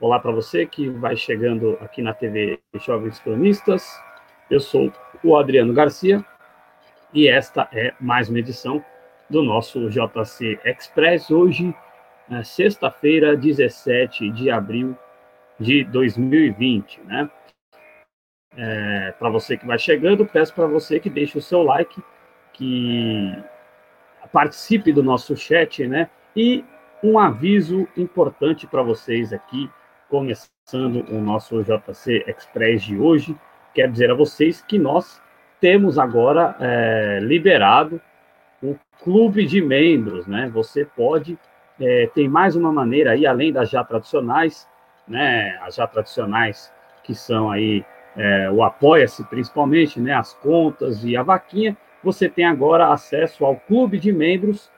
Olá para você que vai chegando aqui na TV Jovens Cronistas. Eu sou o Adriano Garcia e esta é mais uma edição do nosso JC Express. Hoje, é sexta-feira, 17 de abril de 2020, né? É, para você que vai chegando, peço para você que deixe o seu like, que participe do nosso chat, né? E um aviso importante para vocês aqui começando o nosso JC Express de hoje. Quero dizer a vocês que nós temos agora é, liberado o clube de membros, né? Você pode, é, tem mais uma maneira aí, além das já tradicionais, né? As já tradicionais que são aí é, o Apoia-se principalmente, né? As contas e a vaquinha, você tem agora acesso ao clube de membros,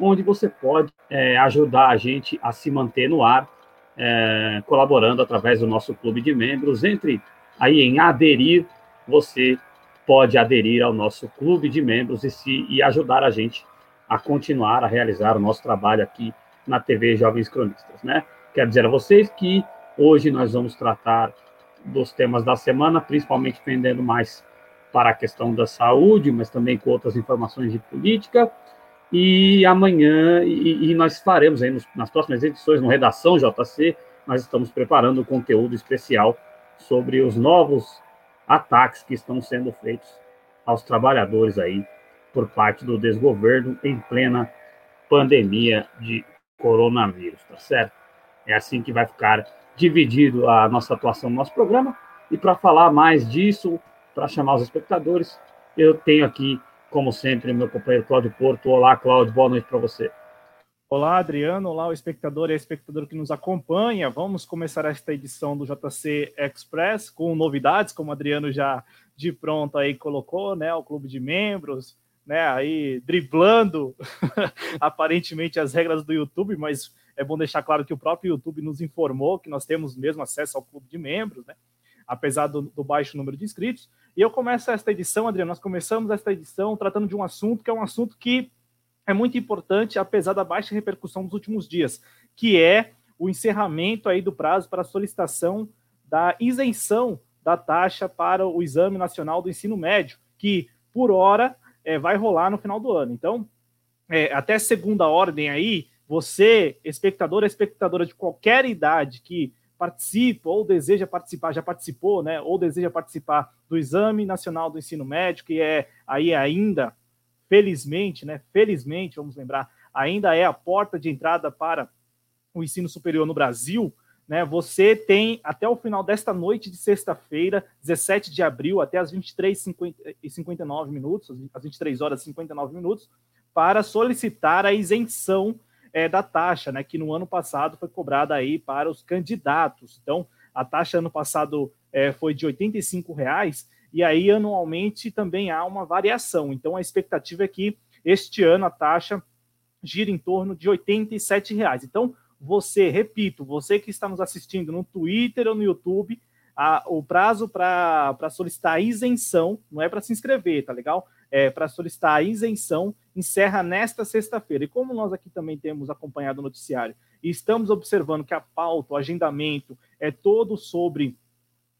onde você pode é, ajudar a gente a se manter no ar é, colaborando através do nosso clube de membros. Entre aí em aderir, você pode aderir ao nosso clube de membros e, se, e ajudar a gente a continuar a realizar o nosso trabalho aqui na TV Jovens Cronistas, né? Quero dizer a vocês que hoje nós vamos tratar dos temas da semana, principalmente pendendo mais para a questão da saúde, mas também com outras informações de política. E amanhã, e, e nós faremos aí nos, nas próximas edições, no Redação JC, nós estamos preparando um conteúdo especial sobre os novos ataques que estão sendo feitos aos trabalhadores aí por parte do desgoverno em plena pandemia de coronavírus, tá certo? É assim que vai ficar dividido a nossa atuação no nosso programa. E para falar mais disso, para chamar os espectadores, eu tenho aqui como sempre, meu companheiro Cláudio Porto. Olá, Cláudio, boa noite para você. Olá, Adriano. Olá, o espectador e a espectadora que nos acompanha. Vamos começar esta edição do JC Express com novidades, como o Adriano já de pronto aí colocou, né? O clube de membros, né? Aí driblando aparentemente as regras do YouTube, mas é bom deixar claro que o próprio YouTube nos informou que nós temos mesmo acesso ao clube de membros, né? Apesar do, do baixo número de inscritos. E eu começo esta edição, Adriano, nós começamos esta edição tratando de um assunto que é um assunto que é muito importante, apesar da baixa repercussão dos últimos dias, que é o encerramento aí do prazo para solicitação da isenção da taxa para o Exame Nacional do Ensino Médio, que, por hora, é, vai rolar no final do ano. Então, é, até segunda ordem aí, você, espectador, espectadora de qualquer idade que participa ou deseja participar, já participou, né, ou deseja participar do Exame Nacional do Ensino Médio, que é aí ainda, felizmente, né, felizmente, vamos lembrar, ainda é a porta de entrada para o ensino superior no Brasil, né, você tem até o final desta noite de sexta-feira, 17 de abril, até as 23h59 minutos, às 23 horas e 59 minutos, para solicitar a isenção é, da taxa, né, que no ano passado foi cobrada aí para os candidatos. Então, a taxa ano passado é, foi de 85 reais, e aí anualmente também há uma variação. Então, a expectativa é que este ano a taxa gira em torno de 87 reais. Então, você, repito, você que está nos assistindo no Twitter ou no YouTube, a, o prazo para solicitar a isenção, não é para se inscrever, tá legal? É para solicitar a isenção, encerra nesta sexta-feira. E como nós aqui também temos acompanhado o noticiário e estamos observando que a pauta, o agendamento é todo sobre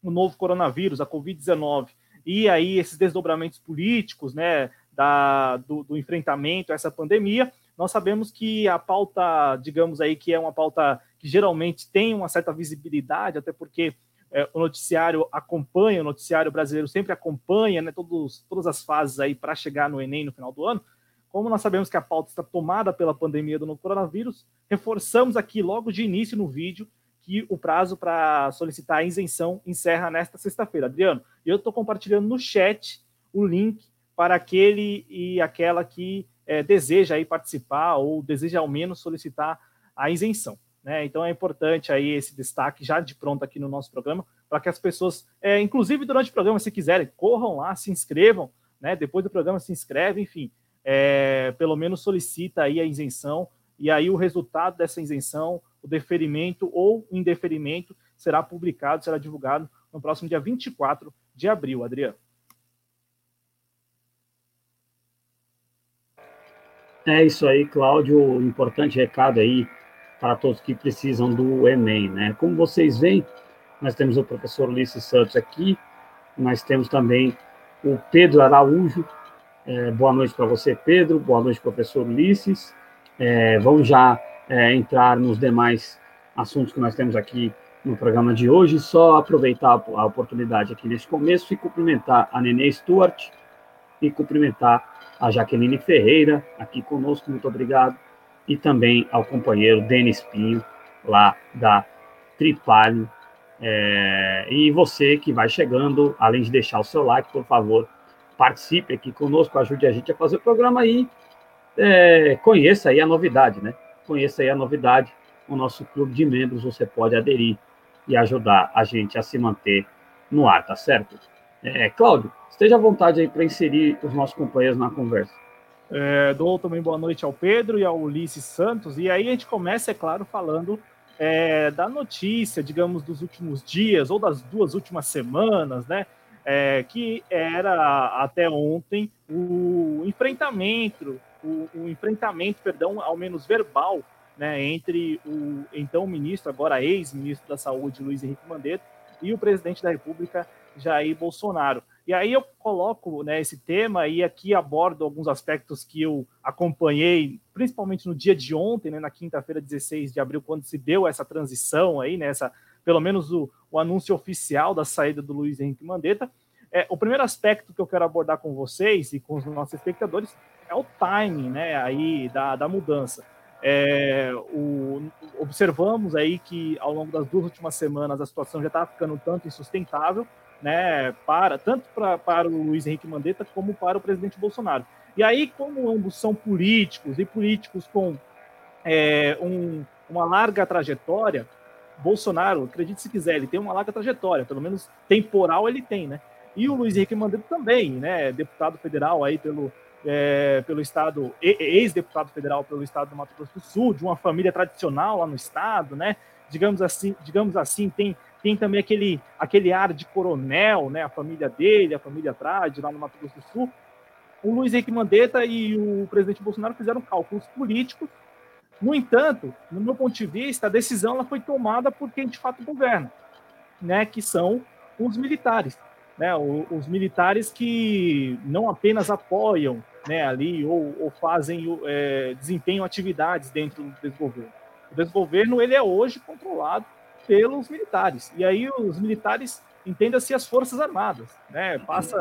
o novo coronavírus, a Covid-19, e aí esses desdobramentos políticos, né, da, do, do enfrentamento a essa pandemia, nós sabemos que a pauta, digamos aí, que é uma pauta que geralmente tem uma certa visibilidade, até porque é, o noticiário acompanha, o noticiário brasileiro sempre acompanha né, todos, todas as fases aí para chegar no Enem no final do ano. Como nós sabemos que a pauta está tomada pela pandemia do novo coronavírus, reforçamos aqui logo de início no vídeo que o prazo para solicitar a isenção encerra nesta sexta-feira. Adriano, eu estou compartilhando no chat o link para aquele e aquela que é, deseja aí participar ou deseja ao menos solicitar a isenção. Né? Então é importante aí esse destaque já de pronto aqui no nosso programa, para que as pessoas, é, inclusive durante o programa, se quiserem, corram lá, se inscrevam, né? depois do programa se inscreve, enfim, é, pelo menos solicita aí a isenção, e aí o resultado dessa isenção, o deferimento ou indeferimento, será publicado, será divulgado no próximo dia 24 de abril, Adriano. É isso aí, Cláudio. Importante recado aí para todos que precisam do Enem, né? Como vocês veem, nós temos o professor Ulisses Santos aqui, nós temos também o Pedro Araújo. É, boa noite para você, Pedro. Boa noite, professor Ulisses. É, vamos já é, entrar nos demais assuntos que nós temos aqui no programa de hoje. Só aproveitar a oportunidade aqui nesse começo e cumprimentar a Nenê Stuart e cumprimentar a Jaqueline Ferreira aqui conosco. Muito obrigado e também ao companheiro Denis Pinho, lá da Tripalho. É, e você que vai chegando, além de deixar o seu like, por favor, participe aqui conosco, ajude a gente a fazer o programa aí. É, conheça aí a novidade, né? Conheça aí a novidade. O nosso clube de membros você pode aderir e ajudar a gente a se manter no ar, tá certo? É, Cláudio, esteja à vontade aí para inserir os nossos companheiros na conversa. É, dou também boa noite ao Pedro e ao Ulisses Santos. E aí a gente começa, é claro, falando é, da notícia, digamos, dos últimos dias ou das duas últimas semanas, né? É, que era até ontem o enfrentamento, o, o, enfrentamento, perdão, ao menos verbal, né, entre o então ministro, agora ex-ministro da Saúde, Luiz Henrique Mandetta, e o presidente da República, Jair Bolsonaro. E aí eu coloco né, esse tema e aqui abordo alguns aspectos que eu acompanhei, principalmente no dia de ontem, né, na quinta-feira, 16 de abril, quando se deu essa transição aí, né, pelo menos o, o, anúncio oficial da saída do Luiz Henrique Mandetta. É, o primeiro aspecto que eu quero abordar com vocês e com os nossos espectadores é o timing né, aí da, da mudança. É, o, observamos aí que ao longo das duas últimas semanas a situação já está ficando um tanto insustentável, né, para tanto pra, para o Luiz Henrique Mandetta como para o presidente Bolsonaro. E aí, como ambos são políticos e políticos com é, um, uma larga trajetória, Bolsonaro, acredite se quiser, ele tem uma larga trajetória, pelo menos temporal ele tem, né? E o Luiz Henrique Mandetta também, né? Deputado federal aí pelo, é, pelo estado, ex-deputado federal pelo estado do Mato Grosso do Sul, de uma família tradicional lá no estado, né? Digamos assim, digamos assim, tem tem também aquele, aquele ar de coronel, né? A família dele, a família Trade, lá no Mato Grosso do Sul. O Luiz Henrique Mandetta e o presidente Bolsonaro fizeram cálculos políticos. No entanto, no meu ponto de vista, a decisão ela foi tomada por quem de fato governa, né? Que são os militares, né? Os militares que não apenas apoiam, né? Ali ou, ou fazem, é, desempenham atividades dentro do desgoverno. O desgoverno ele é hoje controlado pelos militares. E aí os militares entenda-se as Forças Armadas, né? Passa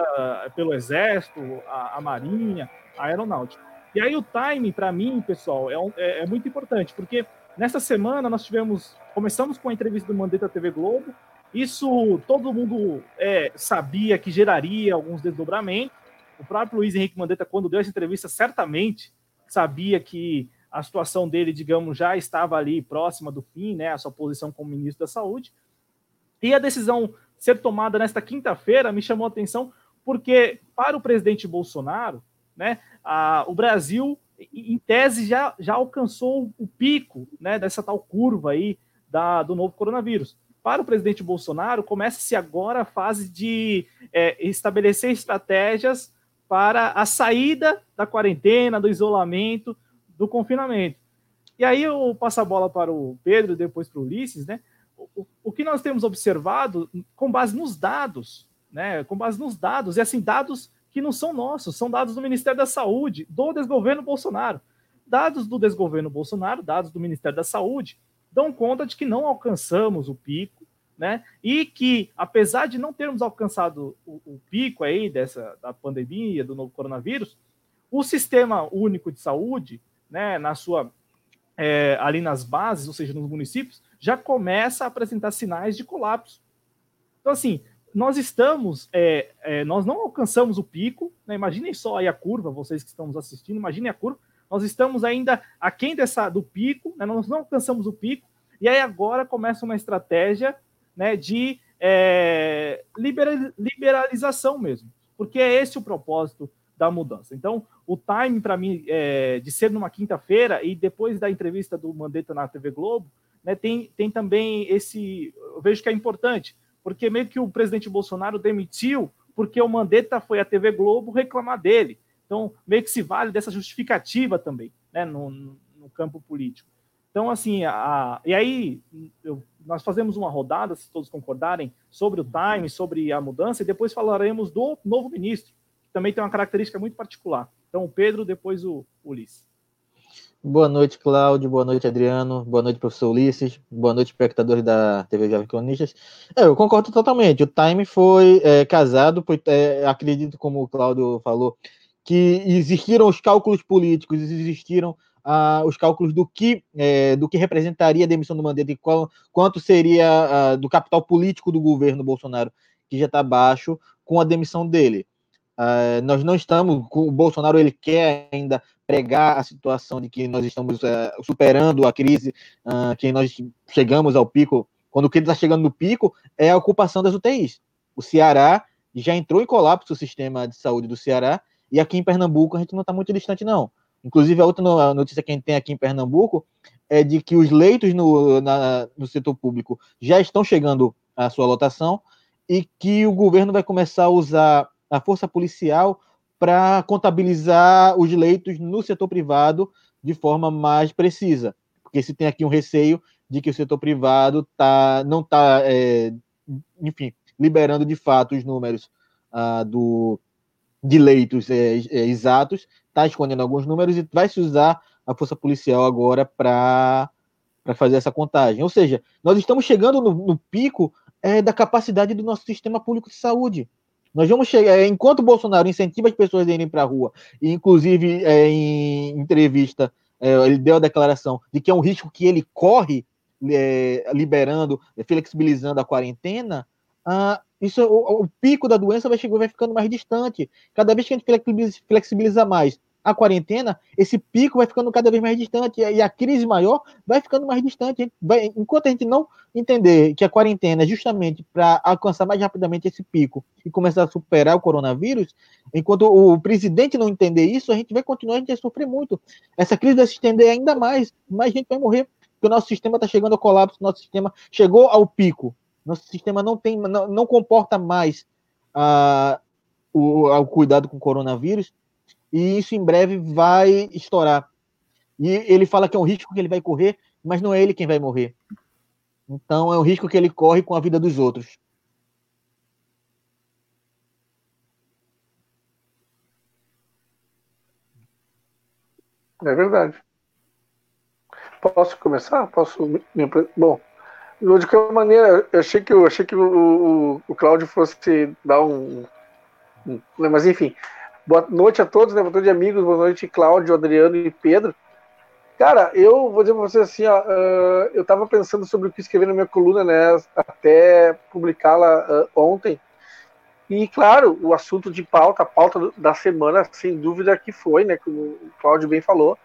pelo Exército, a, a Marinha, a Aeronáutica. E aí o timing, para mim, pessoal, é, um, é, é, muito importante, porque nessa semana nós tivemos, começamos com a entrevista do Mandetta TV Globo, isso todo mundo é, sabia que geraria alguns desdobramentos, o próprio Luiz Henrique Mandetta, quando deu essa entrevista, certamente sabia que a situação dele, digamos, já estava ali próxima do fim, né, a sua posição como ministro da Saúde. E a decisão ser tomada nesta quinta-feira me chamou a atenção porque para o presidente Bolsonaro, né, a, o Brasil em tese já, já alcançou o pico, né, dessa tal curva aí da, do novo coronavírus. Para o presidente Bolsonaro, começa-se agora a fase de é, estabelecer estratégias para a saída da quarentena, do isolamento, do confinamento. E aí eu passo a bola para o Pedro, depois para o Ulisses, né? O, o, que nós temos observado com base nos dados, né? Com base nos dados, e assim, dados que não são nossos, são dados do Ministério da Saúde, do desgoverno Bolsonaro. Dados do desgoverno Bolsonaro, dados do Ministério da Saúde, dão conta de que não alcançamos o pico, né? E que, apesar de não termos alcançado o, o pico aí dessa da pandemia, do novo coronavírus, o sistema único de saúde né, na sua é, ali nas bases, ou seja, nos municípios, já começa a apresentar sinais de colapso. Então, assim, nós estamos, é, é, nós não alcançamos o pico, né? imaginem só aí a curva, vocês que estão nos assistindo, imaginem a curva, nós estamos ainda aquém dessa, do pico, né? nós não alcançamos o pico, e aí agora começa uma estratégia né, de é, liberalização mesmo, porque é esse o propósito da mudança. Então, o time, para mim, é, de ser numa quinta-feira e depois da entrevista do Mandetta na TV Globo, né, tem, tem também esse. Eu vejo que é importante, porque meio que o presidente Bolsonaro demitiu porque o Mandetta foi à TV Globo reclamar dele. Então, meio que se vale dessa justificativa também, né, no, no campo político. Então, assim, a, e aí eu, nós fazemos uma rodada, se todos concordarem, sobre o time, sobre a mudança, e depois falaremos do novo ministro, também tem uma característica muito particular. Então, o Pedro, depois o Ulisses. Boa noite, Cláudio. Boa noite, Adriano. Boa noite, professor Ulisses. Boa noite, espectadores da TV Jovem Cronistas. É, eu concordo totalmente. O time foi é, casado, foi, é, acredito, como o Cláudio falou, que existiram os cálculos políticos, existiram ah, os cálculos do que, é, do que representaria a demissão do Mandetta e qual, quanto seria ah, do capital político do governo Bolsonaro, que já está baixo, com a demissão dele. Uh, nós não estamos, o Bolsonaro ele quer ainda pregar a situação de que nós estamos uh, superando a crise, uh, que nós chegamos ao pico. Quando o que ele está chegando no pico é a ocupação das UTIs. O Ceará já entrou em colapso o sistema de saúde do Ceará e aqui em Pernambuco a gente não está muito distante não. Inclusive a outra notícia que a gente tem aqui em Pernambuco é de que os leitos no, na, no setor público já estão chegando à sua lotação e que o governo vai começar a usar a força policial para contabilizar os leitos no setor privado de forma mais precisa, porque se tem aqui um receio de que o setor privado tá, não está, é, enfim, liberando de fato os números ah, do, de leitos é, é, exatos, está escondendo alguns números e vai se usar a força policial agora para fazer essa contagem. Ou seja, nós estamos chegando no, no pico é, da capacidade do nosso sistema público de saúde. Nós vamos chegar, é, enquanto o Bolsonaro incentiva as pessoas a irem para a rua, e inclusive é, em entrevista, é, ele deu a declaração de que é um risco que ele corre, é, liberando, flexibilizando a quarentena, ah, isso, o, o, pico da doença vai, vai ficando mais distante. Cada vez que a gente flexibiliza mais a quarentena, esse pico vai ficando cada vez mais distante e a crise maior vai ficando mais distante. Vai, enquanto a gente não entender que a quarentena é justamente para alcançar mais rapidamente esse pico e começar a superar o coronavírus, enquanto o presidente não entender isso, a gente vai continuar a, gente vai sofrer muito. Essa crise vai se estender ainda mais, mais gente vai morrer, porque o nosso sistema está chegando ao colapso, nosso sistema chegou ao pico. Nosso sistema não tem, não, não comporta mais uh, o, o cuidado com o coronavírus e isso em breve vai estourar. E ele fala que é um risco que ele vai correr, mas não é ele quem vai morrer. Então é um risco que ele corre com a vida dos outros. É verdade. Posso começar? Posso? Bom, de qualquer maneira, eu achei que eu achei que o, o, o Cláudio fosse dar um, um, mas enfim, Boa noite a todos, né? Boa noite, amigos. Boa noite, Cláudio, Adriano e Pedro. Cara, eu vou dizer pra vocês assim, ó, uh, eu tava pensando sobre o que escrever na minha coluna, né? Até publicá-la uh, ontem. E, claro, o assunto de pauta, a pauta da semana, sem dúvida que foi, né? Como o Cláudio bem falou,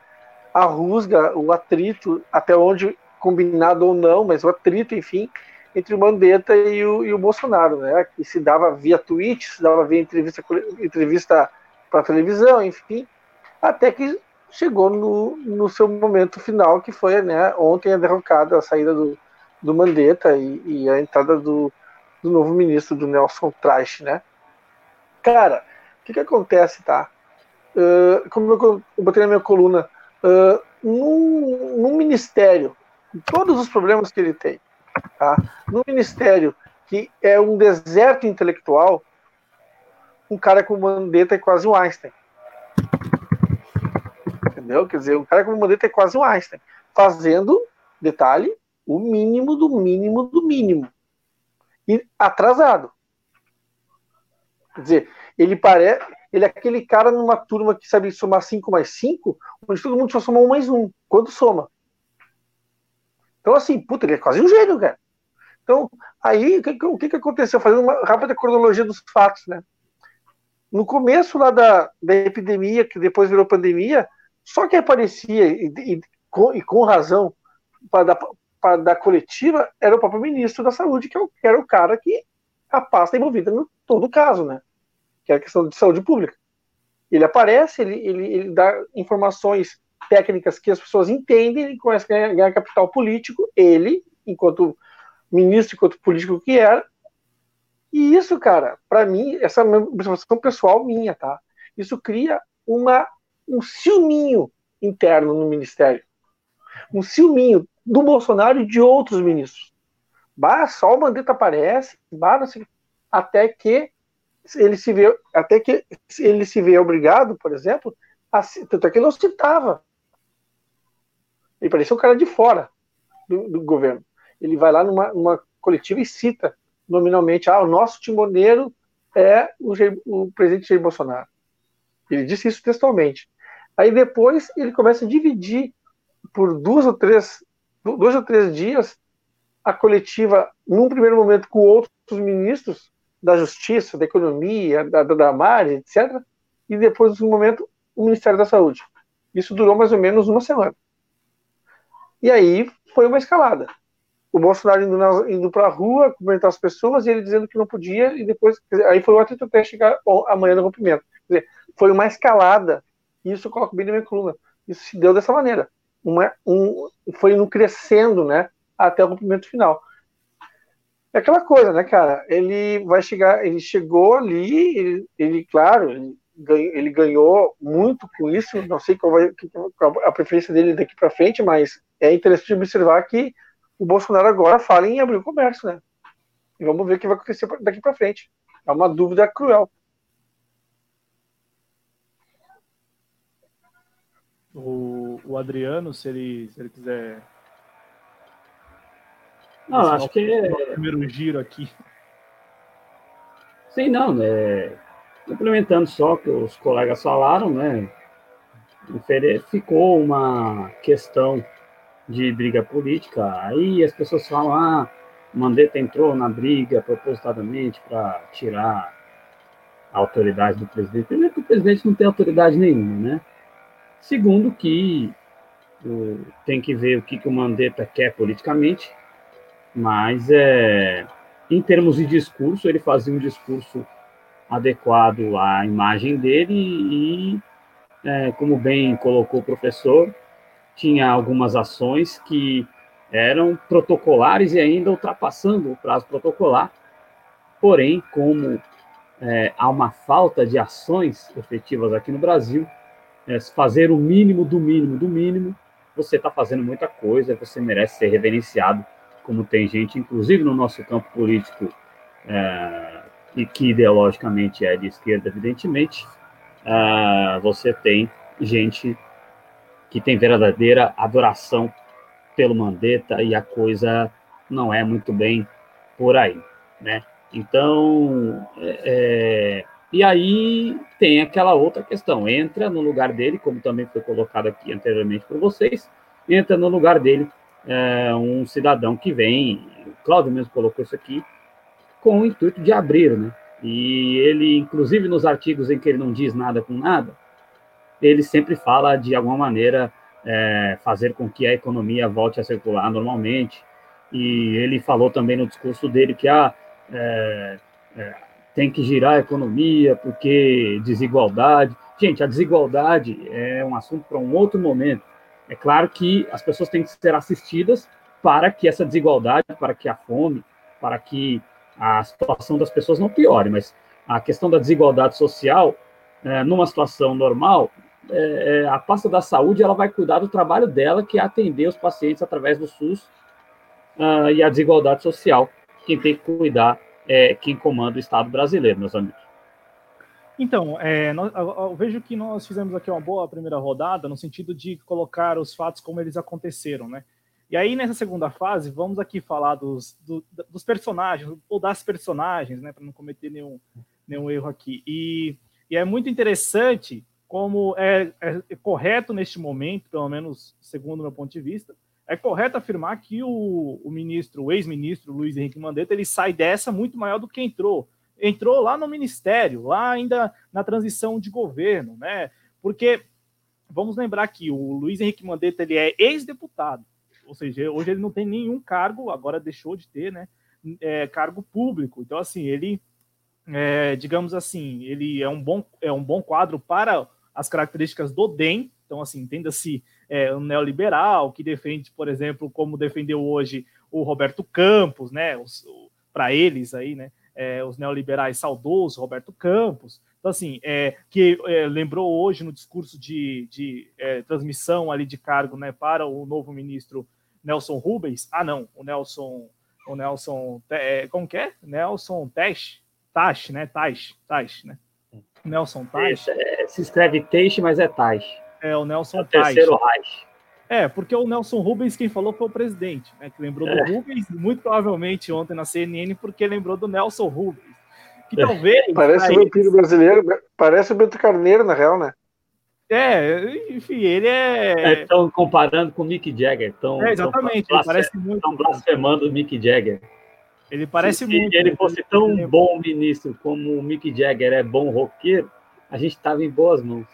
a rusga, o atrito, até onde combinado ou não, mas o atrito, enfim, entre o Mandetta e o, e o Bolsonaro, né? Que se dava via tweet, se dava via entrevista, entrevista para televisão, enfim, até que chegou no, no seu momento final, que foi né, ontem a derrocada, a saída do, do Mandetta e, e a entrada do, do novo ministro, do Nelson Traich, né? Cara, o que, que acontece, tá? Uh, como eu, eu botei na minha coluna, uh, num, num ministério, com todos os problemas que ele tem, tá? Num ministério que é um deserto intelectual, um cara com Mandetta é quase um Einstein. Entendeu? Quer dizer, um cara com Mandetta é quase um Einstein. Fazendo, detalhe, o mínimo do mínimo do mínimo. E atrasado. Quer dizer, ele parece. Ele é aquele cara numa turma que sabe somar 5 mais 5, onde todo mundo só soma 1 mais 1. Quando soma? Então, assim, puta, ele é quase um gênio, cara. Então, aí, o que, o que aconteceu? Fazendo uma rápida cronologia dos fatos, né? No começo lá da, da epidemia, que depois virou pandemia, só que aparecia, e, e, com, e com, razão, para dar, para coletiva, era o próprio ministro da Saúde, que, é era o cara que a pasta envolvida em todo o caso, né? Que é a questão de saúde pública. Ele aparece, ele, ele, ele dá informações técnicas que as pessoas entendem, ele começa a ganhar, ganhar capital político, ele, enquanto ministro, enquanto político que era, e isso, cara, para mim, essa é observação pessoal minha, tá? Isso cria uma, um ciúminho interno no ministério. um ciúminho do Bolsonaro e de outros ministros. Bah, só o Mandetta aparece, bah, até que ele se vê, até que ele se vê obrigado, por exemplo, a, tanto é que ele não citava. Ele parecia um cara de fora do, do governo. Ele vai lá numa, numa, coletiva e cita nominalmente, ah, o nosso timoneiro é o, o presidente Jair Bolsonaro. Ele disse isso textualmente. Aí depois ele começa a dividir por duas ou três, dois ou três dias a coletiva, num primeiro momento, com outros ministros da Justiça, da Economia, da, da, da etc. E depois, no momento, o Ministério da Saúde. Isso durou mais ou menos uma semana. E aí foi uma escalada. O Bolsonaro indo, indo para a rua, cumprimentar as pessoas, e ele dizendo que não podia, e depois. Dizer, aí foi outro até chegar amanhã no rompimento. Quer dizer, foi uma escalada. E isso eu coloco bem na minha coluna. Isso se deu dessa maneira. Uma, um, foi no crescendo, né? Até o rompimento final. É aquela coisa, né, cara? Ele vai chegar, ele chegou ali, ele, ele claro, ele ganhou, ele ganhou muito com isso. Não sei qual vai qual a preferência dele daqui para frente, mas é interessante observar que o Bolsonaro agora fala em abrir o comércio, né? E vamos ver o que vai acontecer daqui para frente. É uma dúvida cruel. O, o Adriano, se ele, se ele quiser não, acho que é. primeiro giro aqui. Sim, não, né? Complementando só o que os colegas falaram, né? Ficou uma questão de briga política. Aí as pessoas falam, ah, Mandetta entrou na briga propositadamente para tirar a autoridade do presidente. Primeiro que o presidente não tem autoridade nenhuma, né? Segundo que tem que ver o que, que o Mandetta quer politicamente mas é, em termos de discurso, ele fazia um discurso adequado à imagem dele e, é, como bem colocou o professor, tinha algumas ações que eram protocolares e ainda ultrapassando o prazo protocolar. Porém, como é, há uma falta de ações efetivas aqui no Brasil, é, fazer o mínimo do mínimo do mínimo, você está fazendo muita coisa, você merece ser reverenciado como tem gente, inclusive no nosso campo político, é, e que ideologicamente é de esquerda, evidentemente, é, você tem gente que tem verdadeira adoração pelo Mandetta e a coisa não é muito bem por aí, né? Então, é, é, e aí tem aquela outra questão, entra no lugar dele, como também foi colocado aqui anteriormente por vocês, entra no lugar dele é, um cidadão que vem, Cláudio mesmo colocou isso aqui, com o intuito de abrir, né? E ele, inclusive nos artigos em que ele não diz nada com nada, ele sempre fala de alguma maneira é, fazer com que a economia volte a circular normalmente. E ele falou também no discurso dele que ah, é, é, tem que girar a economia porque desigualdade. Gente, a desigualdade é um assunto para um outro momento. É claro que as pessoas têm que ser assistidas para que essa desigualdade, para que a fome, para que a situação das pessoas não piore, mas a questão da desigualdade social, é, numa situação normal, é, é, a pasta da saúde ela vai cuidar do trabalho dela, que é atender os pacientes através do SUS uh, e a desigualdade social. Quem tem que cuidar é quem comanda o Estado brasileiro, meus amigos. Então, é, nós, eu, eu vejo que nós fizemos aqui uma boa primeira rodada no sentido de colocar os fatos como eles aconteceram, né? E aí, nessa segunda fase, vamos aqui falar dos, do, dos personagens, ou das personagens, né? Para não cometer nenhum, nenhum erro aqui. E, e é muito interessante como é, é, é, correto neste momento, pelo menos segundo meu ponto de vista, é correto afirmar que o, o ministro, o ex-ministro Luiz Henrique Mandetta, ele sai dessa muito maior do que entrou entrou lá no ministério, lá ainda na transição de governo, né? Porque vamos lembrar que o Luiz Henrique Mandetta ele é ex-deputado, ou seja, hoje ele não tem nenhum cargo, agora deixou de ter, né? É, cargo público. Então, assim, ele, é, digamos assim, ele é um bom é um bom quadro para as características do DEM. Então, assim, entenda-se é, um neoliberal que defende, por exemplo, como defendeu hoje o Roberto Campos, né? Para eles aí, né? é, os neoliberais saudosos, Roberto Campos. Então, assim, é, que é, lembrou hoje no discurso de, de é, transmissão ali de cargo né, para o novo ministro Nelson Rubens. Ah, não, o Nelson. O Nelson. É, como que é? Nelson Tesh. Tash, né? Tash, Tash, né? Nelson Tash. É, se escreve Teixe, mas é Tash. É, o Nelson é o terceiro Reich. É, porque o Nelson Rubens, quem falou foi o presidente, né? Que lembrou é. do Rubens, muito provavelmente ontem na CNN, porque lembrou do Nelson Rubens. Que é. talvez. Parece o vampiro brasileiro, parece o Beto Carneiro, na real, né? É, enfim, ele é. Estão é, comparando com o Mick Jagger. Tão, é, exatamente, tão, parece muito. Estão blasfemando o Mick Jagger. Ele parece se, muito. Se ele fosse tão ele... bom ministro como o Mick Jagger é bom roqueiro, a gente estava em boas mãos.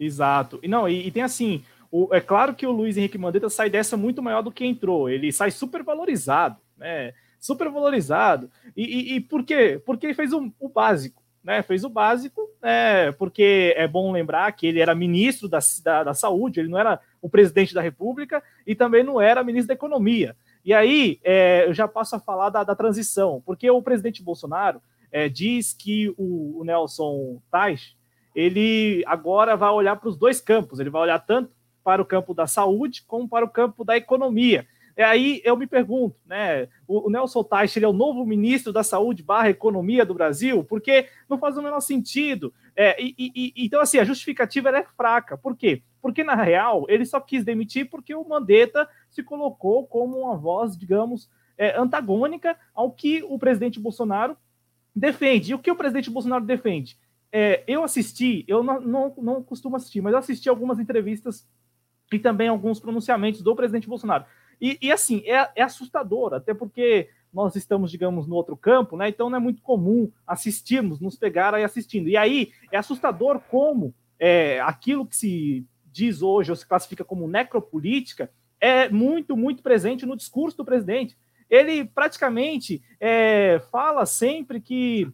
Exato. E não, e, e tem assim, o, é claro que o Luiz Henrique Mandetta sai dessa muito maior do que entrou. Ele sai super valorizado, né? Super valorizado. E, e, e por quê? Porque ele fez o, o básico, né? Fez o básico, né? Porque é bom lembrar que ele era ministro da, da, da saúde, ele não era o presidente da República e também não era ministro da Economia. E aí é, eu já passo a falar da, da transição, porque o presidente Bolsonaro é, diz que o, o Nelson Tais ele agora vai olhar para os dois campos, ele vai olhar tanto para o campo da saúde como para o campo da economia. E aí eu me pergunto, né? O, Nelson Teich ele é o novo ministro da Saúde barra Economia do Brasil, porque não faz o menor sentido. É, e, e, então, assim, a justificativa é fraca. Por quê? Porque, na real, ele só quis demitir porque o Mandetta se colocou como uma voz, digamos, é, antagônica ao que o presidente Bolsonaro defende. E o que o presidente Bolsonaro defende? é, eu assisti, eu não, não, não costumo assistir, mas eu assisti algumas entrevistas e também alguns pronunciamentos do presidente Bolsonaro. E, e assim, é, é, assustador, até porque nós estamos, digamos, no outro campo, né? Então não é muito comum assistirmos, nos pegar aí assistindo. E aí é assustador como é, aquilo que se diz hoje, ou se classifica como necropolítica, é muito, muito presente no discurso do presidente. Ele praticamente é, fala sempre que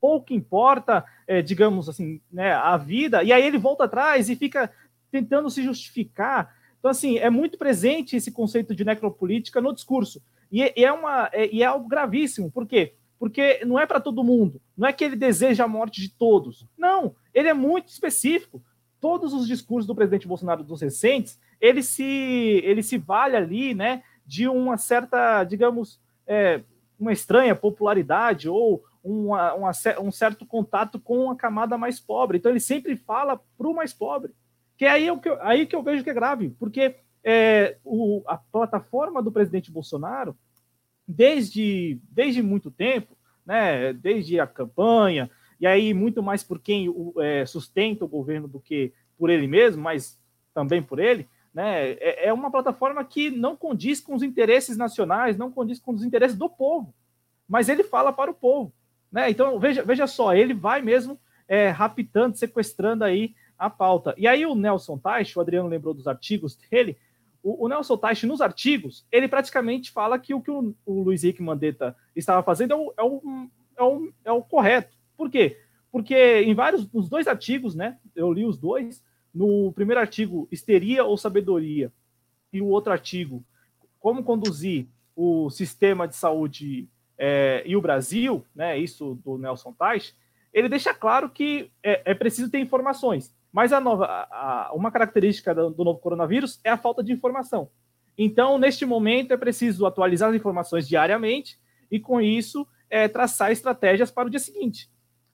pouco importa, é, digamos assim, né, a vida, e aí ele volta atrás e fica tentando se justificar. Então, assim, é muito presente esse conceito de necropolítica no discurso. E, e é, uma, é, e é algo gravíssimo. Por quê? Porque não é para todo mundo. Não é que ele deseja a morte de todos. Não, ele é muito específico. Todos os discursos do presidente Bolsonaro dos recentes, ele se, ele se vale ali, né, de uma certa, digamos, é, uma estranha popularidade ou uma, uma, um certo contato com a camada mais pobre. Então ele sempre fala para o mais pobre. Que é aí, é que eu, aí que eu vejo que é grave, porque é, o, a plataforma do presidente Bolsonaro, desde, desde muito tempo, né, desde a campanha, e aí muito mais por quem o, é, sustenta o governo do que por ele mesmo, mas também por ele, né, é, é uma plataforma que não condiz com os interesses nacionais, não condiz com os interesses do povo, mas ele fala para o povo. Né? Então, veja, veja só, ele vai mesmo é, raptando, sequestrando aí a pauta. E aí o Nelson Teich, o Adriano lembrou dos artigos dele, o, o Nelson Teich, nos artigos, ele praticamente fala que o que o, o Luiz Henrique Mandetta estava fazendo é o, é o, é o, é o correto. Por quê? Porque em vários, nos dois artigos, né, eu li os dois, no primeiro artigo, histeria ou sabedoria, e o outro artigo, como conduzir o sistema de saúde é, e o Brasil, né, isso do Nelson Tais, ele deixa claro que é, é preciso ter informações. Mas a nova, a, uma característica do, do, novo coronavírus é a falta de informação. Então, neste momento, é preciso atualizar as informações diariamente e, com isso, é, traçar estratégias para o dia seguinte.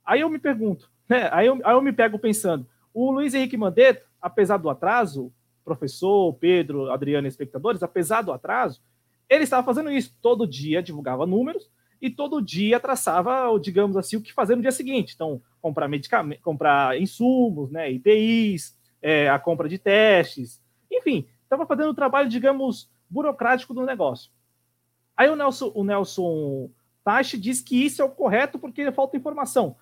Aí eu me pergunto, né, aí, eu, aí eu me pego pensando, o Luiz Henrique Mandetta, apesar do atraso, professor, Pedro, Adriano e espectadores, apesar do atraso, ele estava fazendo isso. Todo dia divulgava números e todo dia traçava, digamos assim, o que fazer no dia seguinte. Então, comprar medicamentos, comprar insumos, né, IPIs, é, a compra de testes, enfim, estava fazendo o trabalho, digamos, burocrático do negócio. Aí o Nelson, o Nelson Tachi diz que isso é o correto porque falta informação.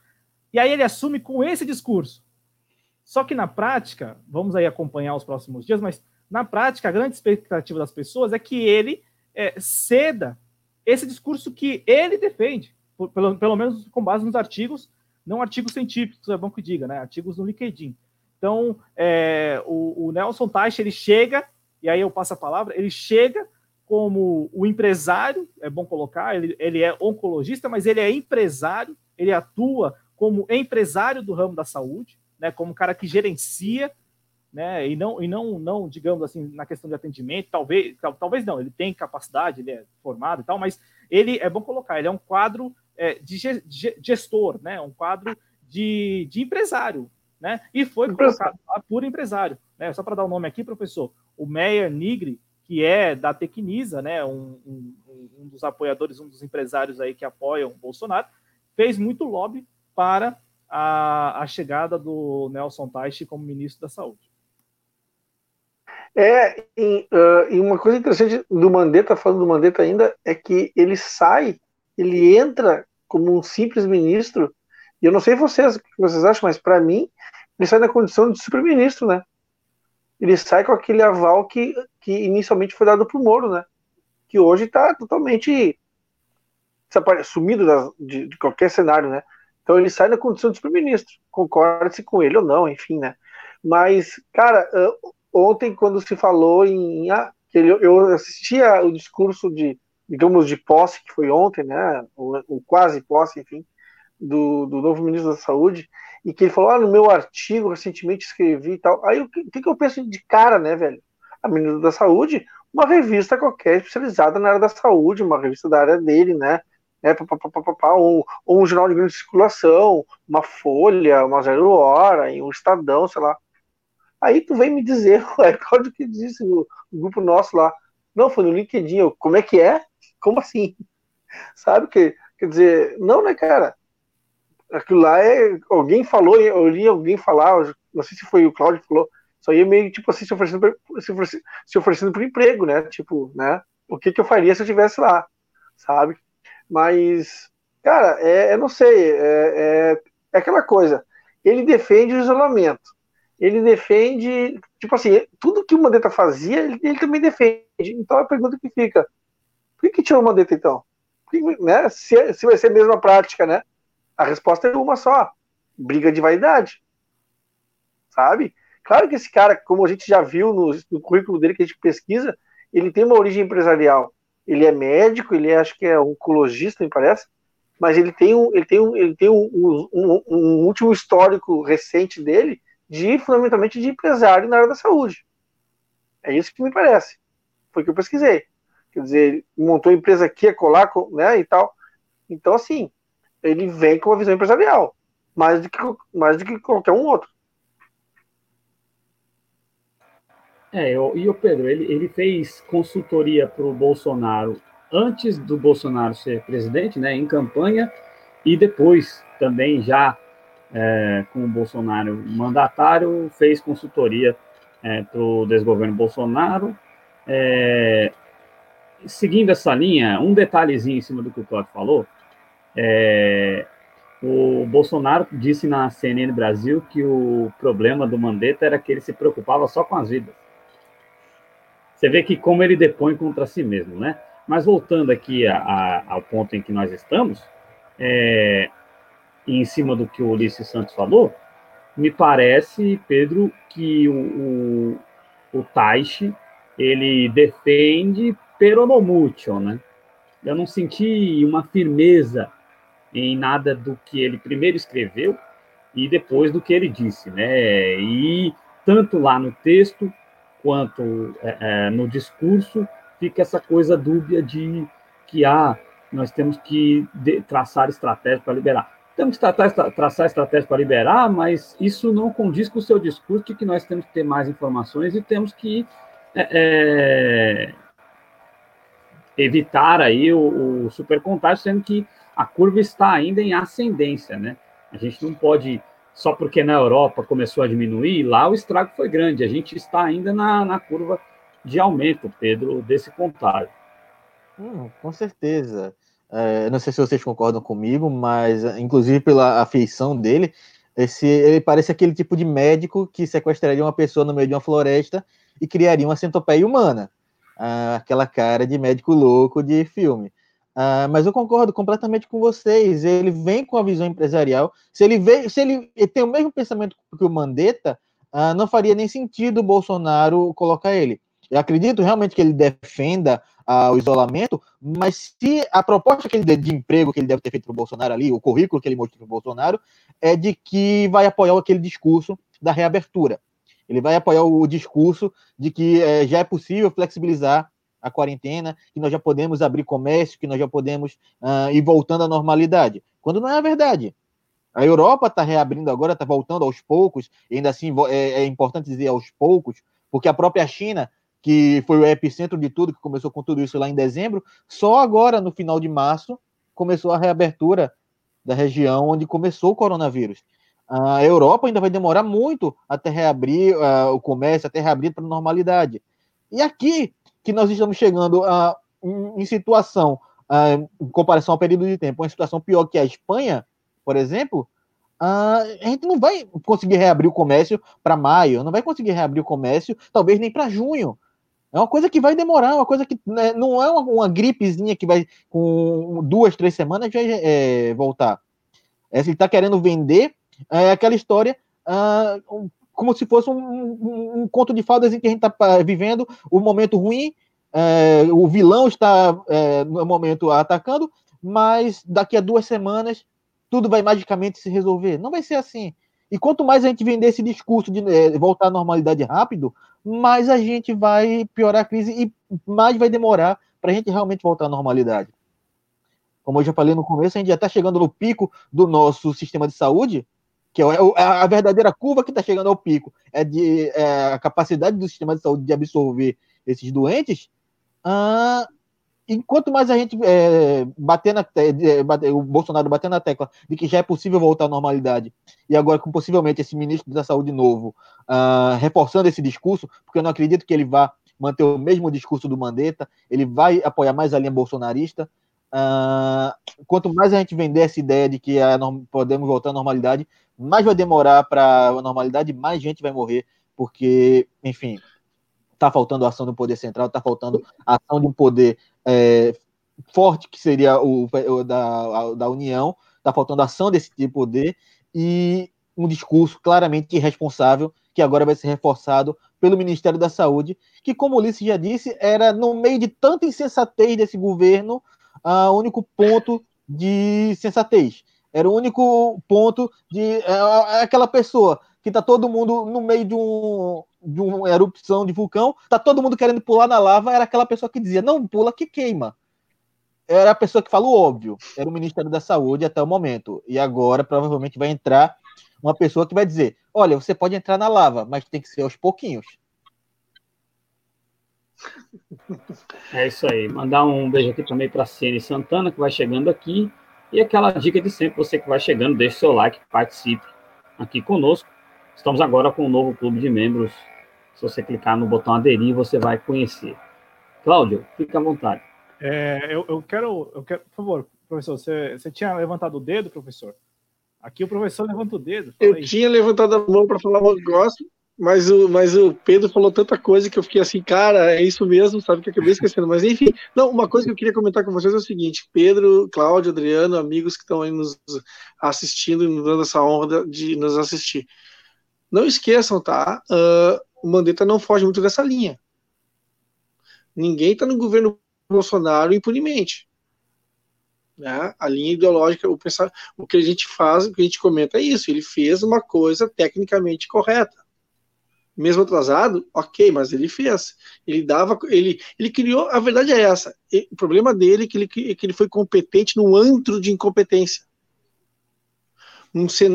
E aí ele assume com esse discurso. Só que na prática, vamos aí acompanhar os próximos dias, mas na prática, a grande expectativa das pessoas é que ele é, ceda esse discurso que ele defende, pelo, pelo menos com base nos artigos, não artigos científicos, é bom que diga, né? Artigos no LinkedIn. Então, é, o, o, Nelson Teich, ele chega, e aí eu passo a palavra, ele chega como o empresário, é bom colocar, ele, ele é oncologista, mas ele é empresário, ele atua como empresário do ramo da saúde, né, como cara que gerencia, né, e não, e não, não, digamos assim, na questão de atendimento, talvez, talvez não, ele tem capacidade, ele é formado e tal, mas ele, é bom colocar, ele é um quadro é, de gestor, né, um quadro de, de empresário, né, e foi colocado por empresário, né, só para dar o um nome aqui, professor, o Meyer Nigri, que é da Tecnisa, né, um, um, um dos apoiadores, um dos empresários aí que apoiam o Bolsonaro, fez muito lobby para a, a chegada do Nelson Teich como ministro da Saúde. É, e, uh, e, uma coisa interessante do Mandetta, falando do Mandetta ainda, é que ele sai, ele entra como um simples ministro, e eu não sei vocês, o que vocês acham, mas para mim, ele sai na condição de super-ministro, né? Ele sai com aquele aval que, que inicialmente foi dado para o Moro, né? Que hoje está totalmente sumido de, de qualquer cenário, né? Então ele sai na condição de primeiro-ministro, concorde-se com ele ou não, enfim, né? Mas, cara, ontem quando se falou em. Ah, eu assistia o discurso de, digamos, de posse, que foi ontem, né? O quase posse, enfim, do, do novo ministro da Saúde, e que ele falou: ah, no meu artigo recentemente escrevi e tal. Aí o que, que eu penso de cara, né, velho? A ministra da Saúde, uma revista qualquer especializada na área da saúde, uma revista da área dele, né? Né, pá, pá, pá, pá, um, um jornal de grande circulação, uma Folha, uma Zero Hora, um Estadão, sei lá. Aí tu vem me dizer, ué, qual que disse no, grupo nosso lá? Não, foi no LinkedIn. Eu, como é que é? Como assim? Sabe que, quer dizer, não, né, cara? Aquilo lá é. Alguém falou, eu li alguém falar, não sei se foi o Cláudio que falou, só ia meio tipo assim, se oferecendo, se oferecendo, se oferecendo por emprego, né? Tipo, né? O que, que eu faria se eu estivesse lá, sabe? Mas, cara, é, eu não sei, é, é, é aquela coisa. Ele defende o isolamento. Ele defende, tipo assim, tudo que o Mandetta fazia, ele, ele também defende. Então a pergunta que fica: por que, que tirou o Mandetta então? Que, né, se, se vai ser a mesma prática, né? A resposta é uma só: briga de vaidade. Sabe? Claro que esse cara, como a gente já viu no, no currículo dele que a gente pesquisa, ele tem uma origem empresarial ele é médico, ele é, acho que é oncologista, me parece, mas ele tem um, ele tem um, ele tem um, um, um último histórico recente dele de fundamentalmente de empresário na área da saúde. É isso que me parece. Foi o que eu pesquisei. Quer dizer, ele montou empresa aqui, colar, né, e tal. Então, assim, ele vem com uma visão empresarial, mais do que, mais do que qualquer um outro. É, eu, e o Pedro, ele, ele fez consultoria para o Bolsonaro antes do Bolsonaro ser presidente, né, em campanha, e depois também já é, com o Bolsonaro mandatário, fez consultoria é, para o desgoverno Bolsonaro. É, seguindo essa linha, um detalhezinho em cima do que o Cláudio falou, é, o Bolsonaro disse na CNN Brasil que o problema do Mandetta era que ele se preocupava só com as vidas. Você vê que como ele depõe contra si mesmo, né? Mas voltando aqui a, a, ao ponto em que nós estamos, é, em cima do que o Ulisses Santos falou, me parece, Pedro, que o, o, o Taishi, ele defende peronomútil, né? Eu não senti uma firmeza em nada do que ele primeiro escreveu e depois do que ele disse, né? E tanto lá no texto quanto é, é, no discurso, fica essa coisa dúbia de que ah, nós temos que traçar estratégia para liberar. Temos que tratar, traçar estratégia para liberar, mas isso não condiz com o seu discurso de que nós temos que ter mais informações e temos que é, é evitar aí o, o supercontágio, sendo que a curva está ainda em ascendência, né? A gente não pode só porque na Europa começou a diminuir, lá o estrago foi grande. A gente está ainda na, na curva de aumento, Pedro, desse contágio. Hum, com certeza. É, não sei se vocês concordam comigo, mas inclusive pela afeição dele, esse, ele parece aquele tipo de médico que sequestraria uma pessoa no meio de uma floresta e criaria uma centopeia humana. Ah, aquela cara de médico louco de filme. Uh, mas eu concordo completamente com vocês. Ele vem com a visão empresarial. Se ele vem, se ele, ele tem o mesmo pensamento que o Mandetta, uh, não faria nem sentido o Bolsonaro colocar ele. Eu acredito realmente que ele defenda ah, o isolamento, mas se a proposta que ele de emprego que ele deve ter feito para o Bolsonaro ali, o currículo que ele mostrou para o Bolsonaro, é de que vai apoiar aquele discurso da reabertura. Ele vai apoiar o discurso de que é, já é possível flexibilizar a quarentena, que nós já podemos abrir comércio, que nós já podemos uh, ir voltando à normalidade. Quando não é a verdade. A Europa está reabrindo agora, está voltando aos poucos, e ainda assim é, é, importante dizer aos poucos, porque a própria China, que foi o epicentro de tudo, que começou com tudo isso lá em dezembro, só agora, no final de março, começou a reabertura da região onde começou o coronavírus. A Europa ainda vai demorar muito até reabrir uh, o comércio, até reabrir para a normalidade. E aqui, que nós estamos chegando a, em, situação, a, em comparação ao período de tempo, uma situação pior que a Espanha, por exemplo, a, a gente não vai conseguir reabrir o comércio para maio, não vai conseguir reabrir o comércio, talvez nem para junho. É uma coisa que vai demorar, uma coisa que né, não é uma, uma, gripezinha que vai com duas, três semanas vai é, voltar. É, se ele está querendo vender é aquela história uh, como se fosse um, um, um, conto de fadas em que a gente está vivendo o momento ruim, é, o vilão está é, no momento atacando, mas daqui a duas semanas tudo vai magicamente se resolver. Não vai ser assim. E quanto mais a gente vender esse discurso de é, voltar à normalidade rápido, mais a gente vai piorar a crise e mais vai demorar para a gente realmente voltar à normalidade. Como eu já falei no começo, a gente já está chegando no pico do nosso sistema de saúde, que é, é a verdadeira curva que está chegando ao pico, é de é a capacidade do sistema de saúde de absorver esses doentes. Ah, enquanto mais a gente é, bater na é, bater, o Bolsonaro bater na tecla de que já é possível voltar à normalidade, e agora com possivelmente esse ministro da Saúde novo ah, reforçando esse discurso, porque eu não acredito que ele vá manter o mesmo discurso do Mandetta, ele vai apoiar mais a linha bolsonarista. Uh, quanto mais a gente vender essa ideia de que a, podemos voltar à normalidade, mais vai demorar para a normalidade, mais gente vai morrer, porque, enfim, está faltando ação do poder central, está faltando ação de um poder é, forte, que seria o, o da, da União, está faltando ação desse tipo de poder e um discurso claramente irresponsável, que agora vai ser reforçado pelo Ministério da Saúde, que, como o Ulisses já disse, era no meio de tanta insensatez desse governo, o único ponto de sensatez. Era o único ponto de é, é aquela pessoa que tá todo mundo no meio de um de uma erupção de vulcão, tá todo mundo querendo pular na lava, era aquela pessoa que dizia: "Não pula que queima". Era a pessoa que falou óbvio, era o Ministério da Saúde até o momento. E agora provavelmente vai entrar uma pessoa que vai dizer: "Olha, você pode entrar na lava, mas tem que ser aos pouquinhos". É isso aí. Mandar um beijo aqui também para a Ciene Santana, que vai chegando aqui. E aquela dica de sempre, você que vai chegando, deixe seu like, participe aqui conosco. Estamos agora com um novo clube de membros. Se você clicar no botão aderir, você vai conhecer. Cláudio, fica à vontade. É, eu, eu, quero, eu quero, por favor, professor, você, você tinha levantado o dedo, professor? Aqui o professor levanta o dedo. Eu aí. tinha levantado a mão para falar um negócio, mas o, mas o Pedro falou tanta coisa que eu fiquei assim, cara, é isso mesmo, sabe, que eu acabei esquecendo. Mas enfim, não, uma coisa que eu queria comentar com vocês é o seguinte: Pedro, Cláudio, Adriano, amigos que estão aí nos assistindo e nos dando essa honra de nos assistir. Não esqueçam, tá? Uh, o Mandetta não foge muito dessa linha. Ninguém está no governo Bolsonaro impunemente. Né? A linha ideológica, o, pensar, o que a gente faz, o que a gente comenta é isso. Ele fez uma coisa tecnicamente correta mesmo atrasado, ok, mas ele fez. Ele dava, ele, ele criou. A verdade é essa. O problema dele é que ele, que ele foi competente no antro de incompetência.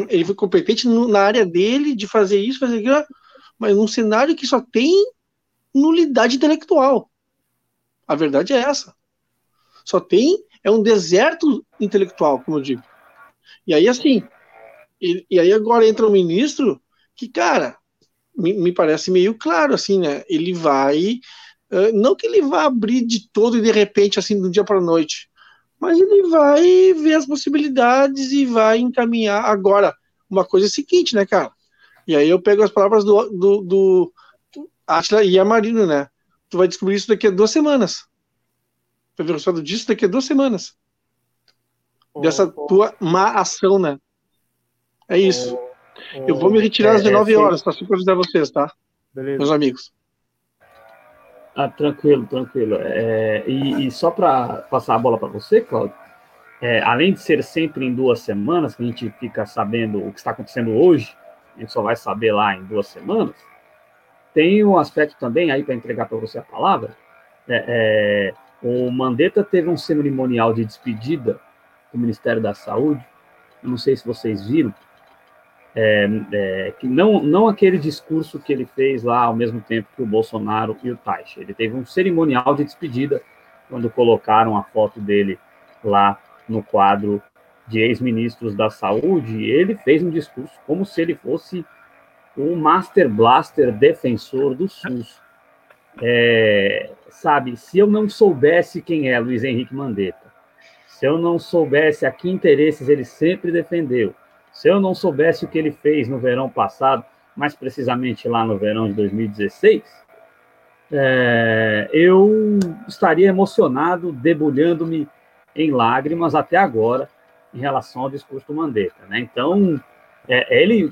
ele foi competente na área dele de fazer isso, fazer aquilo, mas num cenário que só tem nulidade intelectual. A verdade é essa. Só tem é um deserto intelectual, como eu digo. E aí assim, e, e aí agora entra um ministro que, cara, me, me parece meio claro, assim, né? Ele vai. Uh, não que ele vá abrir de todo e de repente, assim, do dia para a noite, mas ele vai ver as possibilidades e vai encaminhar. Agora, uma coisa é a seguinte, né, cara? E aí eu pego as palavras do, do, do, do Atila e a Marina, né? Tu vai descobrir isso daqui a duas semanas. Vai ver o resultado disso daqui a duas semanas. Oh, Dessa oh. tua má ação, né? É isso. Oh. Eu vou me retirar às 19 é, horas para supervisar vocês, tá? Beleza. Meus amigos. Ah, tranquilo, tranquilo. É, e, e, só para passar a bola para você, Claudio, é, além de ser sempre em duas semanas, que a gente fica sabendo o que está acontecendo hoje, a gente só vai saber lá em duas semanas, tem um aspecto também, aí para entregar para você a palavra, é, é, o Mandetta teve um cerimonial de despedida do Ministério da Saúde, eu não sei se vocês viram, é, é, que não, não aquele discurso que ele fez lá ao mesmo tempo que o Bolsonaro e o Taixa. Ele teve um cerimonial de despedida quando colocaram a foto dele lá no quadro de ex-ministros da saúde. E ele fez um discurso como se ele fosse o Master Blaster defensor do SUS. É, sabe, se eu não soubesse quem é Luiz Henrique Mandetta, se eu não soubesse a que interesses ele sempre defendeu, se eu não soubesse o que ele fez no verão passado, mais precisamente lá no verão de 2016, é, eu estaria emocionado, debulhando-me em lágrimas até agora em relação ao discurso do Mandetta. Né? Então, é, ele,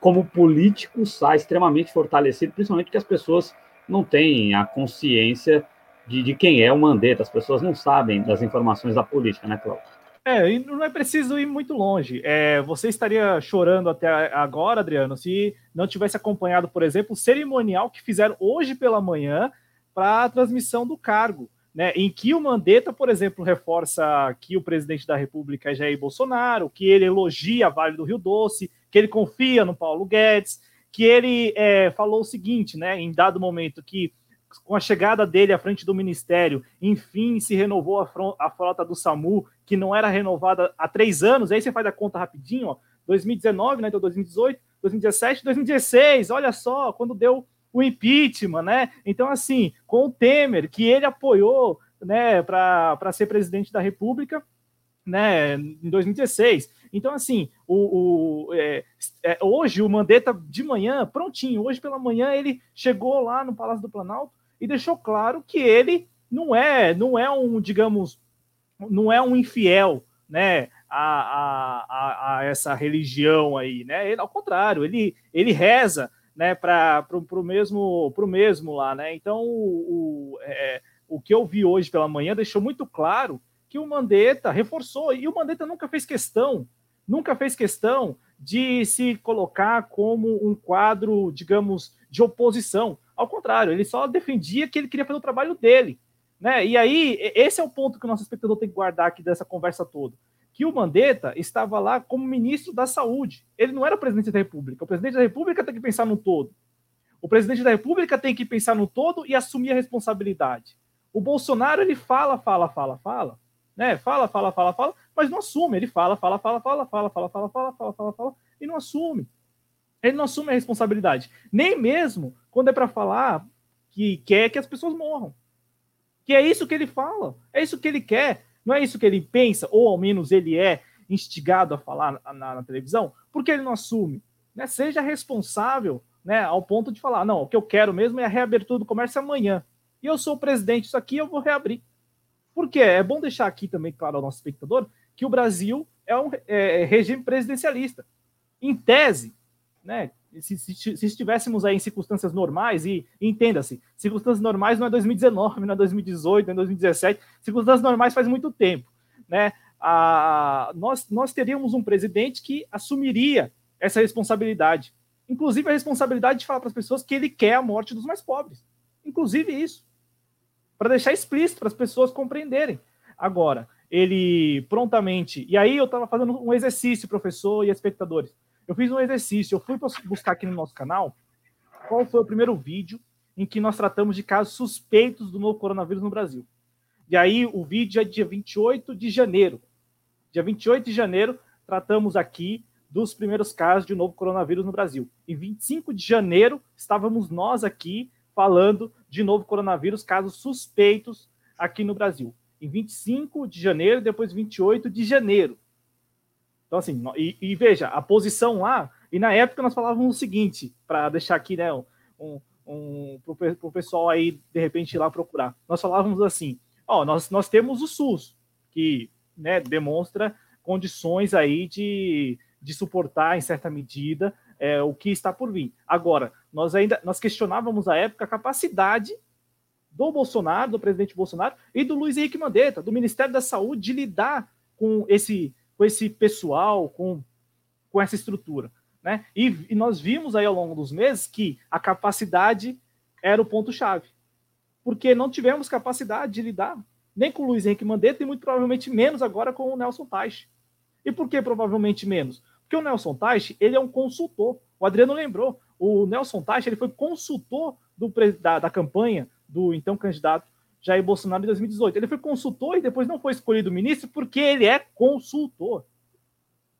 como político, sai extremamente fortalecido, principalmente porque as pessoas não têm a consciência de, de quem é o Mandetta, as pessoas não sabem das informações da política, né, Cláudio? É, não é preciso ir muito longe. É, você estaria chorando até agora, Adriano, se não tivesse acompanhado, por exemplo, o cerimonial que fizeram hoje pela manhã para a transmissão do cargo, né? Em que o Mandetta, por exemplo, reforça que o presidente da República é Jair Bolsonaro, que ele elogia a Vale do Rio Doce, que ele confia no Paulo Guedes, que ele é, falou o seguinte, né? Em dado momento que com a chegada dele à frente do ministério, enfim, se renovou a, frota do SAMU, que não era renovada há três anos. Aí você faz a conta rapidinho, ó, 2019, né? Então 2018, 2017, 2016. Olha só, quando deu o impeachment, né? Então, assim, com o Temer, que ele apoiou, né, para ser presidente da República, né, em 2016. Então, assim, o, o é, é, hoje o Mandetta de manhã, prontinho, hoje pela manhã ele chegou lá no Palácio do Planalto e deixou claro que ele não é, não é um, digamos, não é um infiel, né, a, a, a, essa religião aí, né? Ele, ao contrário, ele, ele reza, né, para o mesmo, pro mesmo lá, né? Então, o, o, é, o que eu vi hoje pela manhã deixou muito claro que o Mandetta reforçou, e o Mandetta nunca fez questão, nunca fez questão de se colocar como um quadro, digamos, de oposição. Ao contrário, ele só defendia que ele queria fazer o trabalho dele. Né? E aí, esse é o ponto que o nosso espectador tem que guardar aqui dessa conversa toda. Que o Mandetta estava lá como ministro da Saúde. Ele não era o presidente da República. O presidente da República tem que pensar no todo. O presidente da República tem que pensar no todo e assumir a responsabilidade. O Bolsonaro, ele fala, fala, fala, fala, né? Fala, fala, fala, fala, mas não assume. Ele fala, fala, fala, fala, fala, fala, fala, fala, fala, fala, fala, e não assume. Ele não assume a responsabilidade. Nem mesmo quando é para falar que quer que as pessoas morram. Que é isso que ele fala, é isso que ele quer, não é isso que ele pensa, ou ao menos ele é instigado a falar na, na, na televisão, porque ele não assume. Né? Seja responsável né, ao ponto de falar: não, o que eu quero mesmo é a reabertura do comércio amanhã. E eu sou o presidente disso aqui, eu vou reabrir. Por quê? É bom deixar aqui também claro ao nosso espectador que o Brasil é um é, é regime presidencialista. Em tese, né, se, se, se, estivéssemos aí em circunstâncias normais, e entenda-se, circunstâncias normais não é 2019, não é 2018, não é 2017, circunstâncias normais faz muito tempo, né? A, nós, nós teríamos um presidente que assumiria essa responsabilidade, inclusive a responsabilidade de falar para as pessoas que ele quer a morte dos mais pobres, inclusive isso, para deixar explícito para as pessoas compreenderem. Agora, ele prontamente, e aí eu estava fazendo um exercício, professor e espectadores eu fiz um exercício, eu fui buscar aqui no nosso canal qual foi o primeiro vídeo em que nós tratamos de casos suspeitos do novo coronavírus no Brasil. E aí o vídeo é dia 28 de janeiro. Dia 28 de janeiro, tratamos aqui dos primeiros casos de novo coronavírus no Brasil. Em 25 de janeiro, estávamos nós aqui falando de novo coronavírus, casos suspeitos aqui no Brasil. Em 25 de janeiro, depois 28 de janeiro. Então, assim, e, e, veja, a posição lá, e na época nós falávamos o seguinte, para deixar aqui, né, um, um, para o pessoal aí, de repente, ir lá procurar. Nós falávamos assim, ó, nós, nós temos o SUS, que né, demonstra condições aí de, de suportar, em certa medida, é, o que está por vir. Agora, nós ainda nós questionávamos à época a capacidade do Bolsonaro, do presidente Bolsonaro e do Luiz Henrique Mandetta, do Ministério da Saúde, de lidar com esse, com esse pessoal, com, com essa estrutura. Né? E, e nós vimos aí ao longo dos meses que a capacidade era o ponto-chave. Porque não tivemos capacidade de lidar nem com o Luiz Henrique Mandetta e muito provavelmente menos agora com o Nelson Teich. E por que provavelmente menos? Porque o Nelson Teich, ele é um consultor. O Adriano lembrou, o Nelson Teich, ele foi consultor do, da, da campanha do então candidato Jair Bolsonaro em 2018. Ele foi consultor e depois não foi escolhido ministro porque ele é consultor.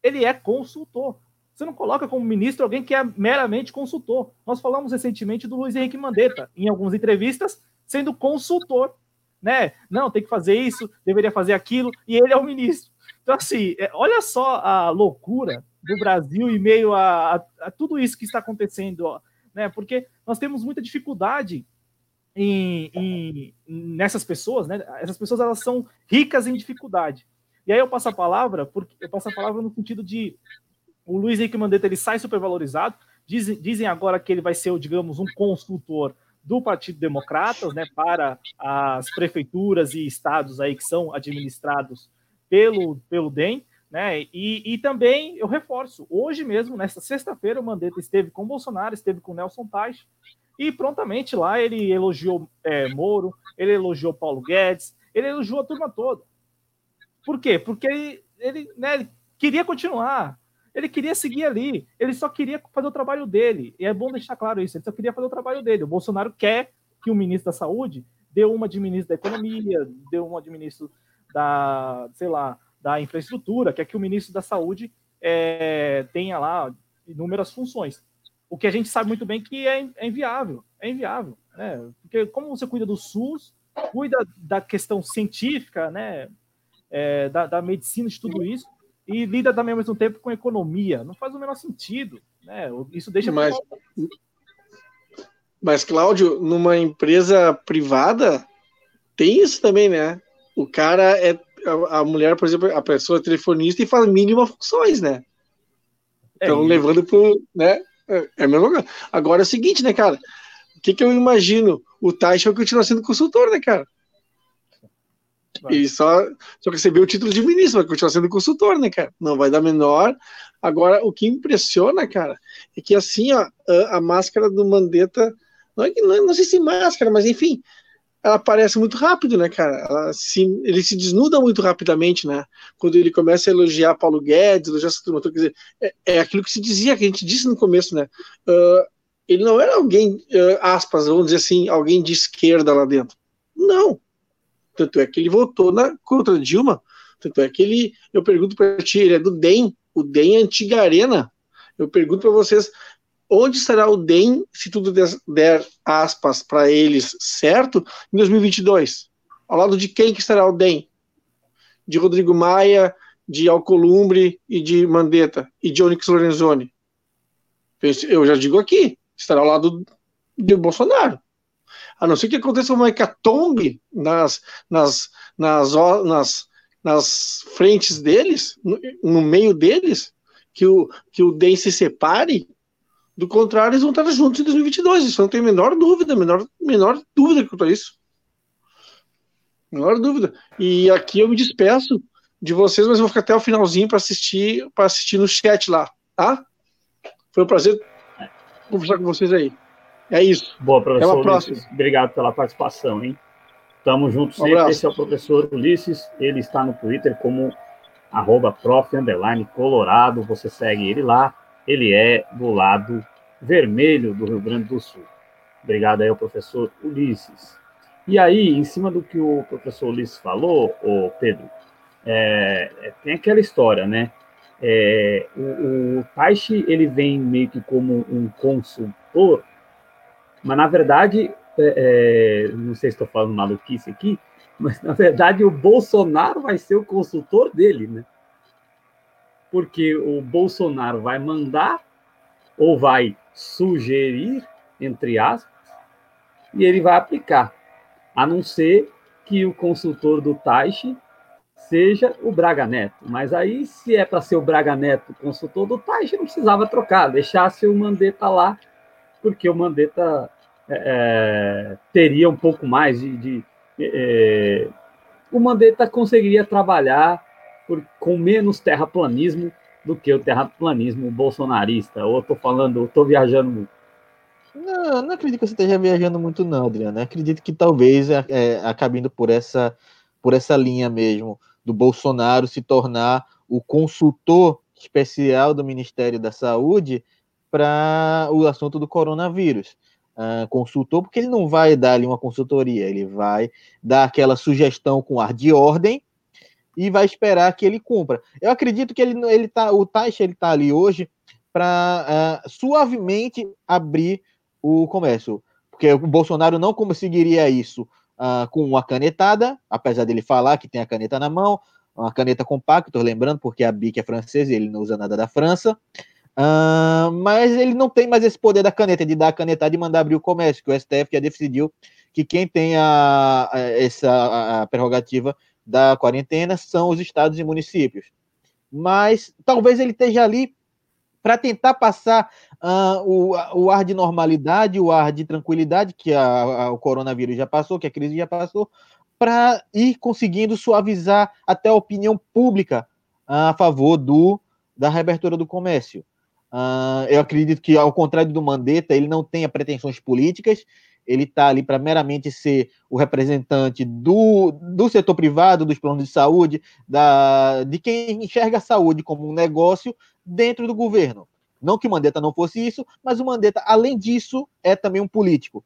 Ele é consultor. Você não coloca como ministro alguém que é meramente consultor. Nós falamos recentemente do Luiz Henrique Mandetta, em algumas entrevistas, sendo consultor. Né? Não, tem que fazer isso, deveria fazer aquilo, e ele é o ministro. Então, assim, é, olha só a loucura do Brasil em meio a, a, a tudo isso que está acontecendo, ó, né? Porque nós temos muita dificuldade em, em, nessas pessoas, né? Essas pessoas elas são ricas em dificuldade. E aí eu passo a palavra, porque eu passo a palavra no sentido de o Luiz Henrique Mandetta ele sai supervalorizado. Dizem, dizem agora que ele vai ser, digamos, um consultor do Partido Democratas, né, para as prefeituras e estados aí que são administrados pelo, pelo DEM, né, e, e também eu reforço, hoje mesmo, nesta sexta-feira, o Mandetta esteve com Bolsonaro, esteve com Nelson Tais, e prontamente lá ele elogiou é, Moro, ele elogiou Paulo Guedes, ele elogiou a turma toda. Por quê? Porque ele, ele, né, ele queria continuar, ele queria seguir ali, ele só queria fazer o trabalho dele. E é bom deixar claro isso, ele só queria fazer o trabalho dele. O Bolsonaro quer que o ministro da Saúde dê uma de ministro da Economia, dê uma de ministro da, sei lá, da infraestrutura, quer que o ministro da Saúde é, tenha lá inúmeras funções. O que a gente sabe muito bem que é, é inviável, é inviável, né? Porque como você cuida do SUS, cuida da questão científica, né? É, da, da, medicina, de tudo isso, e lida também ao mesmo tempo com economia. Não faz o menor sentido, né? Isso deixa. Mas, mas Cláudio, numa empresa privada tem isso também, né? O cara é a mulher, por exemplo, a pessoa é telefonista e faz mínimas funções, né? Então, é levando pro, né? É, é. Agora é o seguinte, né, cara? O que, que eu imagino? O Taixa continua sendo consultor, né, cara? Vai. E só, só recebeu o título de ministro, vai continuar sendo consultor, né, cara? Não vai dar menor. Agora, o que impressiona, cara, é que assim, ó, a, a máscara do Mandetta, não, é que, não, não sei se máscara, mas enfim, ela aparece muito rápido, né, cara? Se, ele se desnuda muito rapidamente, né? Quando ele começa a elogiar Paulo Guedes, elogiar essa turma, quer dizer, é, é, aquilo que se dizia, que a gente disse no começo, né? Uh, ele não era alguém, uh, aspas, vamos dizer assim, alguém de esquerda lá dentro. Não. Tanto é que ele votou na, contra Dilma. Tanto é que ele, eu pergunto para ti, ele é do DEM, o DEM é antiga arena. Eu pergunto para vocês, onde estará o DEM, se tudo der, der aspas para eles certo, em 2022? Ao lado de quem que estará o DEM? De Rodrigo Maia, de Alcolumbre e de Mandetta e de Onyx Lorenzoni. Eu já digo aqui, estará ao lado de Bolsonaro. A não ser que aconteça uma hecatombe nas, nas, nas, nas, nas frentes deles, no, no meio deles, que o, que o DEM se separe do contrário, eles vão estar juntos em 2022. Isso não tem a menor dúvida, menor, menor dúvida quanto a isso. Menor dúvida. E aqui eu me despeço de vocês, mas vou ficar até o finalzinho para assistir, para assistir no chat lá, tá? Foi um prazer conversar com vocês aí. É isso. Boa, professor. Até próxima. Obrigado pela participação, hein? Tamo juntos um sempre. Esse é o professor Ulisses. Ele está no Twitter como arroba prof, colorado. Você segue ele lá ele é do lado vermelho do Rio Grande do Sul. Obrigado aí ao professor Ulisses. E aí, em cima do que o professor Ulisses falou, o Pedro, é, é, tem aquela história, né? É, o, o Taishi, ele vem meio que como um consultor, mas na verdade, é, é não sei se estou falando maluquice aqui, mas na verdade o Bolsonaro vai ser o consultor dele, né? Porque o Bolsonaro vai mandar ou vai sugerir, entre aspas, e ele vai aplicar, a não ser que o consultor do Taixe seja o Braga Neto. Mas aí, se é para ser o Braga Neto consultor do Taixe, não precisava trocar, deixasse o Mandetta lá, porque o Mandetta é, teria um pouco mais de. de é, o Mandetta conseguiria trabalhar por, com menos terraplanismo do que o terraplanismo bolsonarista. Ou estou falando, estou viajando muito. Não, não acredito que você esteja viajando muito, não, Adriano. Acredito que talvez é, é, acabe indo por essa, por essa linha mesmo, do Bolsonaro se tornar o consultor especial do Ministério da Saúde para o assunto do coronavírus. Uh, consultor, porque ele não vai dar ali uma consultoria, ele vai dar aquela sugestão com ar de ordem e vai esperar que ele cumpra. Eu acredito que ele, ele tá, o Taixa ele tá ali hoje para uh, ah, suavemente abrir o comércio, porque o Bolsonaro não conseguiria isso uh, com uma canetada, apesar dele falar que tem a caneta na mão, uma caneta compacta, lembrando, porque a BIC é francesa e ele não usa nada da França. Uh, mas ele não tem mais esse poder da caneta, de dar a canetada e mandar abrir o comércio, que o STF já decidiu que quem tem a, a essa a prerrogativa da quarentena são os estados e municípios. Mas talvez ele esteja ali para tentar passar uh, o, o ar de normalidade, o ar de tranquilidade que a, a, o coronavírus já passou, que a crise já passou, para ir conseguindo suavizar até a opinião pública a favor do, da reabertura do comércio. Uh, eu acredito que, ao contrário do Mandetta, ele não tenha pretensões políticas, ele está ali para meramente ser o representante do, do setor privado, dos planos de saúde, da, de quem enxerga a saúde como um negócio dentro do governo. Não que o Mandetta não fosse isso, mas o Mandetta, além disso, é também um político.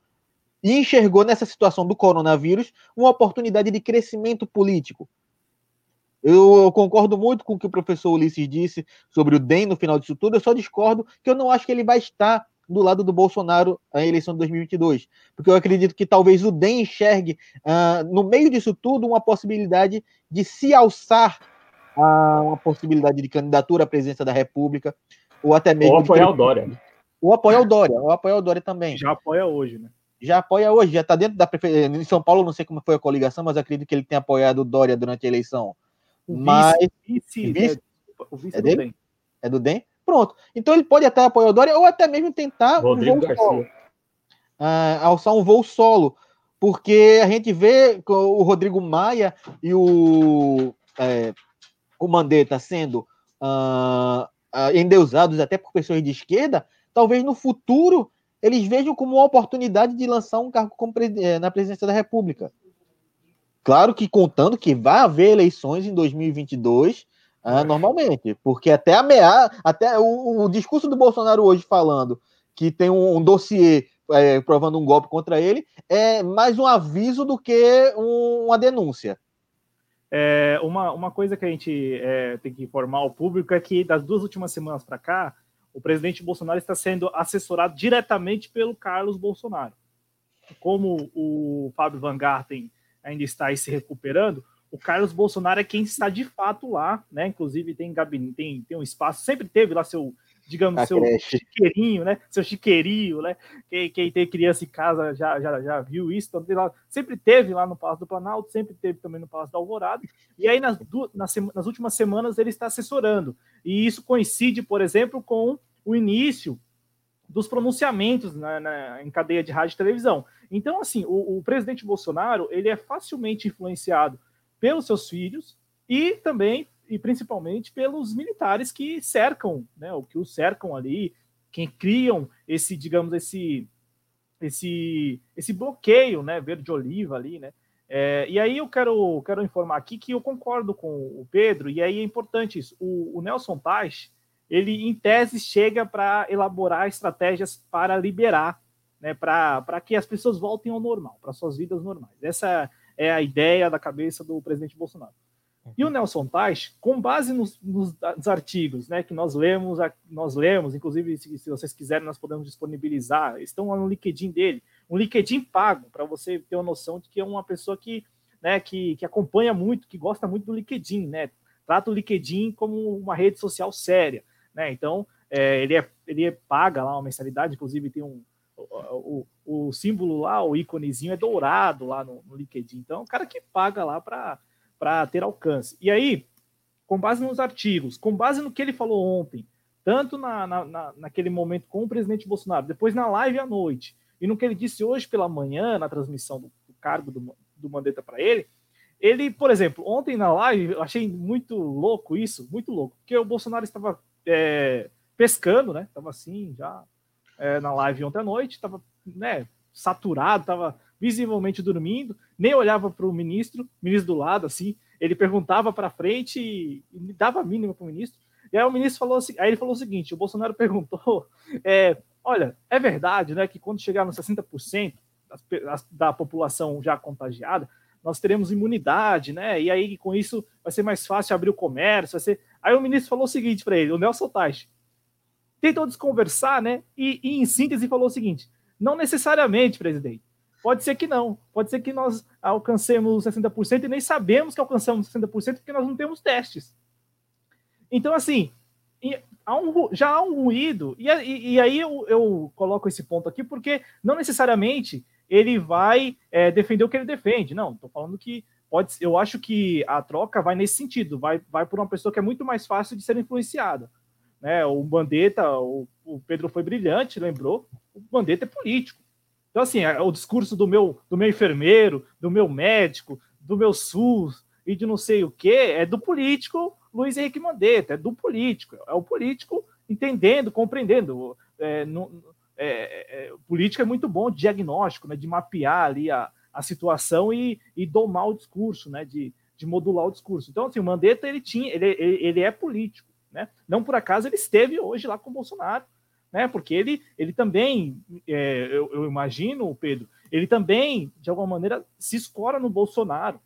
E enxergou nessa situação do coronavírus uma oportunidade de crescimento político. Eu, eu, concordo muito com o que o professor Ulisses disse sobre o DEM no final disso tudo. Eu só discordo que eu não acho que ele vai estar do lado do Bolsonaro na eleição de 2022. Porque eu acredito que talvez o DEM enxergue, uh, no meio disso tudo, uma possibilidade de se alçar a uma possibilidade de candidatura à presidência da República, ou até mesmo. Ou apoiar o Dória. Né? Ou apoiar o Dória, ou apoiar o Dória também. Já apoia hoje, né? Já apoia hoje, já está dentro da prefeitura. Em São Paulo, não sei como foi a coligação, mas acredito que ele tenha apoiado o Dória durante a eleição. O mas vice, vice, é, o vice é, é do DEM. É do DEM? Pronto. Então ele pode até apoiar o Dória ou até mesmo tentar Rodrigo um voo Garcia. solo. Ah, alçar um voo solo. Porque a gente vê o Rodrigo Maia e o, é, o Mandetta sendo ah, ah, endeusados até por pessoas de esquerda, talvez no futuro eles vejam como uma oportunidade de lançar um cargo eh, na presidência da República. Claro que contando que vai haver eleições em 2022, ah, normalmente, porque até ameaça, até o, o, discurso do Bolsonaro hoje falando que tem um, um dossiê é, provando um golpe contra ele é mais um aviso do que um, uma denúncia. É, uma, uma coisa que a gente é, tem que informar ao público é que das duas últimas semanas para cá, o presidente Bolsonaro está sendo assessorado diretamente pelo Carlos Bolsonaro. Como o Fábio Van Garten ainda está se recuperando, o Carlos Bolsonaro é quem está de fato lá, né? Inclusive tem gabinete, tem, tem um espaço, sempre teve lá seu, digamos, A seu creche. chiqueirinho, né? Seu chiqueirinho, né? Quem, quem tem criança em casa já, já, já viu isso. Então, lá, sempre teve lá no Palácio do Planalto, sempre teve também no Palácio da Alvorada. E aí, nas, nas, nas últimas semanas, ele está assessorando. E isso coincide, por exemplo, com o início dos pronunciamentos na, na, em cadeia de rádio e televisão. Então, assim, o, o, presidente Bolsonaro ele é facilmente influenciado pelos seus filhos e também e principalmente pelos militares que cercam, né, o que o cercam ali, quem criam esse, digamos, esse esse esse bloqueio, né, verde oliva ali, né? É, e aí eu quero quero informar aqui que eu concordo com o Pedro e aí é importante isso. O, o Nelson Tais ele em tese chega para elaborar estratégias para liberar né, para que as pessoas voltem ao normal, para suas vidas normais. Essa é a ideia da cabeça do presidente Bolsonaro. E o Nelson Tais, com base nos, nos, nos, artigos né, que nós lemos, nós lemos, inclusive, se, se, vocês quiserem, nós podemos disponibilizar, estão lá no LinkedIn dele, um LinkedIn pago, para você ter uma noção de que é uma pessoa que, né, que, que acompanha muito, que gosta muito do LinkedIn, né? Trata o LinkedIn como uma rede social séria, né? Então, é, ele, é, ele é, paga lá uma mensalidade, inclusive tem um, o, o, símbolo lá, o íconezinho é dourado lá no, no LinkedIn. Então, o cara que paga lá para ter alcance. E aí, com base nos artigos, com base no que ele falou ontem, tanto na, na, na, naquele momento com o presidente Bolsonaro, depois na live à noite, e no que ele disse hoje pela manhã, na transmissão do, do cargo do, do Mandetta para ele, ele, por exemplo, ontem na live, eu achei muito louco isso, muito louco, porque o Bolsonaro estava é, pescando, né? Estava assim, já é, na live ontem à noite, estava né, saturado, estava visivelmente dormindo, nem olhava para o ministro, ministro do lado, assim, ele perguntava para frente e, e dava a mínima para o ministro. E aí o ministro falou assim, aí ele falou o seguinte: o Bolsonaro perguntou, é, olha, é verdade, né, que quando chegar nos 60% da, da população já contagiada, nós teremos imunidade, né? E aí com isso vai ser mais fácil abrir o comércio, vai ser. Aí o ministro falou o seguinte para ele, o Nelson Taix, tentou desconversar, né? E, e em síntese falou o seguinte: não necessariamente, presidente. Pode ser que não. Pode ser que nós alcancemos 60% e nem sabemos que alcançamos 60% porque nós não temos testes. Então, assim, há um, já há um ruído, e, e, e aí eu, eu, coloco esse ponto aqui porque não necessariamente ele vai é, defender o que ele defende. Não, estou falando que pode eu acho que a troca vai nesse sentido, vai, vai por uma pessoa que é muito mais fácil de ser influenciada. Né? O Bandeta, o, o Pedro foi brilhante, lembrou, o Bandeta é político. Então, assim, é o discurso do meu, do meu enfermeiro, do meu médico, do meu SUS e de não sei o que, é do político Luiz Henrique Mandetta, é do político, é o político entendendo, compreendendo. É, no, é, é, política é muito bom de diagnóstico, né, de mapear ali a, a situação e, e domar o discurso, né, de, de modular o discurso. Então, assim, o Mandetta, ele, tinha, ele, ele, ele é político. Né? Não por acaso ele esteve hoje lá com o Bolsonaro né? Porque ele, ele também, é, eu, eu, imagino, Pedro, ele também, de alguma maneira, se escora no Bolsonaro.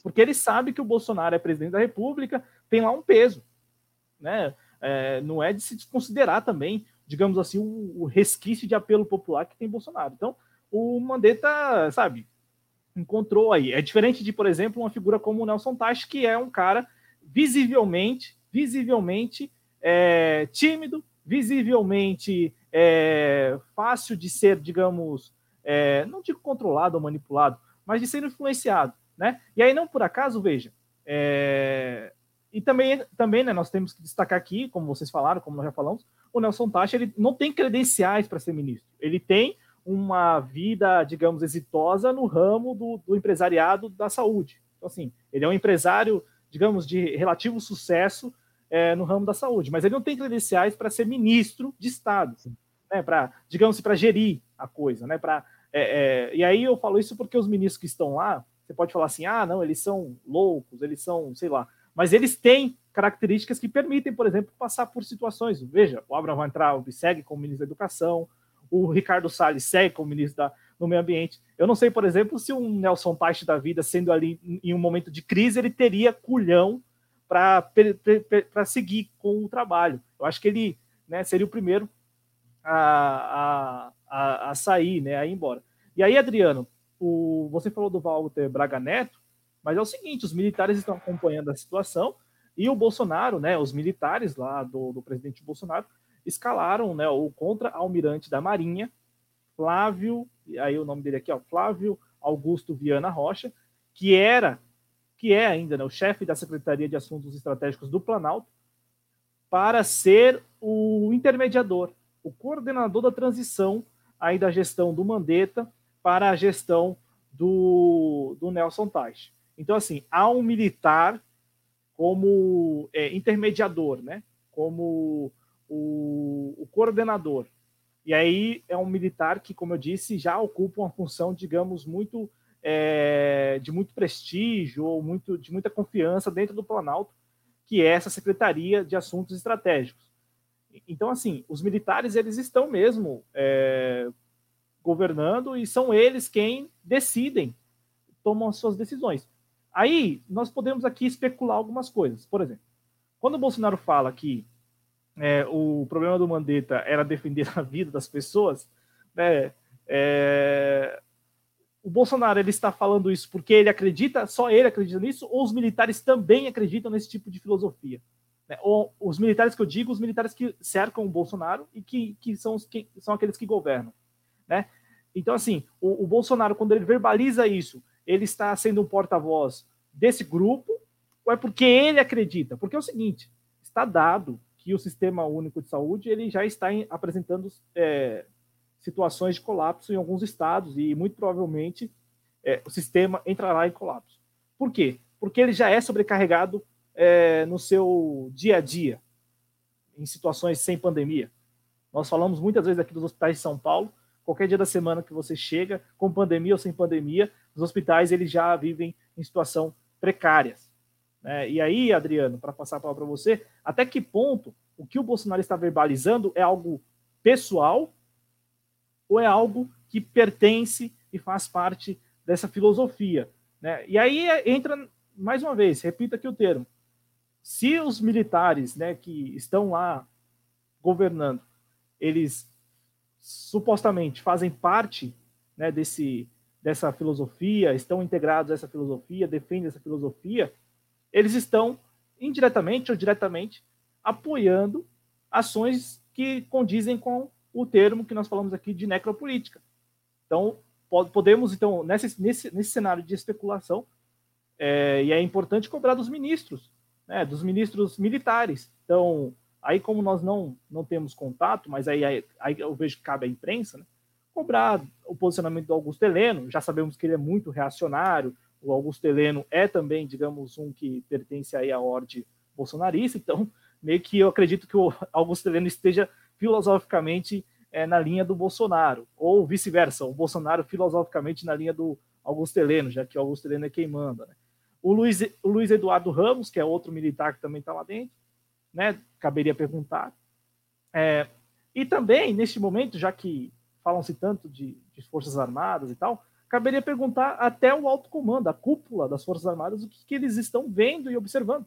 Porque ele sabe que o Bolsonaro é presidente da República, tem lá um peso. Né? É, não é de se desconsiderar também, digamos assim, o, o, resquício de apelo popular que tem Bolsonaro. Então, o Mandetta, sabe, encontrou aí. É diferente de, por exemplo, uma figura como o Nelson Taix, que é um cara visivelmente, visivelmente é, tímido, visivelmente é, fácil de ser, digamos, é, não digo controlado ou manipulado, mas de ser influenciado, né? E aí não por acaso, veja, é, e também, também né, nós temos que destacar aqui, como vocês falaram, como nós já falamos, o Nelson Tacha ele não tem credenciais para ser ministro. Ele tem uma vida, digamos, exitosa no ramo do, do empresariado da saúde. Então, assim, ele é um empresário, digamos, de relativo sucesso é, no ramo da saúde, mas ele não tem credenciais para ser ministro de Estado, né, para, digamos, para gerir a coisa, né, para é, é, e aí eu falo isso porque os ministros que estão lá, você pode falar assim, ah, não, eles são loucos, eles são, sei lá, mas eles têm características que permitem, por exemplo, passar por situações. Veja, o Abraham Van Traub segue como ministro da Educação, o Ricardo Salles segue como ministro da, do Meio Ambiente. Eu não sei, por exemplo, se um Nelson Paich da vida, sendo ali em um momento de crise, ele teria culhão para seguir com o trabalho. Eu acho que ele né, seria o primeiro a, a, a, sair, né, a ir embora. E aí, Adriano, o, você falou do Walter Braga Neto, mas é o seguinte: os militares estão acompanhando a situação e o Bolsonaro, né, os militares lá do, do presidente Bolsonaro, escalaram né, o contra-almirante da Marinha, Flávio, e aí o nome dele aqui, ó, Flávio Augusto Viana Rocha, que era que é ainda né, o chefe da Secretaria de Assuntos Estratégicos do Planalto, para ser o intermediador, o coordenador da transição aí da gestão do Mandetta para a gestão do, do Nelson Tais. Então, assim, há um militar como é, intermediador, né? como o, o, coordenador. E aí é um militar que, como eu disse, já ocupa uma função, digamos, muito é, de muito prestígio ou muito, de muita confiança dentro do Planalto, que é essa Secretaria de Assuntos Estratégicos. Então, assim, os militares eles estão mesmo é, governando e são eles quem decidem, tomam as suas decisões. Aí nós podemos aqui especular algumas coisas. Por exemplo, quando o Bolsonaro fala que é, o problema do Mandetta era defender a vida das pessoas, né, é, o Bolsonaro ele está falando isso porque ele acredita, só ele acredita nisso, ou os militares também acreditam nesse tipo de filosofia? Né? Ou os militares que eu digo, os militares que cercam o Bolsonaro e que, que, são, os, que são aqueles que governam. Né? Então, assim, o, o Bolsonaro, quando ele verbaliza isso, ele está sendo um porta-voz desse grupo, ou é porque ele acredita? Porque é o seguinte, está dado que o Sistema Único de Saúde ele já está em, apresentando é, situações de colapso em alguns estados e muito provavelmente é, o sistema entrará em colapso. Por quê? Porque ele já é sobrecarregado é, no seu dia a dia, em situações sem pandemia. Nós falamos muitas vezes aqui dos hospitais de São Paulo, qualquer dia da semana que você chega, com pandemia ou sem pandemia, os hospitais eles já vivem em situação precárias. Né? E aí, Adriano, para passar a palavra para você, até que ponto o que o Bolsonaro está verbalizando é algo pessoal ou é algo que pertence e faz parte dessa filosofia? Né? E aí entra, mais uma vez, repito aqui o termo, se os militares né, que estão lá governando, eles supostamente fazem parte né, desse, dessa filosofia, estão integrados a essa filosofia, defendem essa filosofia, eles estão indiretamente ou diretamente apoiando ações que condizem com o termo que nós falamos aqui de necropolítica. Então, podemos, então, nesse, nesse, nesse cenário de especulação, é, e é importante cobrar dos ministros, né, dos ministros militares. Então, aí como nós não, não temos contato, mas aí, aí, aí eu vejo que cabe à imprensa, né, cobrar o posicionamento do Augusto Heleno, já sabemos que ele é muito reacionário, o Augusto Heleno é também, digamos, um que pertence aí à ordem bolsonarista, então meio que eu acredito que o Augusto Heleno esteja filosoficamente é, na linha do Bolsonaro, ou vice-versa, o Bolsonaro filosoficamente na linha do Augusto Heleno, já que o Augusto Heleno é quem manda. Né? O, Luiz, o Luiz Eduardo Ramos, que é outro militar que também está lá dentro, né? caberia perguntar. É, e também, neste momento, já que falam-se tanto de, de Forças Armadas e tal, caberia perguntar até o alto comando, a cúpula das Forças Armadas, o que, que eles estão vendo e observando.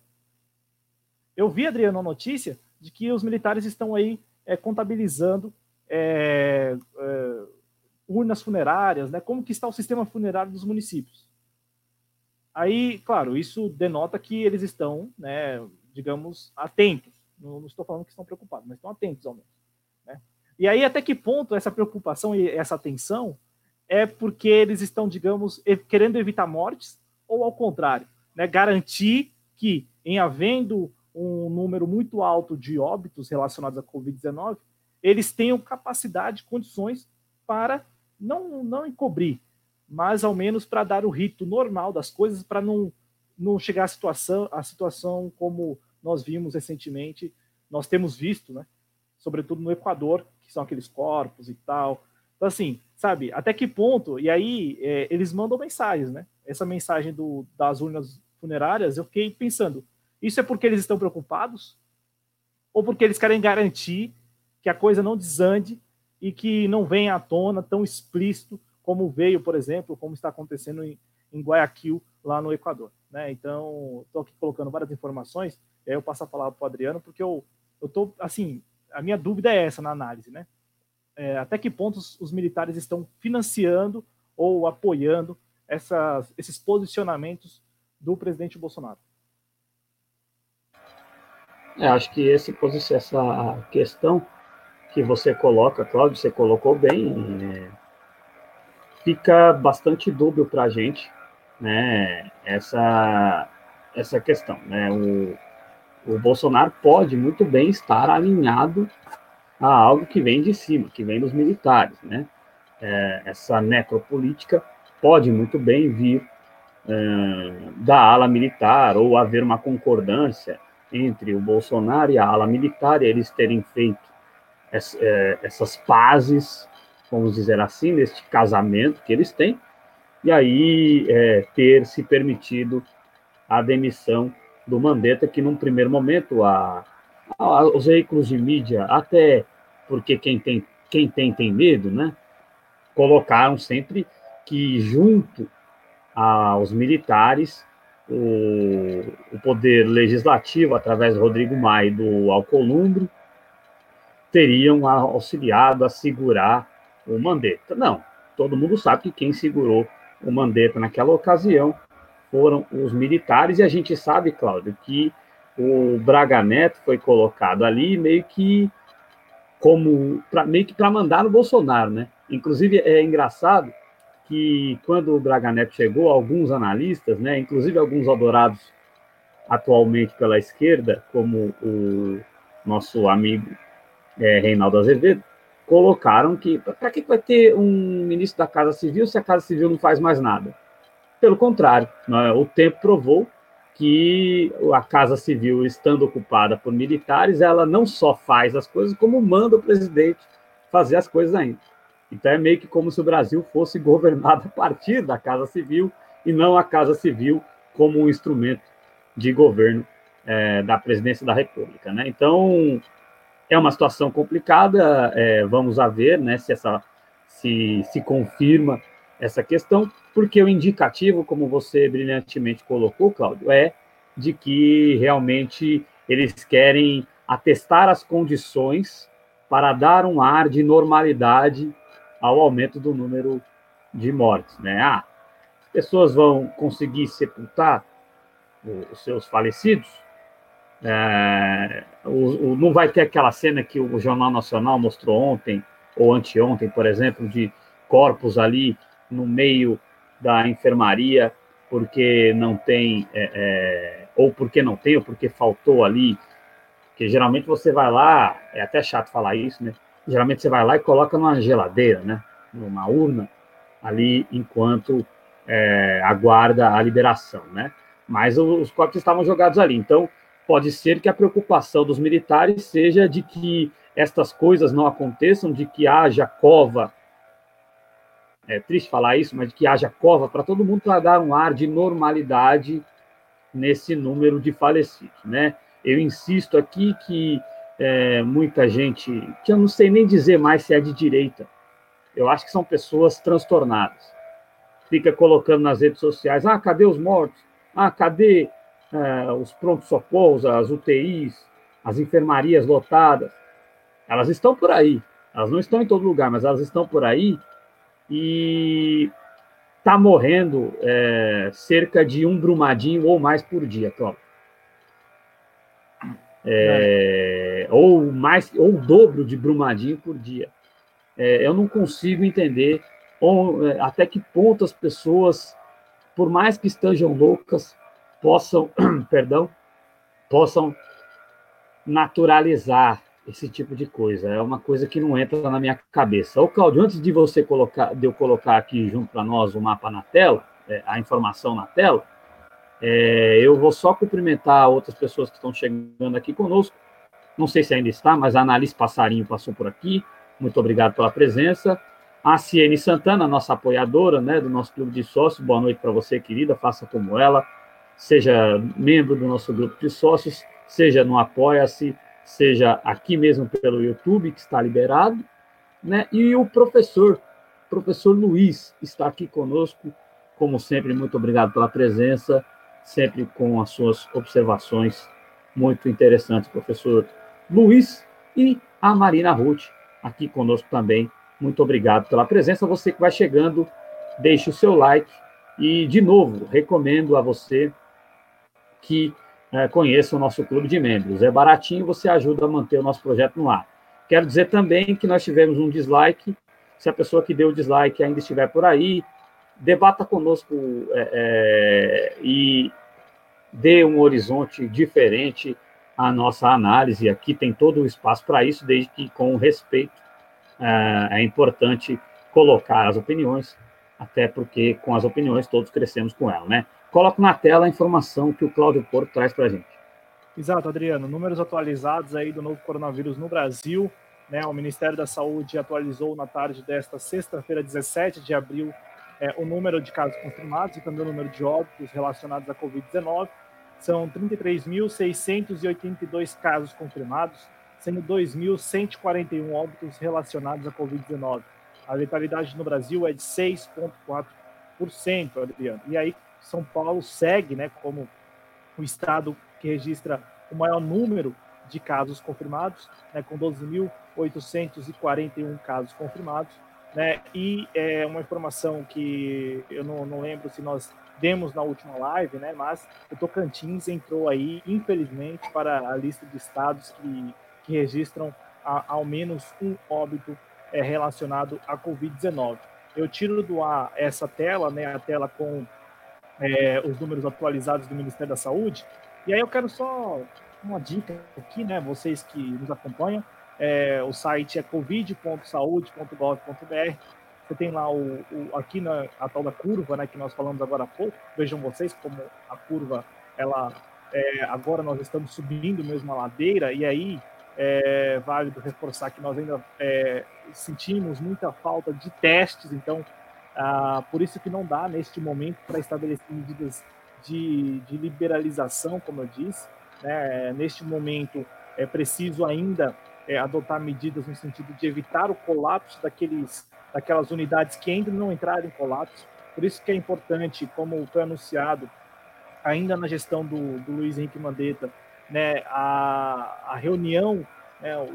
Eu vi, Adriano, a notícia de que os militares estão aí é, contabilizando é, é, urnas funerárias, né? Como que está o sistema funerário dos municípios? Aí, claro, isso denota que eles estão, né, digamos, atentos. Não, não estou falando que estão preocupados, mas estão atentos ao menos. Né? E aí, até que ponto essa preocupação e essa atenção é porque eles estão, digamos, querendo evitar mortes, ou ao contrário, né, garantir que, em havendo um número muito alto de óbitos relacionados à Covid-19, eles tenham capacidade, condições para não, não encobrir, mas ao menos para dar o rito normal das coisas, para não, não chegar à situação, à situação como nós vimos recentemente, nós temos visto, né, sobretudo no Equador, que são aqueles corpos e tal. Então, assim, sabe? Até que ponto? E aí é, eles mandam mensagens, né? Essa mensagem do, das urnas funerárias, eu fiquei pensando, isso é porque eles estão preocupados? Ou porque eles querem garantir que a coisa não desande e que não venha à tona tão explícito como veio, por exemplo, como está acontecendo em, em Guayaquil, lá no Equador. Né? Então, estou aqui colocando várias informações, aí eu passo a palavra para o Adriano, porque eu estou, assim, a minha dúvida é essa na análise, né? é, até que ponto os, os, militares estão financiando ou apoiando essas, esses posicionamentos do presidente Bolsonaro? É, acho que esse, essa questão que você coloca, Cláudio, você colocou bem, é, fica bastante dúbio para a gente, né, essa, essa questão, né, o, o Bolsonaro pode muito bem estar alinhado a algo que vem de cima, que vem dos militares, né? É, essa necropolítica pode muito bem vir é, da ala militar ou haver uma concordância entre o Bolsonaro e a ala militar, eles terem feito essa, é, essas pazes, vamos dizer assim, neste casamento que eles têm, e aí é, ter se permitido a demissão do Mandetta, que num primeiro momento a, os veículos de mídia, até porque quem tem, quem tem, tem medo, né? Colocaram sempre que junto aos militares, o, o poder legislativo, através do Rodrigo Maia e do Alcolumbre, teriam auxiliado a segurar o Mandetta. Não, todo mundo sabe que quem segurou o Mandetta naquela ocasião foram os militares, e a gente sabe, Cláudio, que o Braga Neto foi colocado ali meio que como pra, meio que para mandar no Bolsonaro, né? Inclusive é engraçado que quando o Braga Neto chegou, alguns analistas, né, inclusive alguns adorados atualmente pela esquerda, como o nosso amigo é, Reinaldo Azevedo, colocaram que para que vai ter um ministro da Casa Civil se a Casa Civil não faz mais nada? Pelo contrário, né, o tempo provou que a Casa Civil, estando ocupada por militares, ela não só faz as coisas, como manda o presidente fazer as coisas ainda. Então é meio que como se o Brasil fosse governado a partir da Casa Civil e não a Casa Civil como um instrumento de governo é, da presidência da República. Né? Então, é uma situação complicada, é, vamos a ver né, se, essa, se, se confirma essa questão, porque o indicativo, como você brilhantemente colocou, Cláudio, é de que realmente eles querem atestar as condições para dar um ar de normalidade ao aumento do número de mortes. Né? Ah, as pessoas vão conseguir sepultar os seus falecidos, é, o, o, não vai ter aquela cena que o Jornal Nacional mostrou ontem, ou anteontem, por exemplo, de corpos ali no meio da enfermaria, porque não tem, é, é, ou porque não tem, ou porque faltou ali, que geralmente você vai lá, é até chato falar isso, né? Geralmente você vai lá e coloca numa geladeira, né? Numa urna, ali, enquanto é, aguarda a liberação, né? Mas os corpos estavam jogados ali, então pode ser que a preocupação dos militares seja de que estas coisas não aconteçam, de que haja cova. É triste falar isso, mas de que haja cova para todo mundo para dar um ar de normalidade nesse número de falecidos, né? Eu insisto aqui que é, muita gente, que eu não sei nem dizer mais se é de direita, eu acho que são pessoas transtornadas. Fica colocando nas redes sociais: ah, cadê os mortos? Ah, cadê é, os prontos-socorros, as UTIs, as enfermarias lotadas, elas estão por aí. Elas não estão em todo lugar, mas elas estão por aí e está morrendo é, cerca de um brumadinho ou mais por dia, Cláudio. É, ou mais, ou o dobro de brumadinho por dia. É, eu não consigo entender ou, é, até que ponto as pessoas, por mais que estejam loucas, possam, perdão, possam naturalizar esse tipo de coisa. É uma coisa que não entra na minha cabeça. Ô, Claudio, antes de você colocar, de eu colocar aqui junto para nós o mapa na tela, é, a informação na tela, é, eu vou só cumprimentar outras pessoas que estão chegando aqui conosco. Não sei se ainda está, mas a Analice Passarinho passou por aqui. Muito obrigado pela presença. A Ciene Santana, nossa apoiadora né, do nosso clube de sócios. Boa noite para você, querida. Faça como ela seja membro do nosso grupo de sócios, seja no Apoia-se, seja aqui mesmo pelo YouTube, que está liberado, né? E o professor, professor Luiz, está aqui conosco, como sempre, muito obrigado pela presença, sempre com as suas observações muito interessantes, professor Luiz, e a Marina Ruth, aqui conosco também. Muito obrigado pela presença. Você que vai chegando, deixe o seu like. E, de novo, recomendo a você que é, conheça o nosso clube de membros. É baratinho, você ajuda a manter o nosso projeto no ar. Quero dizer também que nós tivemos um dislike. Se a pessoa que deu o dislike ainda estiver por aí, debata conosco é, é, e dê um horizonte diferente à nossa análise. Aqui tem todo o espaço para isso, desde que com respeito. É, é importante colocar as opiniões, até porque com as opiniões todos crescemos com ela, né? coloco na tela a informação que o Cláudio Porto traz para a gente. Exato, Adriano. Números atualizados aí do novo coronavírus no Brasil. Né, o Ministério da Saúde atualizou na tarde desta sexta-feira, 17 de abril, é, o número de casos confirmados e também o número de óbitos relacionados à Covid-19. São 33.682 casos confirmados, sendo 2.141 óbitos relacionados à Covid-19. A letalidade no Brasil é de 6,4%, Adriano. E aí, são Paulo segue né, como o estado que registra o maior número de casos confirmados, né, com 12.841 casos confirmados. Né, e é uma informação que eu não, não, lembro se nós demos na última live, né, mas o Tocantins entrou aí, infelizmente, para a lista de estados que, que registram a, ao menos um óbito é, relacionado à Covid-19. Eu tiro do ar essa tela, né, a tela com é, os números atualizados do Ministério da Saúde. E aí eu quero só uma dica aqui, né? Vocês que nos acompanham, é, o site é covid.saude.gov.br. Você tem lá o, o, aqui na a tal da curva, né, que nós falamos agora há pouco. Vejam vocês como a curva, ela é, agora nós estamos subindo mesmo a ladeira e aí é válido reforçar que nós ainda é, sentimos muita falta de testes, então ah, por isso que não dá neste momento para estabelecer medidas de, de, liberalização, como eu disse. Né? Neste momento é preciso ainda é, adotar medidas no sentido de evitar o colapso daqueles, daquelas unidades que ainda não entraram em colapso. Por isso que é importante, como foi anunciado ainda na gestão do, do Luiz Henrique Mandetta, né, a, a reunião, né, o,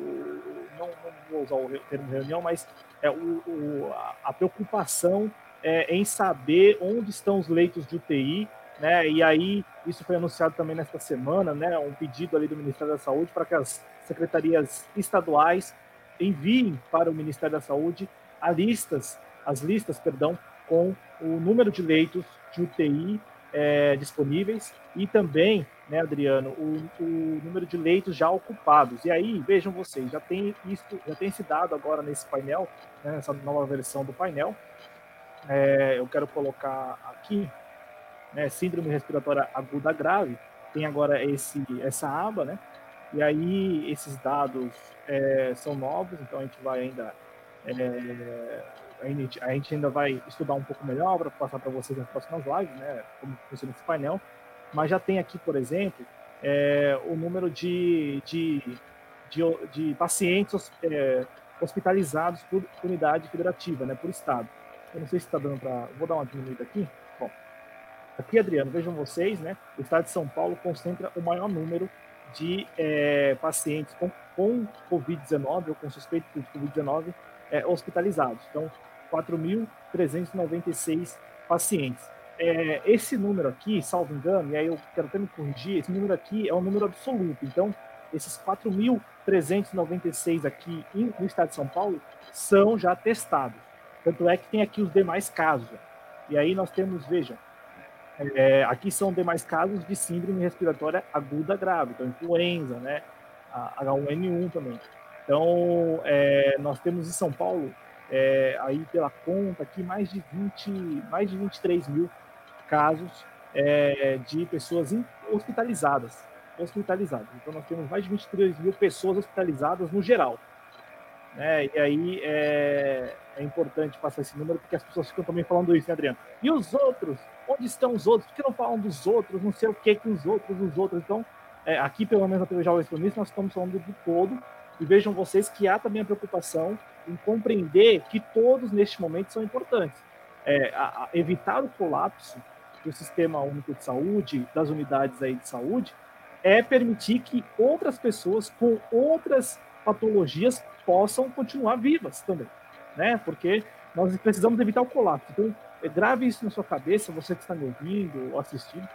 não, não, vou usar o termo reunião, mas é, o, o, a preocupação é, em saber onde estão os leitos de UTI, né, e aí isso foi anunciado também nesta semana, né, um pedido ali do Ministério da Saúde para que as secretarias estaduais enviem para o Ministério da Saúde as listas, as listas, perdão, com o número de leitos de UTI é, disponíveis e também, né, Adriano, o, o, número de leitos já ocupados. E aí, vejam vocês, já tem isso, já tem esse dado agora nesse painel, né, nessa nova versão do painel. É, eu quero colocar aqui, né, síndrome respiratória aguda grave. Tem agora esse essa aba, né? E aí esses dados é, são novos, então a gente vai ainda é, a gente, a gente ainda vai estudar um pouco melhor para passar para vocês nas próximas lives, né, como funciona esse painel, mas já tem aqui, por exemplo, é, o número de, de, de, de pacientes é, hospitalizados por unidade federativa, né, por estado. Eu não sei se está dando para... Vou dar uma diminuída aqui. Bom, aqui, Adriano, vejam vocês, né, o estado de São Paulo concentra o maior número de é, pacientes com, com Covid-19 ou com suspeito de Covid-19 é, hospitalizados. Então, 4.396 pacientes. É, esse número aqui, salvo engano, e aí eu quero até me corrigir, esse número aqui é um número absoluto. Então, esses 4.396 aqui no estado de São Paulo são já testados. Tanto é que tem aqui os demais casos. E aí nós temos, vejam, é, aqui são demais casos de síndrome respiratória aguda grave, então influenza, né? A H1N1 também. Então, é, nós temos em São Paulo é, aí pela conta aqui mais de 20, mais de 23 mil casos é, de pessoas hospitalizadas, hospitalizadas. Então nós temos mais de 23 mil pessoas hospitalizadas no geral. Né? E aí é, é, importante passar esse número porque as pessoas ficam também falando isso, né, Adriano? E os outros? Onde estão os outros? Por que não falam dos outros? Não sei o que que os outros, os outros. Então, é, aqui pelo menos na TV Jovem Extremista nós estamos falando do todo e vejam vocês que há também a preocupação em compreender que todos neste momento são importantes. É, a, a evitar o colapso do sistema único de saúde, das unidades aí de saúde, é permitir que outras pessoas com outras patologias possam continuar vivas também, né? Porque nós precisamos evitar o colapso. Então, é, grave isso na sua cabeça, você que está me ouvindo ou assistindo.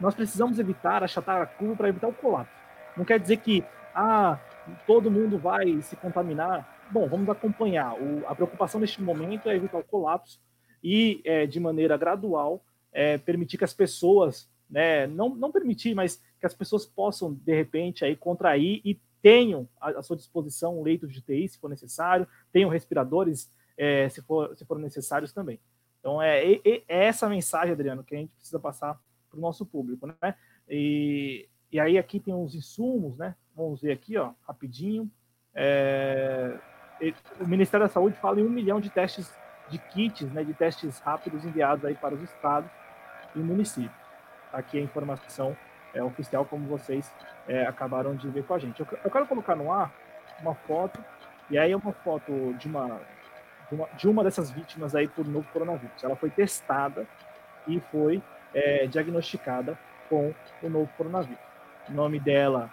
Nós precisamos evitar achatar a curva para evitar o colapso. Não quer dizer que ah, todo mundo vai se contaminar. Bom, vamos acompanhar. O, a preocupação neste momento é evitar o colapso e, é, de maneira gradual, é, permitir que as pessoas, né, não, não permitir, mas que as pessoas possam, de repente, aí, contrair e tenham à, sua disposição um leito de UTI, se for necessário, tenham respiradores, é, se, for, se for necessários também. Então, é, é, essa mensagem, Adriano, que a gente precisa passar para o nosso público, né? E, e aí aqui tem uns insumos, né? Vamos ver aqui, ó, rapidinho. É, o Ministério da Saúde fala em um milhão de testes de kits, né, de testes rápidos enviados aí para os estados e municípios. Aqui a informação é, oficial, como vocês é, acabaram de ver com a gente. Eu, eu, quero colocar no ar uma foto, e aí é uma foto de uma, de uma, de uma dessas vítimas aí por novo coronavírus. Ela foi testada e foi é, diagnosticada com o novo coronavírus. O nome dela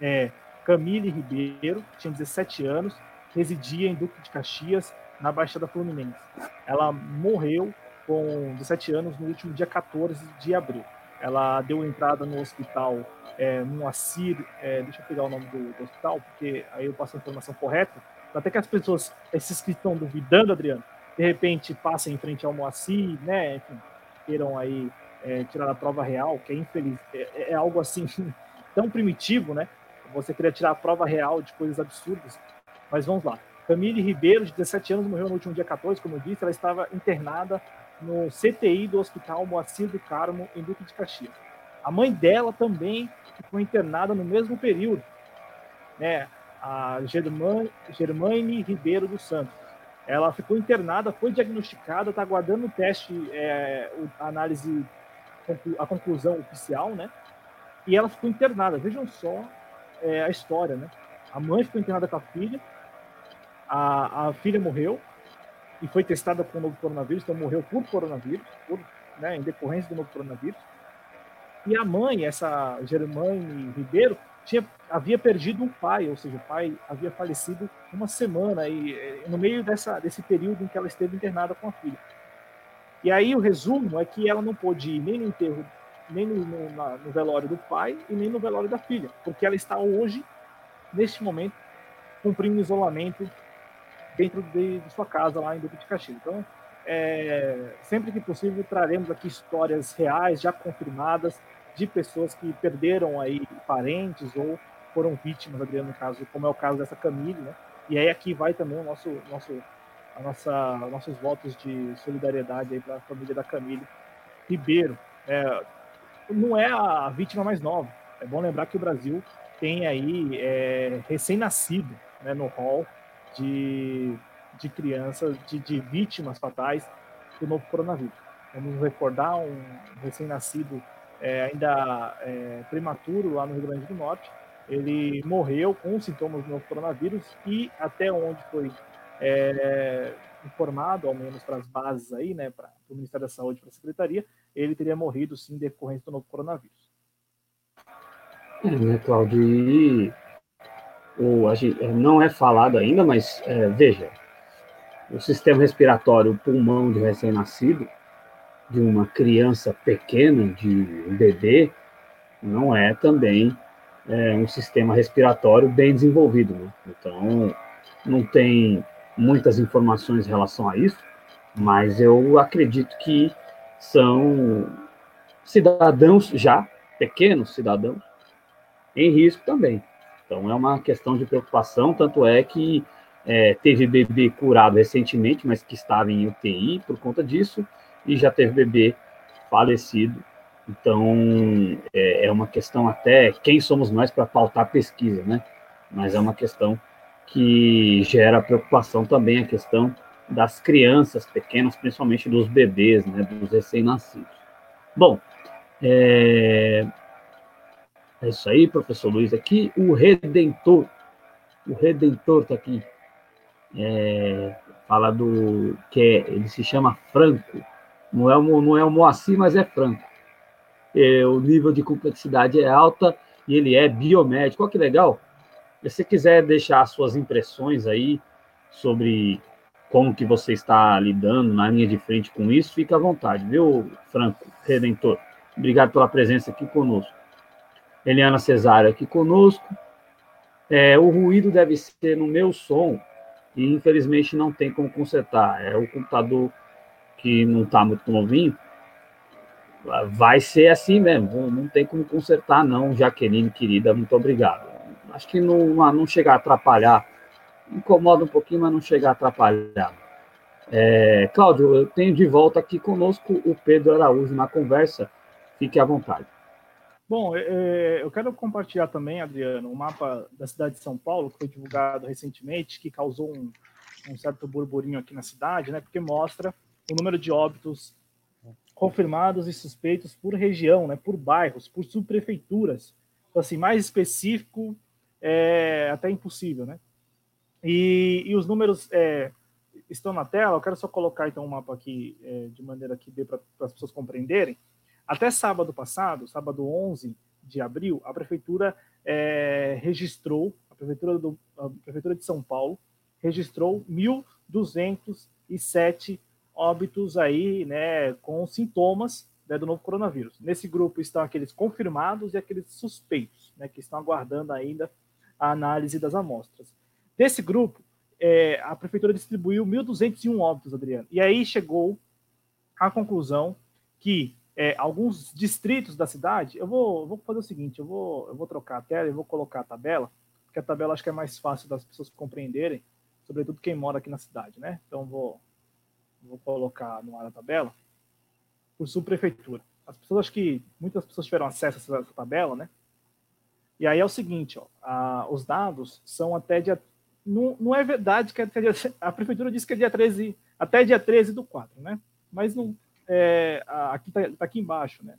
é Camille Ribeiro, tinha 17 anos, residia em Duque de Caxias, na Baixada Fluminense. Ela morreu com 17 anos no último dia 14 de abril. Ela deu entrada no hospital é, Assir, é, deixa eu pegar o nome do, do, hospital, porque aí eu passo a informação correta, até que as pessoas, esses que estão duvidando, Adriano, de repente passem em frente ao Moacir, né, enfim, queiram aí é, tirar a prova real, que é infeliz, é, é algo assim tão primitivo, né, você queria tirar a prova real de coisas absurdas, mas vamos lá. Camille Ribeiro, de 17 anos, morreu no último dia 14, como eu disse, ela estava internada no CTI do Hospital Moacir do Carmo, em Duque de Caxias. A mãe dela também ficou internada no mesmo período, né? A Germaine Ribeiro dos Santos. Ela ficou internada, foi diagnosticada, está aguardando o teste, é, a análise, a conclusão oficial, né? E ela ficou internada. Vejam só é, a história, né? A mãe ficou internada com a filha, a, a filha morreu e foi testada com o novo coronavírus, então morreu por coronavírus, por, né, em decorrência do novo coronavírus. E a mãe, essa Germaine Ribeiro, tinha, havia perdido um pai, ou seja, o pai havia falecido uma semana e eh, no meio dessa, desse período em que ela esteve internada com a filha. E aí o resumo é que ela não pôde ir nem no enterro, nem no, no, na, no velório do pai e nem no velório da filha, porque ela está hoje, neste momento, cumprindo isolamento dentro de, de sua casa lá em Duque de Caxias. Então, é, sempre que possível, traremos aqui histórias reais, já confirmadas, de pessoas que perderam aí parentes ou foram vítimas, Adriano, no caso, como é o caso dessa Camille, né? E aí aqui vai também o nosso, nosso, a nossa, nossos votos de solidariedade aí para a família da Camille Ribeiro. É, não é a vítima mais nova. É bom lembrar que o Brasil tem aí é, recém-nascido né, no hall de, de crianças, de, de vítimas fatais do novo coronavírus. Vamos recordar um recém-nascido é, ainda é, prematuro lá no Rio Grande do Norte. Ele morreu com sintomas do novo coronavírus e até onde foi é, informado, ao menos para as bases aí, né, para o Ministério da Saúde, para a Secretaria, ele teria morrido sim decorrente do novo coronavírus. É, né, Claudio? E o, a gente, não é falado ainda, mas é, veja, o sistema respiratório, o pulmão de recém-nascido, de uma criança pequena, de um bebê, não é também é, um sistema respiratório bem desenvolvido. Né? Então, não tem muitas informações em relação a isso, mas eu acredito que são cidadãos já, pequenos cidadãos, em risco também. Então, é uma questão de preocupação, tanto é que é, teve bebê curado recentemente, mas que estava em UTI por conta disso, e já teve bebê falecido. Então, é, é uma questão até quem somos nós para pautar pesquisa, né? Mas é uma questão que gera preocupação também a questão das crianças pequenas, principalmente dos bebês, né, dos recém-nascidos. Bom, é, é isso aí, professor Luiz aqui. O Redentor, o Redentor está aqui. É, fala do que é, ele se chama Franco. Não é, o, não é o Moacir, mas é Franco. É, o nível de complexidade é alta e ele é biomédico. Olha que legal. Se você quiser deixar suas impressões aí sobre como que você está lidando na linha de frente com isso, fica à vontade, viu, Franco Redentor? Obrigado pela presença aqui conosco. Eliana Cesário aqui conosco. É, o ruído deve ser no meu som e infelizmente não tem como consertar. É o computador que não está muito novinho, vai ser assim mesmo, não tem como consertar não, Jaqueline, querida, muito obrigado. Acho que não, não chegar a atrapalhar, incomoda um pouquinho, mas não chegar a atrapalhar. É, Cláudio, eu tenho de volta aqui conosco o Pedro Araújo na conversa, fique à vontade. Bom, é, eu quero compartilhar também, Adriano, um mapa da cidade de São Paulo, que foi divulgado recentemente, que causou um, um certo burburinho aqui na cidade, né, porque mostra o número de óbitos confirmados e suspeitos por região, né, por bairros, por subprefeituras. Então, assim, mais específico é até impossível, né? E, e os números é, estão na tela. Eu quero só colocar então o um mapa aqui é, de maneira que dê para as pessoas compreenderem. Até sábado passado, sábado 11 de abril, a prefeitura é, registrou, a prefeitura, do, a prefeitura de São Paulo registrou 1.207 óbitos aí, né, com sintomas né, do novo coronavírus. Nesse grupo estão aqueles confirmados e aqueles suspeitos, né, que estão aguardando ainda a análise das amostras. Desse grupo, é, a prefeitura distribuiu 1.201 óbitos, Adriano. E aí chegou à conclusão que é, alguns distritos da cidade, eu vou, vou fazer o seguinte, eu vou, eu vou trocar a tela e vou colocar a tabela, porque a tabela acho que é mais fácil das pessoas compreenderem, sobretudo quem mora aqui na cidade, né? Então vou, vou colocar no ar a tabela por subprefeitura. As pessoas, acho que muitas pessoas tiveram acesso a essa, tabela, né? E aí é o seguinte, ó, a, os dados são até dia. Não, não é verdade que até dia, a prefeitura disse que é dia 13, até dia 13 do 4, né? Mas não, é, aqui está tá aqui embaixo, né?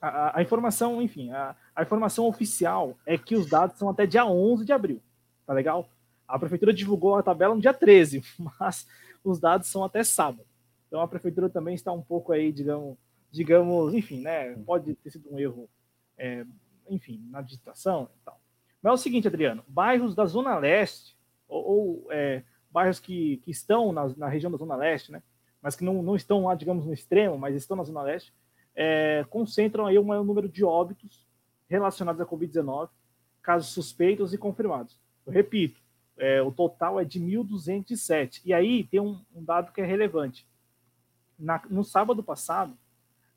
A, a informação, enfim, a, a, informação oficial é que os dados são até dia 11 de abril, tá legal? A prefeitura divulgou a tabela no dia 13, mas os dados são até sábado. Então a prefeitura também está um pouco aí, digamos, digamos, enfim, né? Pode ter sido um erro, é, enfim, na digitação e tal. Mas é o seguinte, Adriano, bairros da Zona Leste, ou, ou é, bairros que, que estão na, na região da Zona Leste, né? mas que não, não estão lá, digamos, no extremo, mas estão na Zona Leste, é, concentram aí um maior número de óbitos relacionados à Covid-19, casos suspeitos e confirmados. Eu repito, é, o total é de 1.207. E aí tem um, um, dado que é relevante. Na, no sábado passado,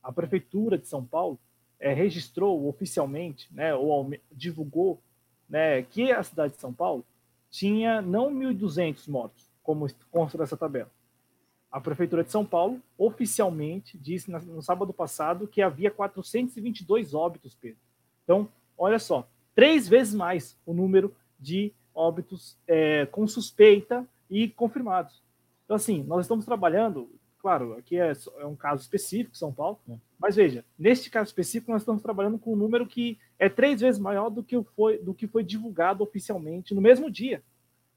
a Prefeitura de São Paulo é, registrou oficialmente, né, ou divulgou, né, que a cidade de São Paulo tinha não 1.200 mortos, como consta nessa tabela, a Prefeitura de São Paulo oficialmente disse no sábado passado que havia 422 óbitos, Pedro. Então, olha só, três vezes mais o número de óbitos é, com suspeita e confirmados. Então, assim, nós estamos trabalhando, claro, aqui é, é um caso específico, São Paulo, é. mas veja, neste caso específico, nós estamos trabalhando com um número que é três vezes maior do que foi, do que foi divulgado oficialmente no mesmo dia.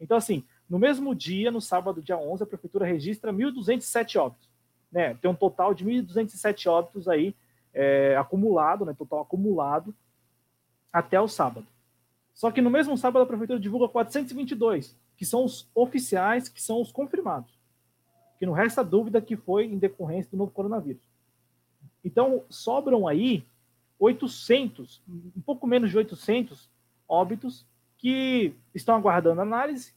Então, assim, no mesmo dia, no sábado, dia 11, a prefeitura registra 1.207 óbitos. Né? Tem um total de 1.207 óbitos aí é, acumulado, né? total acumulado, até o sábado. Só que no mesmo sábado a prefeitura divulga 422, que são os oficiais, que são os confirmados. Que não resta dúvida que foi em decorrência do novo coronavírus. Então, sobram aí 800, um pouco menos de 800 óbitos que estão aguardando análise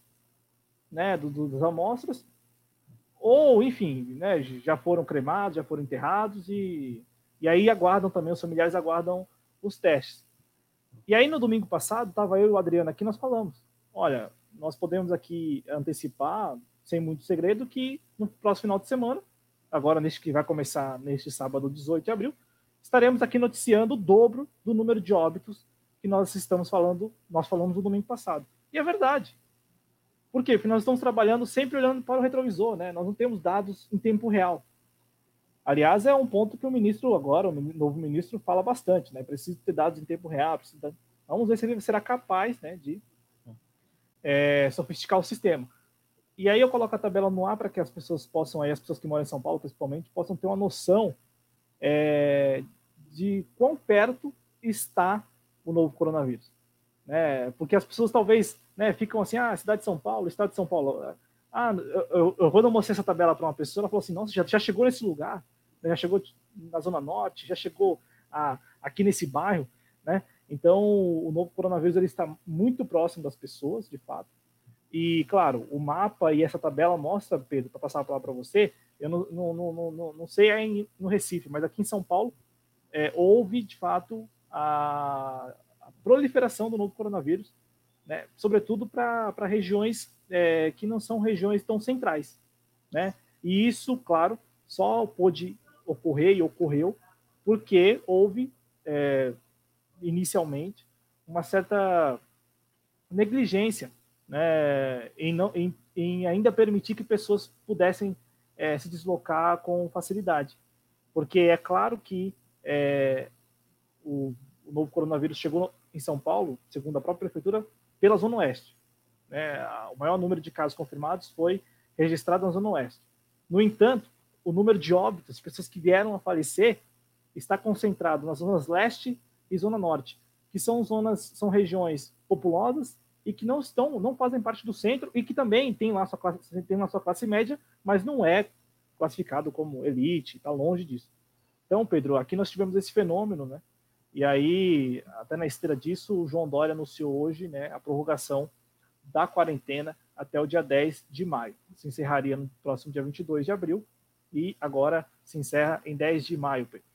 né, do, do, das amostras, ou, enfim, né, já foram cremados, já foram enterrados, e, e aí aguardam também, os familiares aguardam os testes. E aí, no domingo passado, estava eu e o Adriano aqui, nós falamos, olha, nós podemos aqui antecipar, sem muito segredo, que no próximo final de semana, agora neste que vai começar neste sábado, 18 de abril, estaremos aqui noticiando o dobro do número de óbitos que nós estamos falando, nós falamos no domingo passado. E é verdade. Por quê? Porque nós estamos trabalhando sempre olhando para o retrovisor, né? Nós não temos dados em tempo real. Aliás, é um ponto que o ministro agora, o novo ministro, fala bastante, né? Precisa ter dados em tempo real. Precisa... Vamos ver se ele será capaz, né, de é, sofisticar o sistema. E aí eu coloco a tabela no ar para que as pessoas possam, aí, as pessoas que moram em São Paulo, principalmente, possam ter uma noção é, de quão perto está o novo coronavírus. Né? Porque as pessoas talvez né, ficam assim, ah, cidade de São Paulo, estado de São Paulo. Ah, eu, eu, quando eu mostrei essa tabela para uma pessoa, ela falou assim, nossa, já, já chegou nesse lugar, né, já chegou na Zona Norte, já chegou a, aqui nesse bairro, né? Então, o novo coronavírus ele está muito próximo das pessoas, de fato. E, claro, o mapa e essa tabela mostra, Pedro, para passar a palavra para você, eu não, não, não, não, sei aí no Recife, mas aqui em São Paulo é, houve, de fato, a, a proliferação do novo coronavírus né? sobretudo para regiões é, que não são regiões tão centrais. Né? E isso, claro, só pôde ocorrer e ocorreu porque houve, é, inicialmente, uma certa negligência né, em, não, em, em, ainda permitir que pessoas pudessem é, se deslocar com facilidade. Porque é claro que é, o, o novo coronavírus chegou em São Paulo, segundo a própria prefeitura, pela Zona Oeste. Né? O maior número de casos confirmados foi registrado na Zona Oeste. No entanto, o número de óbitos, pessoas que vieram a falecer, está concentrado nas zonas leste e zona norte, que são zonas, são regiões populosas e que não estão, não fazem parte do centro e que também tem lá sua classe, tem lá sua classe média, mas não é classificado como elite, está longe disso. Então, Pedro, aqui nós tivemos esse fenômeno, né? E aí, até na esteira disso, o João Dória anunciou hoje né, a prorrogação da quarentena até o dia 10 de maio. Se encerraria no próximo dia 22 de abril e agora se encerra em 10 de maio. Pedro.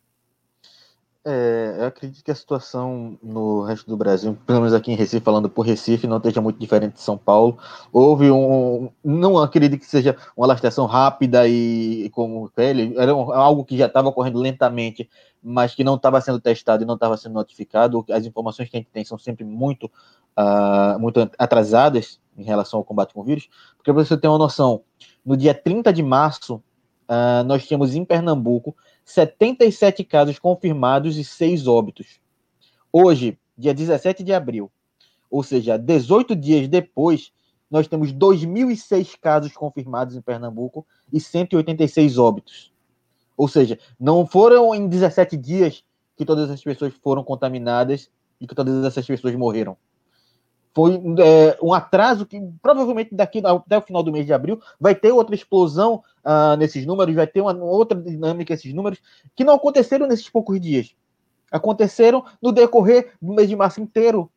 É, eu acredito que a situação no resto do Brasil, pelo menos aqui em Recife, falando por Recife, não esteja muito diferente de São Paulo. Houve um. Não acredito que seja uma alastração rápida e como ele, era algo que já estava ocorrendo lentamente, mas que não estava sendo testado e não estava sendo notificado. As informações que a gente tem são sempre muito, uh, muito atrasadas em relação ao combate com o vírus. Porque para você ter uma noção, no dia 30 de março, uh, nós tínhamos em Pernambuco 77 casos confirmados e 6 óbitos. Hoje, dia 17 de abril, ou seja, 18 dias depois, nós temos 2.006 casos confirmados em Pernambuco e 186 óbitos. Ou seja, não foram em 17 dias que todas as pessoas foram contaminadas e que todas essas pessoas morreram foi é, um atraso que provavelmente daqui até o final do mês de abril vai ter outra explosão uh, nesses números, vai ter uma outra dinâmica esses números que não aconteceram nesses poucos dias. Aconteceram no decorrer do mês de março inteiro.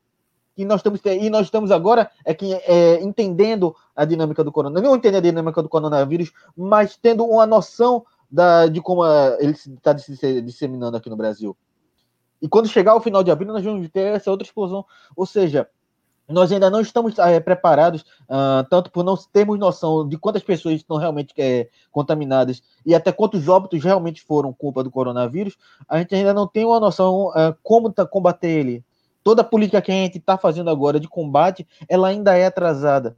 E nós estamos, e nós estamos agora é, que, é, entendendo a dinâmica do coronavírus, não entendendo a dinâmica do coronavírus, mas tendo uma noção da, de como a, ele está se disseminando aqui no Brasil. E quando chegar o final de abril, nós vamos ter essa outra explosão. Ou seja, nós ainda não estamos é, preparados, uh, tanto por não termos noção de quantas pessoas estão realmente é, contaminadas e até quantos óbitos realmente foram culpa do coronavírus, a gente ainda não tem uma noção uh, como tá, combater ele. Toda a política que a gente está fazendo agora de combate, ela ainda é atrasada.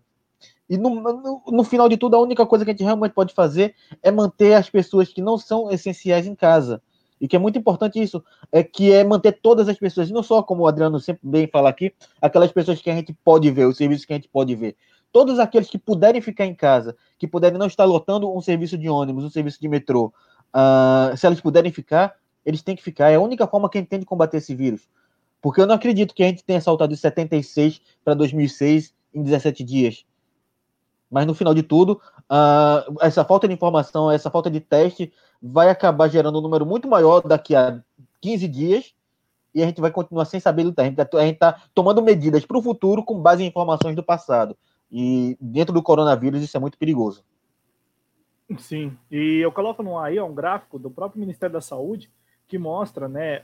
E no, no, no, final de tudo, a única coisa que a gente realmente pode fazer é manter as pessoas que não são essenciais em casa e que é muito importante isso, é que é manter todas as pessoas, não só como o Adriano sempre bem fala aqui, aquelas pessoas que a gente pode ver, os serviços que a gente pode ver. Todos aqueles que puderem ficar em casa, que puderem não estar lotando um serviço de ônibus, um serviço de metrô, uh, se eles puderem ficar, eles têm que ficar. É a única forma que a gente tem de combater esse vírus. Porque eu não acredito que a gente tenha saltado de 76 para 2006 em 17 dias. Mas no final de tudo, uh, essa falta de informação, essa falta de teste vai acabar gerando um número muito maior daqui a 15 dias e a gente vai continuar sem saber lutar. A gente está tá tomando medidas para o futuro com base em informações do passado. E dentro do coronavírus isso é muito perigoso. Sim, e eu coloco no aí um gráfico do próprio Ministério da Saúde que mostra, né,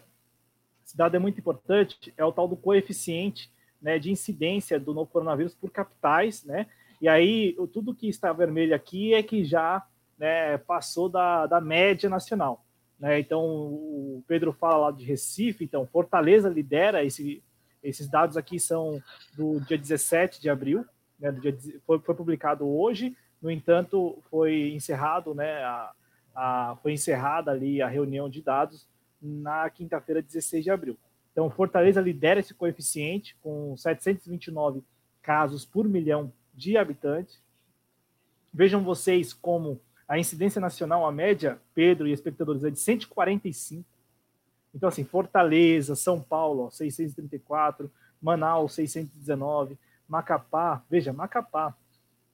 dado é muito importante, é o tal do coeficiente né, de incidência do novo coronavírus por capitais, né, e aí tudo que está vermelho aqui é que já né, passou da, da média nacional. Né? Então, o Pedro fala lá de Recife, então Fortaleza lidera esse, esses dados aqui são do dia 17 de abril, né, dia, foi, foi publicado hoje, no entanto, foi encerrado, né, a, a, foi encerrada ali a reunião de dados na quinta-feira, 16 de abril. Então, Fortaleza lidera esse coeficiente com 729 casos por milhão de habitantes. Vejam vocês como a incidência nacional, a média, Pedro e espectadores, é de 145. Então, assim, Fortaleza, São Paulo, ó, 634, Manaus, 619, Macapá, veja, Macapá,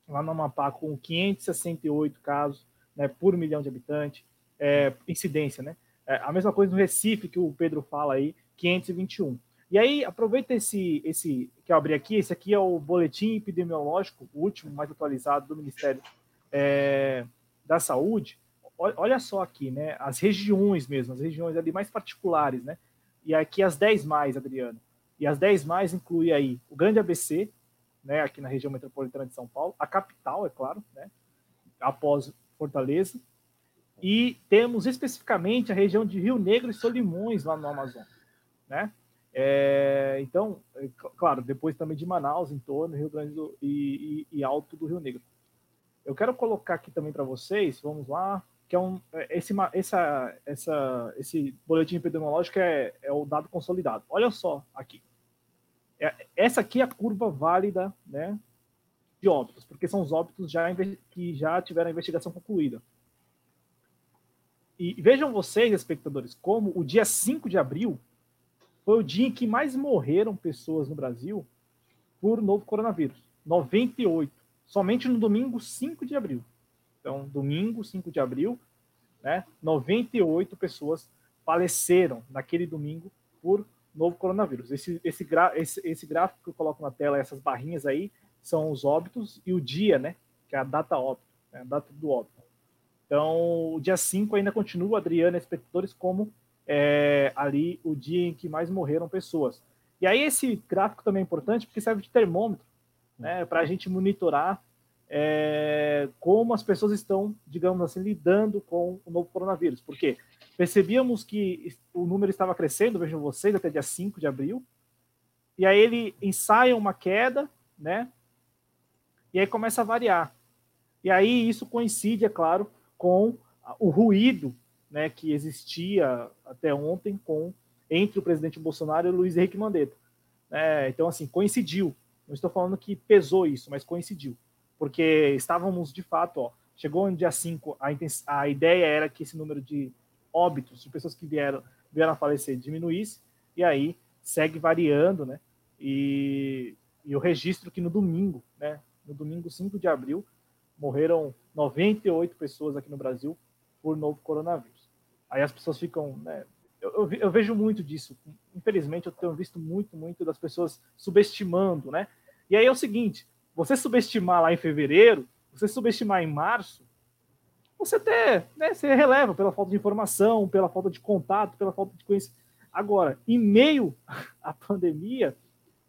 lá no Amapá, com 568 casos né, por milhão de habitantes, é, incidência, né? É, a mesma coisa no Recife, que o Pedro fala aí, 521. E aí, aproveita esse, esse que eu abri aqui, esse aqui é o boletim epidemiológico, o último, mais atualizado do Ministério é, da saúde, olha só aqui, né? As regiões mesmo, as regiões ali mais particulares, né? E aqui as 10 mais, Adriano. E as 10 mais inclui aí o Grande ABC, né, aqui na região metropolitana de São Paulo, a capital, é claro, né, após Fortaleza, e temos especificamente a região de Rio Negro e Solimões, lá no Amazonas, né? É, então, é, claro, depois também de Manaus, em torno, Rio Grande do, e, e, e Alto do Rio Negro. Eu quero colocar aqui também para vocês, vamos lá, que é um é, esse essa essa esse boletim epidemiológico é, é o dado consolidado. Olha só aqui. É, essa aqui é a curva válida, né, de óbitos, porque são os óbitos já que já tiveram a investigação concluída. E vejam vocês, espectadores, como o dia 5 de abril foi o dia em que mais morreram pessoas no Brasil por novo coronavírus. 98 somente no domingo 5 de abril. Então, domingo 5 de abril, né, 98 pessoas faleceram naquele domingo por novo coronavírus. Esse, esse, esse, esse gráfico que eu coloco na tela, essas barrinhas aí, são os óbitos e o dia, né, que é a data óbito, né, a data do óbito. Então, o dia 5 ainda continua, Adriano e espectadores, como é, ali o dia em que mais morreram pessoas. E aí esse gráfico também é importante porque serve de termômetro, né, para a gente monitorar é, como as pessoas estão, digamos assim, lidando com o novo coronavírus. Porque percebíamos que o número estava crescendo, vejam vocês, até dia 5 de abril, e aí ele ensaia uma queda, né? E aí começa a variar. E aí isso coincide, é claro, com o ruído né, que existia até ontem com entre o presidente Bolsonaro e o Luiz Henrique Mandetta. É, então, assim, coincidiu. Não estou falando que pesou isso, mas coincidiu. Porque estávamos, de fato, ó, chegou no dia 5, a, a ideia era que esse número de óbitos, de pessoas que vieram, vieram a falecer, diminuísse, e aí segue variando, né? E, e o registro que no domingo, né? No domingo 5 de abril, morreram 98 pessoas aqui no Brasil por novo coronavírus. Aí as pessoas ficam, né, eu, eu, eu, vejo muito disso. Infelizmente, eu tenho visto muito, muito das pessoas subestimando, né? E aí é o seguinte: você subestimar lá em fevereiro, você subestimar em março, você até né, você releva pela falta de informação, pela falta de contato, pela falta de conhecimento. Agora, em meio à pandemia,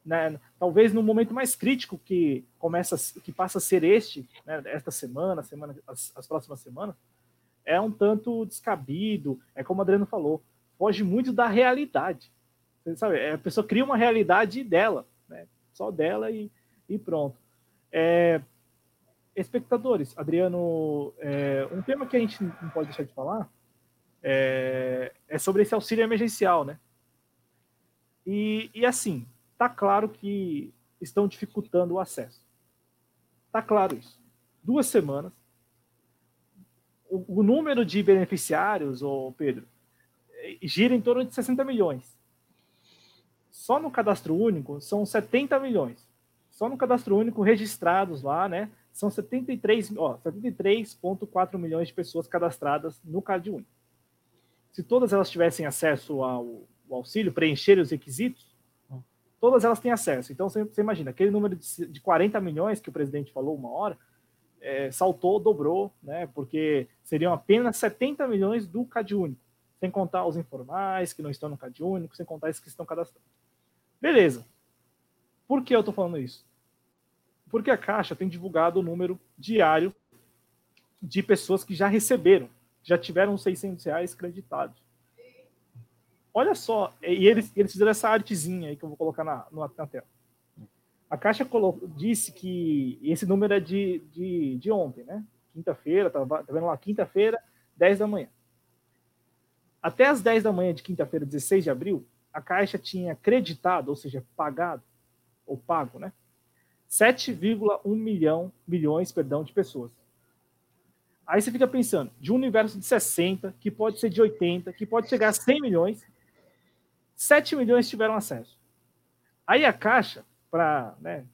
né, talvez no momento mais crítico que começa, que passa a ser este, né, esta semana, semana as, as próximas semanas, é um tanto descabido. É como o Adriano falou, foge muito da realidade. Você sabe, a pessoa cria uma realidade dela? Só dela e, e pronto. É, espectadores, Adriano, é, um tema que a gente não pode deixar de falar é, é sobre esse auxílio emergencial, né? E, e assim, tá claro que estão dificultando o acesso. Tá claro isso. Duas semanas. O, o número de beneficiários, ô Pedro, gira em torno de 60 milhões. Só no cadastro único são 70 milhões. Só no cadastro único registrados lá, né? São 73, ó, 73,4 milhões de pessoas cadastradas no Card Único. Se todas elas tivessem acesso ao, ao auxílio, preencherem os requisitos, todas elas têm acesso. Então você, imagina, aquele número de, de 40 milhões que o presidente falou uma hora, é, saltou, dobrou, né? Porque seriam apenas 70 milhões do Cad Único sem contar os informais que não estão no CAD único, sem contar esses que estão cadastrados. Beleza. Por que eu estou falando isso? Porque a Caixa tem divulgado o número diário de pessoas que já receberam, já tiveram 600 reais creditados. Olha só, e eles, eles fizeram essa artezinha aí que eu vou colocar na, na tela. A Caixa disse que esse número é de, de, de ontem, né? Quinta-feira, tá, tá vendo lá? Quinta-feira, 10 da manhã. Até as 10 da manhã de quinta-feira, 16 de abril, a Caixa tinha creditado, ou seja, pagado, ou pago, né? 7,1 milhão, milhões perdão, de pessoas. Aí você fica pensando, de um universo de 60, que pode ser de 80, que pode chegar a 100 milhões, 7 milhões tiveram acesso. Aí a Caixa, para né,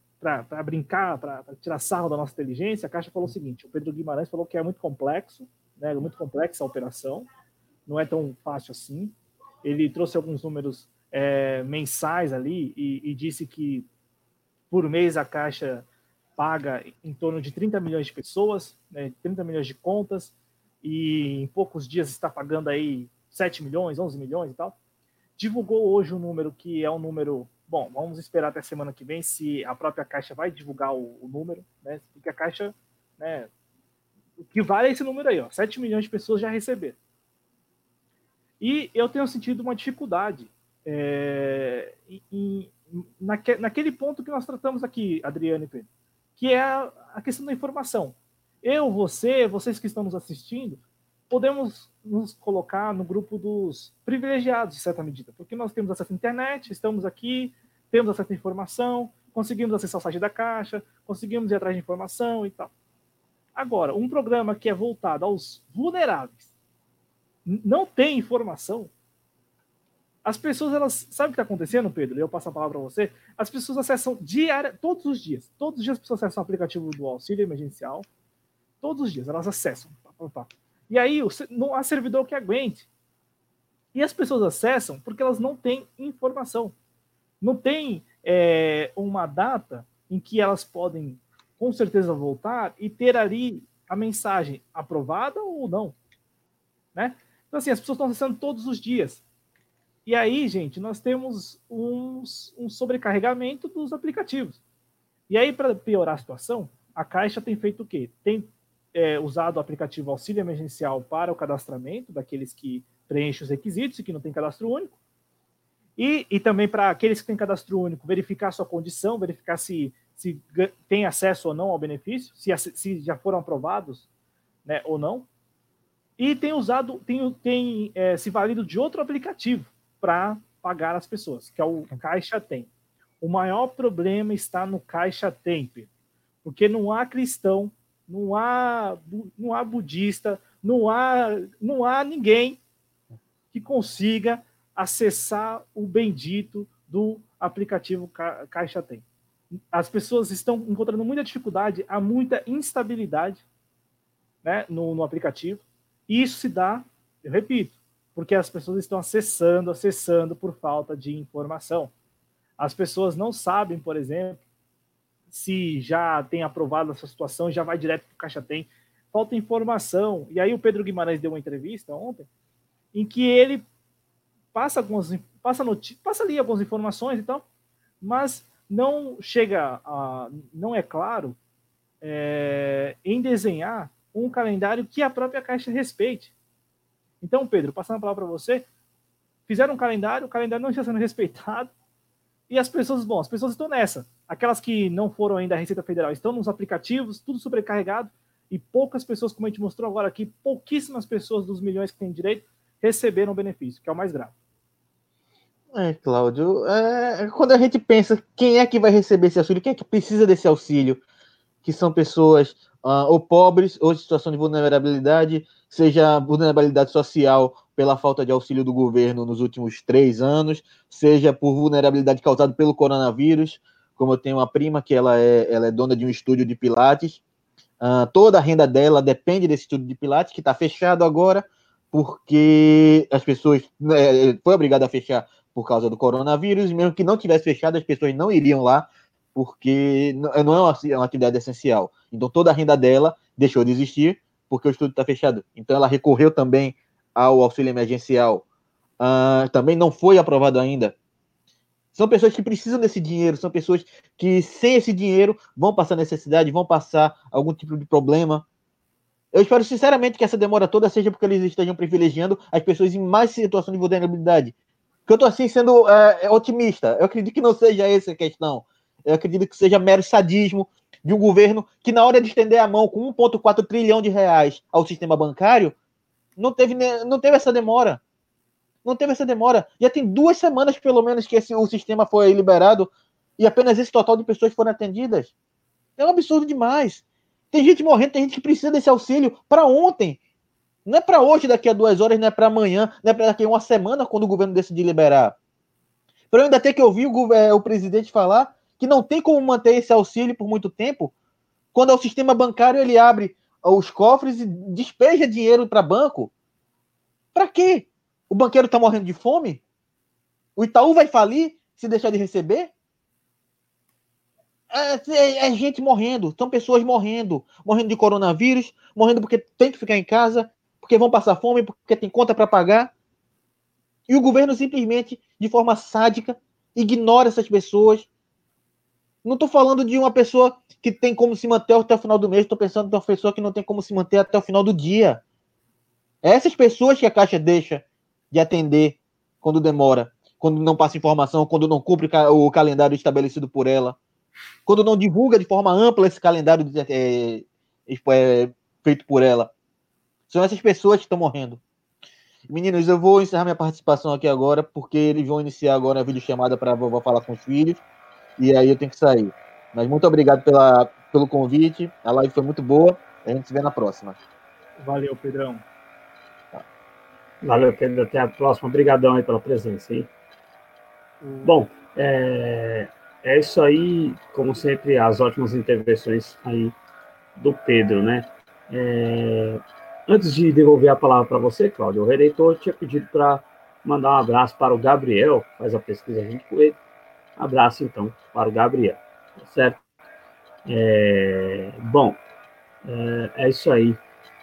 brincar, para tirar sarro da nossa inteligência, a Caixa falou o seguinte: o Pedro Guimarães falou que é muito complexo, né, muito complexa a operação, não é tão fácil assim. Ele trouxe alguns números é, mensais ali e, e, disse que por mês a Caixa paga em torno de 30 milhões de pessoas, né, 30 milhões de contas, e em poucos dias está pagando aí 7 milhões, 11 milhões e tal. Divulgou hoje um número que é um número. Bom, vamos esperar até semana que vem se a própria Caixa vai divulgar o, o número, né? Porque a Caixa, né? O que vale é esse número aí, ó. 7 milhões de pessoas já receberam. E eu tenho sentido uma dificuldade é, em, naque, naquele ponto que nós tratamos aqui, Adriano e Pedro, que é a, a questão da informação. Eu, você, vocês que estão nos assistindo, podemos nos colocar no grupo dos privilegiados, de certa medida, porque nós temos acesso à internet, estamos aqui, temos acesso à informação, conseguimos acessar o site da Caixa, conseguimos ir atrás de informação e tal. Agora, um programa que é voltado aos vulneráveis, não tem informação, as pessoas, elas. Sabe o que está acontecendo, Pedro? Eu passo a palavra para você. As pessoas acessam diária, todos os dias. Todos os dias as pessoas acessam o aplicativo do auxílio emergencial. Todos os dias elas acessam. E aí não há servidor que aguente. E as pessoas acessam porque elas não têm informação. Não tem é, uma data em que elas podem, com certeza, voltar e ter ali a mensagem aprovada ou não, né? Então, assim, as pessoas estão acessando todos os dias. E aí, gente, nós temos um sobrecarregamento dos aplicativos. E aí, para piorar a situação, a Caixa tem feito o quê? Tem é, usado o aplicativo Auxílio Emergencial para o cadastramento daqueles que preenchem os requisitos e que não tem cadastro único. E, e também para aqueles que têm cadastro único, verificar sua condição, verificar se, se tem acesso ou não ao benefício, se, se já foram aprovados né, ou não. E tem usado, tem, tem é, se valido de outro aplicativo para pagar as pessoas, que é o Caixa Tem. O maior problema está no Caixa Tem, porque não há cristão, não há, não há budista, não há, não há ninguém que consiga acessar o bendito do aplicativo Caixa Tem. As pessoas estão encontrando muita dificuldade, há muita instabilidade né, no, no aplicativo. Isso se dá, eu repito, porque as pessoas estão acessando, acessando por falta de informação. As pessoas não sabem, por exemplo, se já tem aprovado essa situação, já vai direto para o Caixa Tem. Falta informação. E aí o Pedro Guimarães deu uma entrevista ontem em que ele passa algumas passa, passa ali algumas informações e tal, mas não chega a não é claro é, em desenhar um calendário que a própria Caixa respeite. Então, Pedro, passando a palavra para você, fizeram um calendário, o calendário não está sendo respeitado, e as pessoas, bom, as pessoas estão nessa. Aquelas que não foram ainda à Receita Federal estão nos aplicativos, tudo sobrecarregado, e poucas pessoas, como a gente mostrou agora aqui, pouquíssimas pessoas dos milhões que têm direito receberam o benefício, que é o mais grave. É, Cláudio, é, quando a gente pensa quem é que vai receber esse auxílio, quem é que precisa desse auxílio, que são pessoas uh, ou pobres ou situação de vulnerabilidade, seja vulnerabilidade social pela falta de auxílio do governo nos últimos três anos, seja por vulnerabilidade causada pelo coronavírus, como eu tenho uma prima que ela é, ela é dona de um estúdio de pilates, uh, toda a renda dela depende desse estúdio de pilates, que está fechado agora, porque as pessoas né, foi obrigada a fechar por causa do coronavírus, e mesmo que não tivesse fechado, as pessoas não iriam lá, porque não é uma, é uma atividade essencial. Então toda a renda dela deixou de existir porque o estúdio está fechado. Então ela recorreu também ao auxílio emergencial. Uh, também não foi aprovado ainda. São pessoas que precisam desse dinheiro, são pessoas que sem esse dinheiro vão passar necessidade, vão passar algum tipo de problema. Eu espero sinceramente que essa demora toda seja porque eles estejam privilegiando as pessoas em mais situação de vulnerabilidade. Que eu tô assim sendo é, otimista. Eu acredito que não seja essa a questão. Eu acredito que seja mero sadismo de um governo que, na hora de estender a mão com 1,4 trilhão de reais ao sistema bancário, não teve, não teve essa demora. Não teve essa demora. Já tem duas semanas, pelo menos, que esse, o sistema foi liberado e apenas esse total de pessoas foram atendidas. É um absurdo demais. Tem gente morrendo, tem gente que precisa desse auxílio para ontem. Não é para hoje, daqui a duas horas, não é para amanhã, não é para daqui a uma semana, quando o governo decidir liberar. Para eu ainda ter que ouvir o, é, o presidente falar que não tem como manter esse auxílio por muito tempo, quando é o sistema bancário ele abre os cofres e despeja dinheiro para banco. Para quê? O banqueiro está morrendo de fome? O Itaú vai falir se deixar de receber? É, é, é, gente morrendo, são pessoas morrendo, morrendo de coronavírus, morrendo porque tem que ficar em casa, porque vão passar fome, porque tem conta para pagar. E o governo simplesmente, de forma sádica, ignora essas pessoas. Não estou falando de uma pessoa que tem como se manter até o final do mês, estou pensando em uma pessoa que não tem como se manter até o final do dia. É essas pessoas que a Caixa deixa de atender quando demora, quando não passa informação, quando não cumpre o calendário estabelecido por ela, quando não divulga de forma ampla esse calendário é, é, feito por ela. São essas pessoas que estão morrendo. Meninos, eu vou encerrar minha participação aqui agora, porque eles vão iniciar agora a videochamada para a vovó falar com os filhos, e aí eu tenho que sair. Mas muito obrigado pela, pelo convite, a live foi muito boa, a gente se vê na próxima. Valeu, Pedrão. Valeu, Pedro, até a próxima. Obrigadão aí pela presença, hein? Hum. Bom, é, é isso aí, como sempre, as ótimas intervenções aí do Pedro, né? É, Antes de devolver a palavra para você, Cláudio, o releitor tinha pedido para mandar um abraço para o Gabriel, faz a pesquisa junto com ele. Abraço, então, para o Gabriel, tá certo? É, bom, É, é isso aí.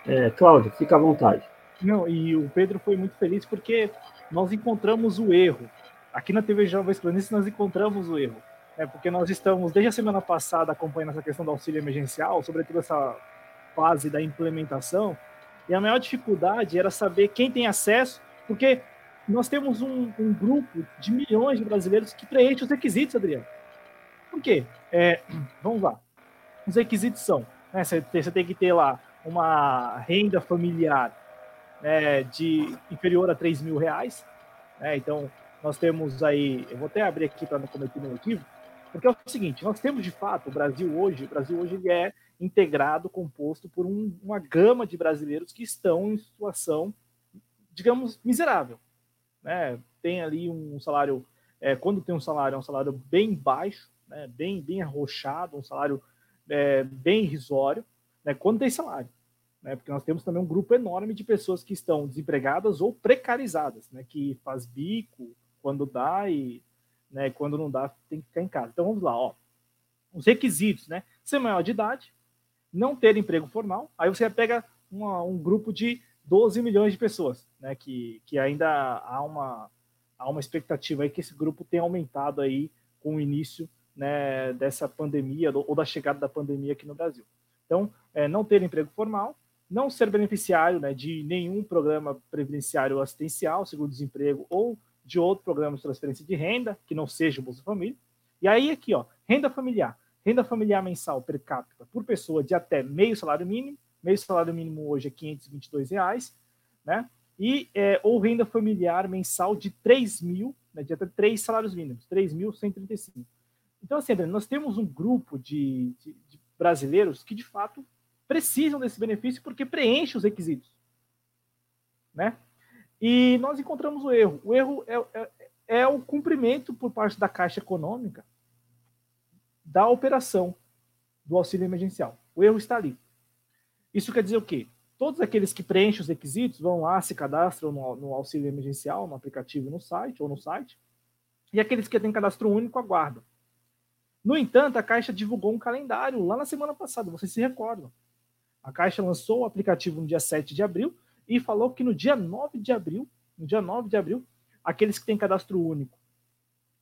É, Cláudio, fica à vontade. Não, e o Pedro foi muito feliz porque nós encontramos o erro. Aqui na TV Jovens Cronistas nós encontramos o erro. É porque nós estamos, desde a semana passada, acompanhando essa questão do auxílio emergencial, sobretudo essa fase da implementação, e a maior dificuldade era saber quem tem acesso, porque nós temos um, um grupo de milhões de brasileiros que preenche os requisitos, Adriano. Por quê? É, vamos lá. Os requisitos são, né, você, você tem que ter lá uma renda familiar né, de inferior a 3 mil reais. Né, então, nós temos aí, eu vou até abrir aqui para não cometer nenhum equívoco, porque é o seguinte, nós temos de fato, o Brasil hoje, o Brasil hoje ele é integrado, composto por um, uma gama de brasileiros que estão em situação, digamos, miserável. Né? Tem ali um salário, é, quando tem um salário, é um salário bem baixo, né? bem, bem arrochado, um salário é, bem irrisório, né? quando tem salário. Né? Porque nós temos também um grupo enorme de pessoas que estão desempregadas ou precarizadas, né? que faz bico quando dá e né? Quando não dá, tem que ficar em casa. Então vamos lá, ó. Os requisitos, né? Ser maior de idade, não ter emprego formal. Aí você pega uma, um grupo de 12 milhões de pessoas, né? Que, que ainda há uma, há uma expectativa aí que esse grupo tenha aumentado aí com o início né, dessa pandemia ou da chegada da pandemia aqui no Brasil. Então, é, não ter emprego formal, não ser beneficiário né, de nenhum programa previdenciário assistencial, seguro-desemprego ou de outro programa de transferência de renda, que não seja o Bolsa Família. E aí, aqui, ó, renda familiar. Renda familiar mensal per capita por pessoa de até meio salário mínimo. Meio salário mínimo hoje é 522 reais, né? E, é, ou renda familiar mensal de 3 mil, né, de até 3 salários mínimos, 3.135. Então, assim, nós temos um grupo de, de, de brasileiros que, de fato, precisam desse benefício porque preenche os requisitos, né? E nós encontramos o erro. O erro é, é, é o cumprimento por parte da Caixa Econômica da operação do auxílio emergencial. O erro está ali. Isso quer dizer o quê? Todos aqueles que preenchem os requisitos vão lá, se cadastram no, no auxílio emergencial, no aplicativo no site ou no site, e aqueles que têm cadastro único aguardam. No entanto, a Caixa divulgou um calendário lá na semana passada, vocês se recordam. A Caixa lançou o aplicativo no dia 7 de abril e falou que no dia 9 de abril, no dia 9 de abril, aqueles que têm cadastro único,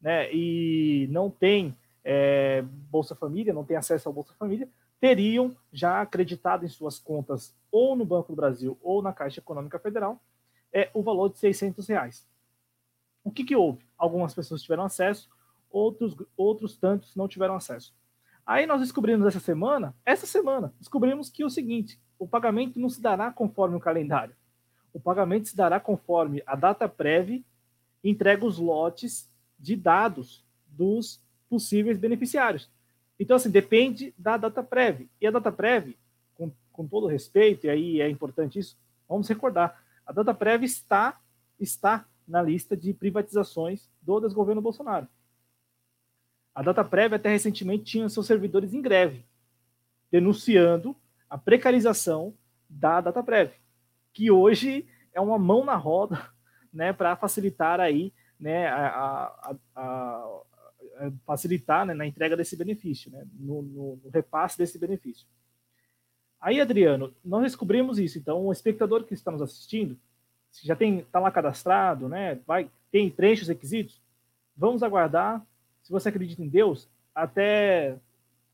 né, e não têm é, Bolsa Família, não têm acesso ao Bolsa Família, teriam já acreditado em suas contas ou no Banco do Brasil ou na Caixa Econômica Federal é o valor de 600 reais. O que, que houve? Algumas pessoas tiveram acesso, outros, outros tantos não tiveram acesso. Aí nós descobrimos essa semana, essa semana, descobrimos que é o seguinte, o pagamento não se dará conforme o calendário. O pagamento se dará conforme a data prévia entrega os lotes de dados dos possíveis beneficiários. Então, assim, depende da data prévia. E a data prévia, com, com todo respeito, e aí é importante isso, vamos recordar, a data prévia está, está na lista de privatizações do desgoverno Bolsonaro. A data prévia até recentemente tinha seus servidores em greve, denunciando a precarização da data prévia, que hoje é uma mão na roda, né, para facilitar aí, né, a, a, a, facilitar né, na entrega desse benefício, né, no, no, no, repasse desse benefício. Aí, Adriano, nós descobrimos isso. Então, o espectador que está nos assistindo, já tem está lá cadastrado, né, vai tem preenche os requisitos, vamos aguardar. Se você acredita em Deus, até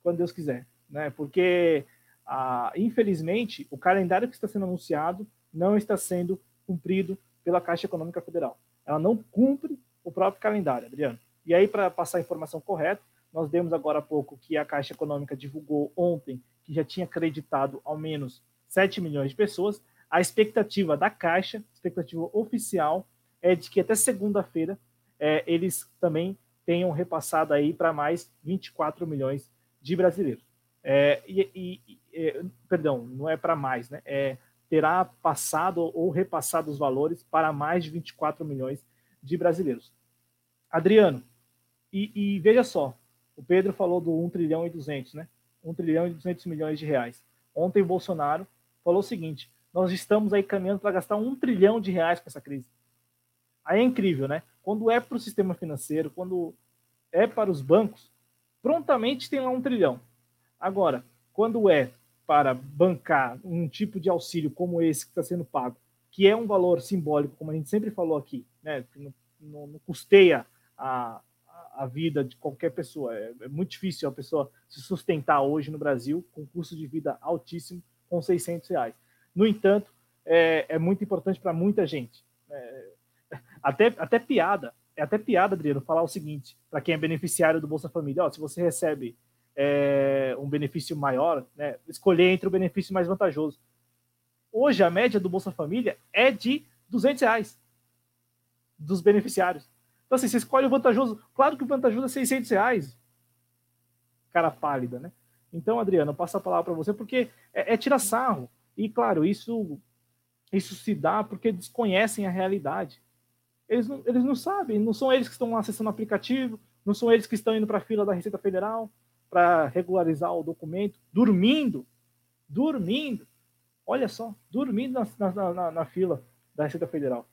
quando Deus quiser, né? Porque ah, infelizmente, o calendário que está sendo anunciado não está sendo cumprido pela Caixa Econômica Federal. Ela não cumpre o próprio calendário, Adriano. E aí, para passar a informação correta, nós demos agora há pouco que a Caixa Econômica divulgou ontem que já tinha acreditado ao menos 7 milhões de pessoas. A expectativa da Caixa, expectativa oficial, é de que até segunda-feira é, eles também tenham repassado aí para mais 24 milhões de brasileiros. É, e, e, é, perdão, não é para mais, né? É, terá passado ou repassado os valores para mais de 24 milhões de brasileiros. Adriano, e, e, veja só, o Pedro falou do 1 trilhão e 200, né? 1 trilhão e 200 milhões de reais. Ontem o Bolsonaro falou o seguinte: nós estamos aí caminhando para gastar 1 trilhão de reais com essa crise. Aí é incrível, né? Quando é para o sistema financeiro, quando é para os bancos, prontamente tem lá um trilhão. Agora, quando é para bancar um tipo de auxílio como esse que está sendo pago, que é um valor simbólico, como a gente sempre falou aqui, né? não, não, não custeia a, a vida de qualquer pessoa. É, é, muito difícil a pessoa se sustentar hoje no Brasil com custo de vida altíssimo, com 600 reais. No entanto, é, é muito importante para muita gente. É, até, até piada, é até piada, Adriano, falar o seguinte, para quem é beneficiário do Bolsa Família, ó, se você recebe é, um benefício maior, né, escolher entre o benefício mais vantajoso. Hoje, a média do Bolsa Família é de 200 reais dos beneficiários. Então, assim, você escolhe o vantajoso. Claro que o vantajoso é 600 reais. Cara pálida, né? Então, Adriano, eu passo a palavra para você, porque é, é tirar sarro. E, claro, isso, isso se dá porque desconhecem a realidade. Eles não, eles não sabem, não são eles que estão acessando o aplicativo, não são eles que estão indo para a fila da Receita Federal para regularizar o documento, dormindo, dormindo, olha só, dormindo na, na, na, na fila da Receita Federal.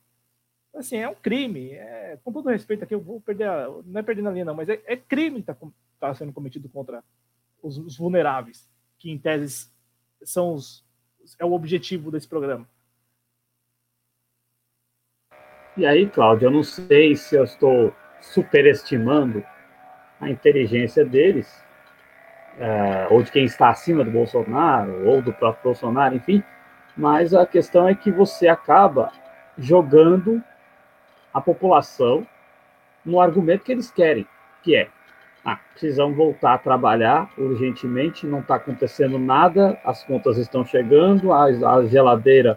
Assim, é um crime. É, com todo respeito aqui, eu vou perder, a, não é perder na linha não, mas é, é crime que está tá sendo cometido contra os, os vulneráveis, que em tese são os, é o objetivo desse programa. E aí, Cláudio, eu não sei se eu estou superestimando a inteligência deles, é, ou de quem está acima do Bolsonaro, ou do próprio Bolsonaro, enfim, mas a questão é que você acaba jogando a população no argumento que eles querem, que é ah, precisamos voltar a trabalhar urgentemente, não está acontecendo nada, as contas estão chegando, a, a geladeira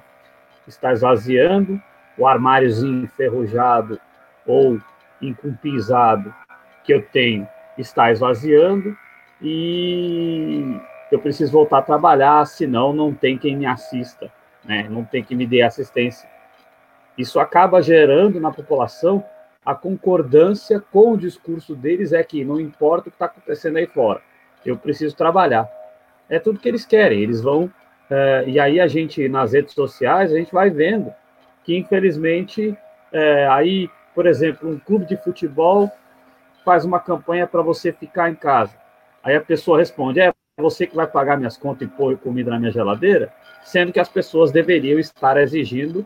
está esvaziando, o armáriozinho enferrujado ou encumpizado que eu tenho está esvaziando e eu preciso voltar a trabalhar, senão não tem quem me assista, né? não tem quem me dê assistência. Isso acaba gerando na população a concordância com o discurso deles é que não importa o que está acontecendo aí fora, eu preciso trabalhar. É tudo que eles querem, eles vão. É, e aí a gente, nas redes sociais, a gente vai vendo que, infelizmente, é, aí, por exemplo, um clube de futebol faz uma campanha para você ficar em casa. Aí a pessoa responde: é você que vai pagar minhas contas e pôr comida na minha geladeira? Sendo que as pessoas deveriam estar exigindo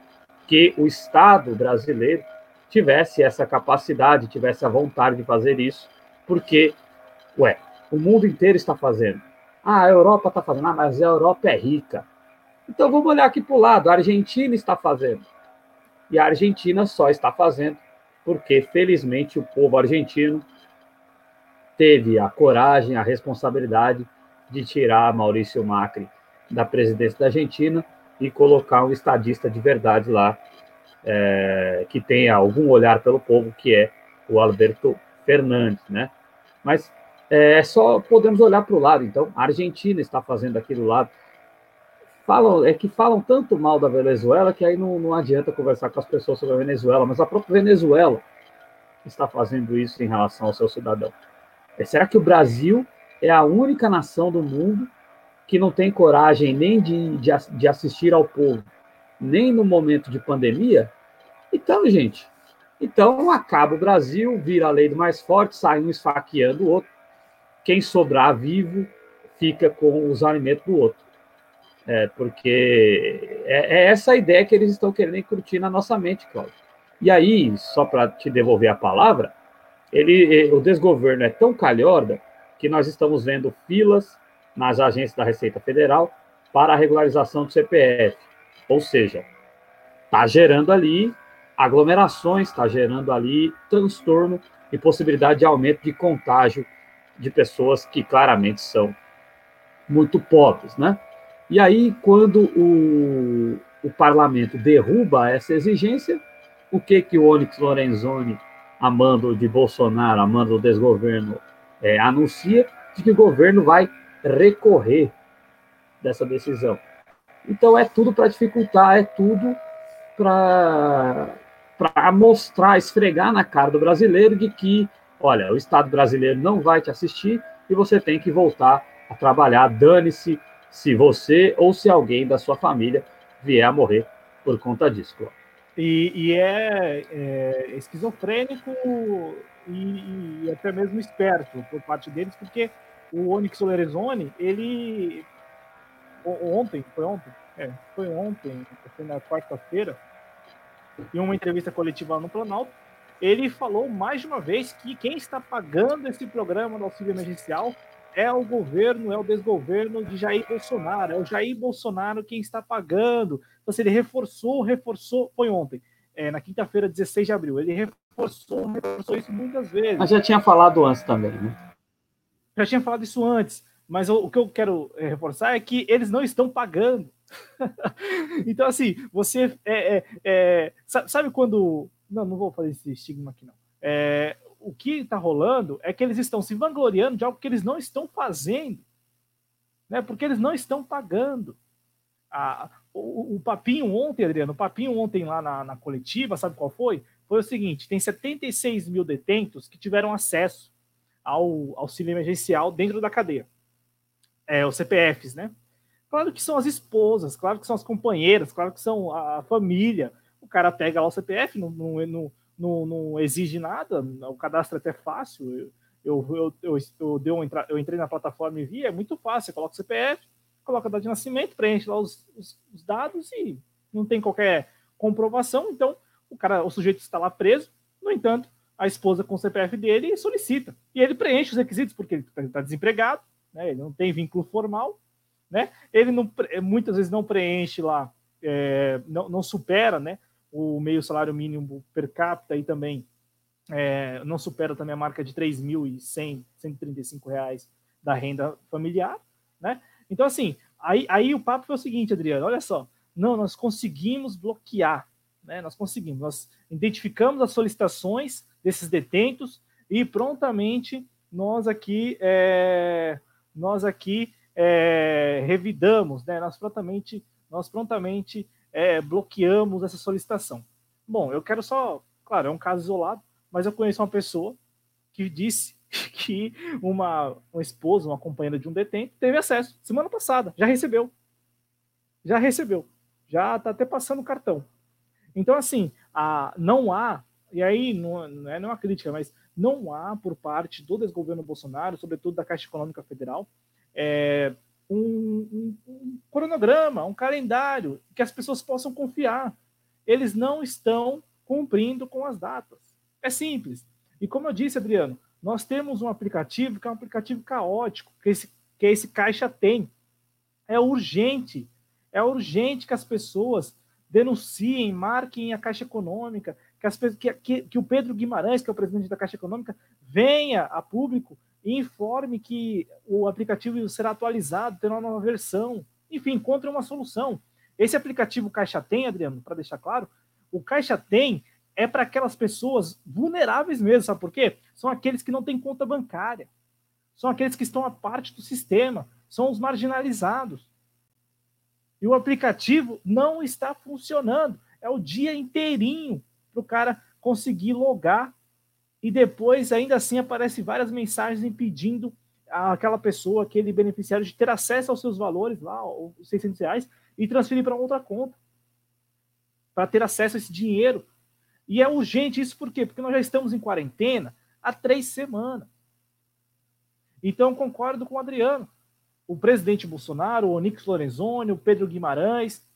que o Estado brasileiro tivesse essa capacidade, tivesse a vontade de fazer isso, porque, ué, o mundo inteiro está fazendo. Ah, a Europa está fazendo, ah, mas a Europa é rica. Então vamos olhar aqui para o lado, a Argentina está fazendo. E a Argentina só está fazendo porque, felizmente, o povo argentino teve a coragem, a responsabilidade de tirar Maurício Macri da presidência da Argentina e colocar um estadista de verdade lá, é, que tenha algum olhar pelo povo, que é o Alberto Fernandes, né? Mas é só podemos olhar para o lado. Então, a Argentina está fazendo aqui do lado falam, é que falam tanto mal da Venezuela que aí não, não adianta conversar com as pessoas sobre a Venezuela, mas a própria Venezuela está fazendo isso em relação ao seu cidadão. É, será que o Brasil é a única nação do mundo que não tem coragem nem de, de, de assistir ao povo, nem no momento de pandemia? Então, gente, então acaba o Brasil, vira a lei do mais forte, sai um esfaqueando o outro. Quem sobrar vivo fica com os alimentos do outro. É, porque é, é, essa ideia que eles estão querendo curtir na nossa mente, Cláudio. E aí, só para te devolver a palavra, ele, o desgoverno é tão calhorda que nós estamos vendo filas nas agências da Receita Federal para a regularização do CPF. Ou seja, está gerando ali aglomerações, está gerando ali transtorno e possibilidade de aumento de contágio de pessoas que claramente são muito pobres, né? E aí, quando o, o parlamento derruba essa exigência, o que que o Onyx Lorenzoni, amando de Bolsonaro, amando do desgoverno, é, anuncia? De que o governo vai recorrer dessa decisão. Então, é tudo para dificultar, é tudo para mostrar, esfregar na cara do brasileiro de que, olha, o Estado brasileiro não vai te assistir e você tem que voltar a trabalhar, dane-se se você ou se alguém da sua família vier a morrer por conta disso. E, e é, é, esquizofrênico e, e, até mesmo esperto por parte deles, porque o Onyx Lorenzoni, ele ontem, foi ontem? É, foi ontem, foi na quarta-feira, em uma entrevista coletiva no Planalto, ele falou mais de uma vez que quem está pagando esse programa do auxílio emergencial é o governo, é o desgoverno de Jair Bolsonaro, é o Jair Bolsonaro quem está pagando. Então, se ele reforçou, reforçou, foi ontem, é, na quinta-feira, 16 de abril, ele reforçou, reforçou isso muitas vezes. Mas já tinha falado antes também, né? Já tinha falado isso antes, mas o, o que eu quero é, reforçar é que eles não estão pagando. então, assim, você é, é, é, sabe quando. Não, não vou fazer esse estigma aqui, não. É, o que está rolando é que eles estão se vangloriando de algo que eles não estão fazendo, né? Porque eles não estão pagando. A, o, o, papinho ontem, Adriano, o papinho ontem lá na, na, coletiva, sabe qual foi? Foi o seguinte: tem 76 mil detentos que tiveram acesso ao auxílio emergencial dentro da cadeia. É, os CPFs, né? Claro que são as esposas, claro que são as companheiras, claro que são a família. O cara pega lá o CPF, não, não, não, não, exige nada, o cadastro é até fácil. Eu, eu, eu, eu, eu, eu entrei na plataforma e vi, é muito fácil. Coloca o CPF, coloca a data de nascimento, preenche lá os, os, os, dados e não tem qualquer comprovação. Então, o cara, o sujeito está lá preso. No entanto, a esposa com o CPF dele solicita. E ele preenche os requisitos, porque ele está tá desempregado, né? ele não tem vínculo formal né? Ele não, muitas vezes não preenche lá, é, não, não, supera, né? O meio salário mínimo per capita e também é, não supera também a marca de 3.100, 135 reais da renda familiar, né? Então, assim, aí, aí o papo foi o seguinte, Adriano, olha só, não, nós conseguimos bloquear, né? Nós conseguimos, nós identificamos as solicitações desses detentos e prontamente nós aqui, é, nós aqui é, revidamos, né? nós prontamente, nós prontamente é, bloqueamos essa solicitação. Bom, eu quero só, claro, é um caso isolado, mas eu conheço uma pessoa que disse que uma, uma esposa, uma companheira de um detento, teve acesso semana passada, já recebeu. Já recebeu. Já está até passando o cartão. Então, assim, a, não há, e aí não, não é uma crítica, mas não há por parte do desgoverno Bolsonaro, sobretudo da Caixa Econômica Federal, é, um, um, um cronograma, um calendário que as pessoas possam confiar. Eles não estão cumprindo com as datas. É simples. E como eu disse, Adriano, nós temos um aplicativo que é um aplicativo caótico, que esse, que esse caixa tem. É urgente. É urgente que as pessoas denunciem, marquem a Caixa Econômica, que, as, que, que, que o Pedro Guimarães, que é o presidente da Caixa Econômica, venha a público e informe que o aplicativo será atualizado, terá uma nova versão. Enfim, encontre uma solução. Esse aplicativo Caixa Tem, Adriano, para deixar claro, o Caixa Tem é para aquelas pessoas vulneráveis mesmo, sabe por quê? São aqueles que não têm conta bancária. São aqueles que estão à parte do sistema, são os marginalizados. E o aplicativo não está funcionando. É o dia inteirinho para o cara conseguir logar e depois, ainda assim, aparece várias mensagens impedindo aquela pessoa, aquele beneficiário, de ter acesso aos seus valores lá, os 600 reais, e transferir para outra conta, para ter acesso a esse dinheiro. E é urgente isso por quê? Porque nós já estamos em quarentena há três semanas. Então, concordo com o Adriano. O presidente Bolsonaro, o Onix Lorenzoni, o Pedro Guimarães,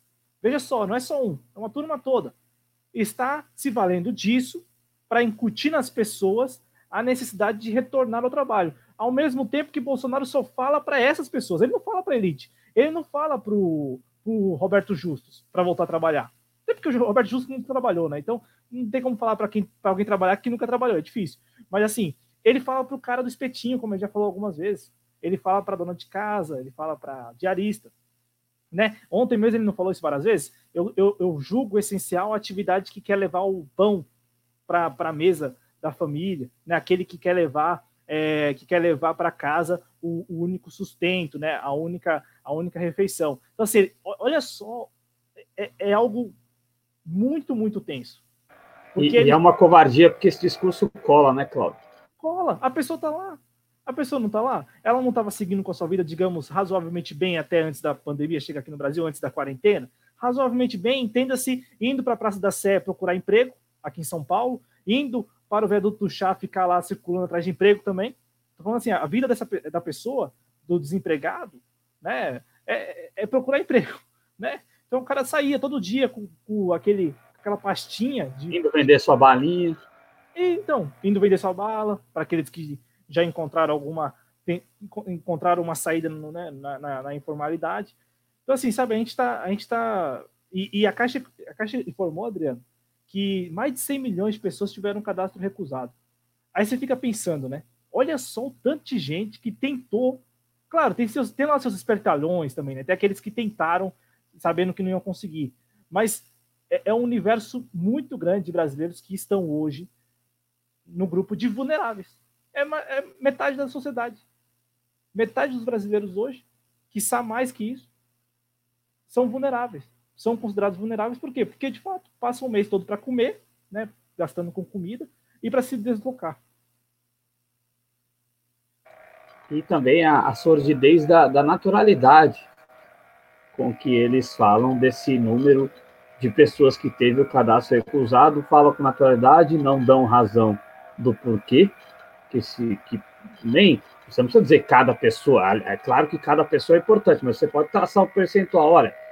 veja só, não é só um, é uma turma toda. Está se valendo disso para incutir nas pessoas a necessidade de retornar ao trabalho. Ao mesmo tempo que Bolsonaro só fala para essas pessoas, ele não fala para a elite, ele não fala para o Roberto Justus para voltar a trabalhar. Até porque o Roberto Justus nunca trabalhou, né? Então não tem como falar para quem para alguém trabalhar que nunca trabalhou, é difícil. Mas assim, ele fala para o cara do espetinho, como ele já falou algumas vezes. Ele fala para dona de casa, ele fala para diarista. Né? Ontem mesmo ele não falou isso várias vezes. Eu, eu, eu julgo essencial a atividade que quer levar o pão para a mesa da família, né? aquele que quer levar é, que quer levar para casa o, o, único sustento, né? a, única, a única refeição. Então, assim, olha só, é, é algo muito, muito tenso. E, ele... e, é uma covardia porque esse discurso cola, né, Cláudio? Cola, a pessoa está lá. A pessoa não está lá? Ela não estava seguindo com a sua vida, digamos, razoavelmente bem até antes da pandemia chegar aqui no Brasil, antes da quarentena? Razoavelmente bem, entenda-se, indo para a Praça da Sé procurar emprego, aqui em São Paulo, indo para o viaduto do chá ficar lá circulando atrás de emprego também. Estou falando assim, a vida dessa, da pessoa, do desempregado, né, é, é procurar emprego, né? Então o cara saía todo dia com, com aquele, aquela pastinha de. Indo vender sua balinha. Então, indo vender sua bala, para aqueles que já encontraram alguma. Tem, encontraram uma saída no, né, na, na, na, informalidade. Então, assim, sabe, a gente está. A gente tá, e, e, a, Caixa, a Caixa informou, Adriano, que mais de 100 milhões de pessoas tiveram um cadastro recusado. Aí você fica pensando, né? Olha só o tanto de gente que tentou. Claro, tem, seus, tem lá seus espertalhões também, né? Tem aqueles que tentaram sabendo que não iam conseguir. Mas é, é um universo muito grande de brasileiros que estão hoje no grupo de vulneráveis. É, é metade da sociedade. Metade dos brasileiros hoje, que sabe mais que isso, são vulneráveis. São considerados vulneráveis por quê? Porque, de fato, passam o mês todo para comer, né, gastando com comida, e para se deslocar. E também a, a sordidez da, da naturalidade com que eles falam desse número de pessoas que teve o cadastro recusado, falam com naturalidade, não dão razão do porquê, que, se, que nem você não precisa dizer cada pessoa, é claro que cada pessoa é importante, mas você pode traçar um percentual. Olha,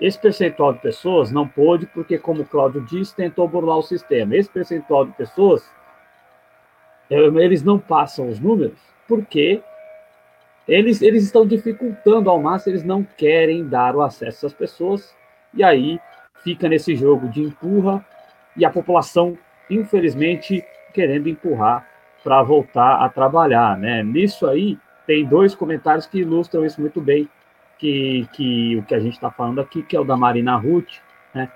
esse percentual de pessoas não pôde, porque, como o Cláudio disse, tentou burlar o sistema. Esse percentual de pessoas, eles não passam os números, porque eles, eles estão dificultando ao máximo, eles não querem dar o acesso às pessoas, e aí fica nesse jogo de empurra, e a população, infelizmente, querendo empurrar para voltar a trabalhar, né? Nisso aí tem dois comentários que ilustram isso muito bem, que, que o que a gente está falando aqui, que é o da Marina Ruth, né?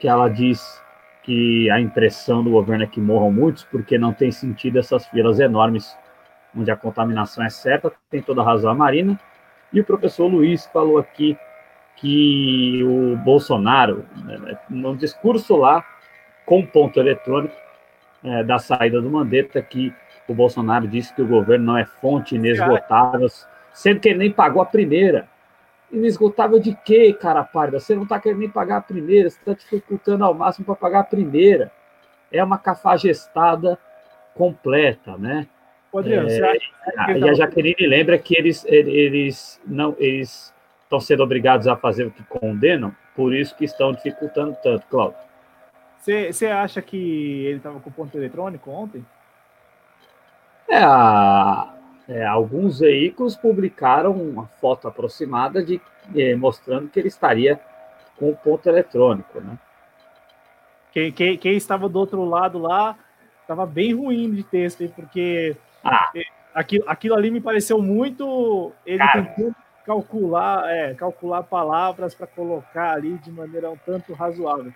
Que ela diz que a impressão do governo é que morram muitos, porque não tem sentido essas filas enormes onde a contaminação é certa, tem toda a razão a Marina. E o professor Luiz falou aqui que o Bolsonaro, né, no discurso lá, com ponto eletrônico, é, da saída do Mandetta, que o Bolsonaro disse que o governo não é fonte inesgotável, sendo que ele nem pagou a primeira. Inesgotável de quê, cara párida? Você não está querendo nem pagar a primeira, você está dificultando ao máximo para pagar a primeira. É uma cafajestada completa, né? Adriano, é, acha, e a Jaqueline lembra que eles, eles não eles estão sendo obrigados a fazer o que condenam, por isso que estão dificultando tanto, Cláudio. Você acha que ele estava com ponto eletrônico ontem? É, a, é, alguns veículos publicaram uma foto aproximada de é, mostrando que ele estaria com o ponto eletrônico, né? Quem, quem, quem estava do outro lado lá estava bem ruim de texto, porque ah. É, aquilo, aquilo ali me pareceu muito ele Cara. tentando calcular, é, calcular palavras para colocar ali de maneira um tanto razoável.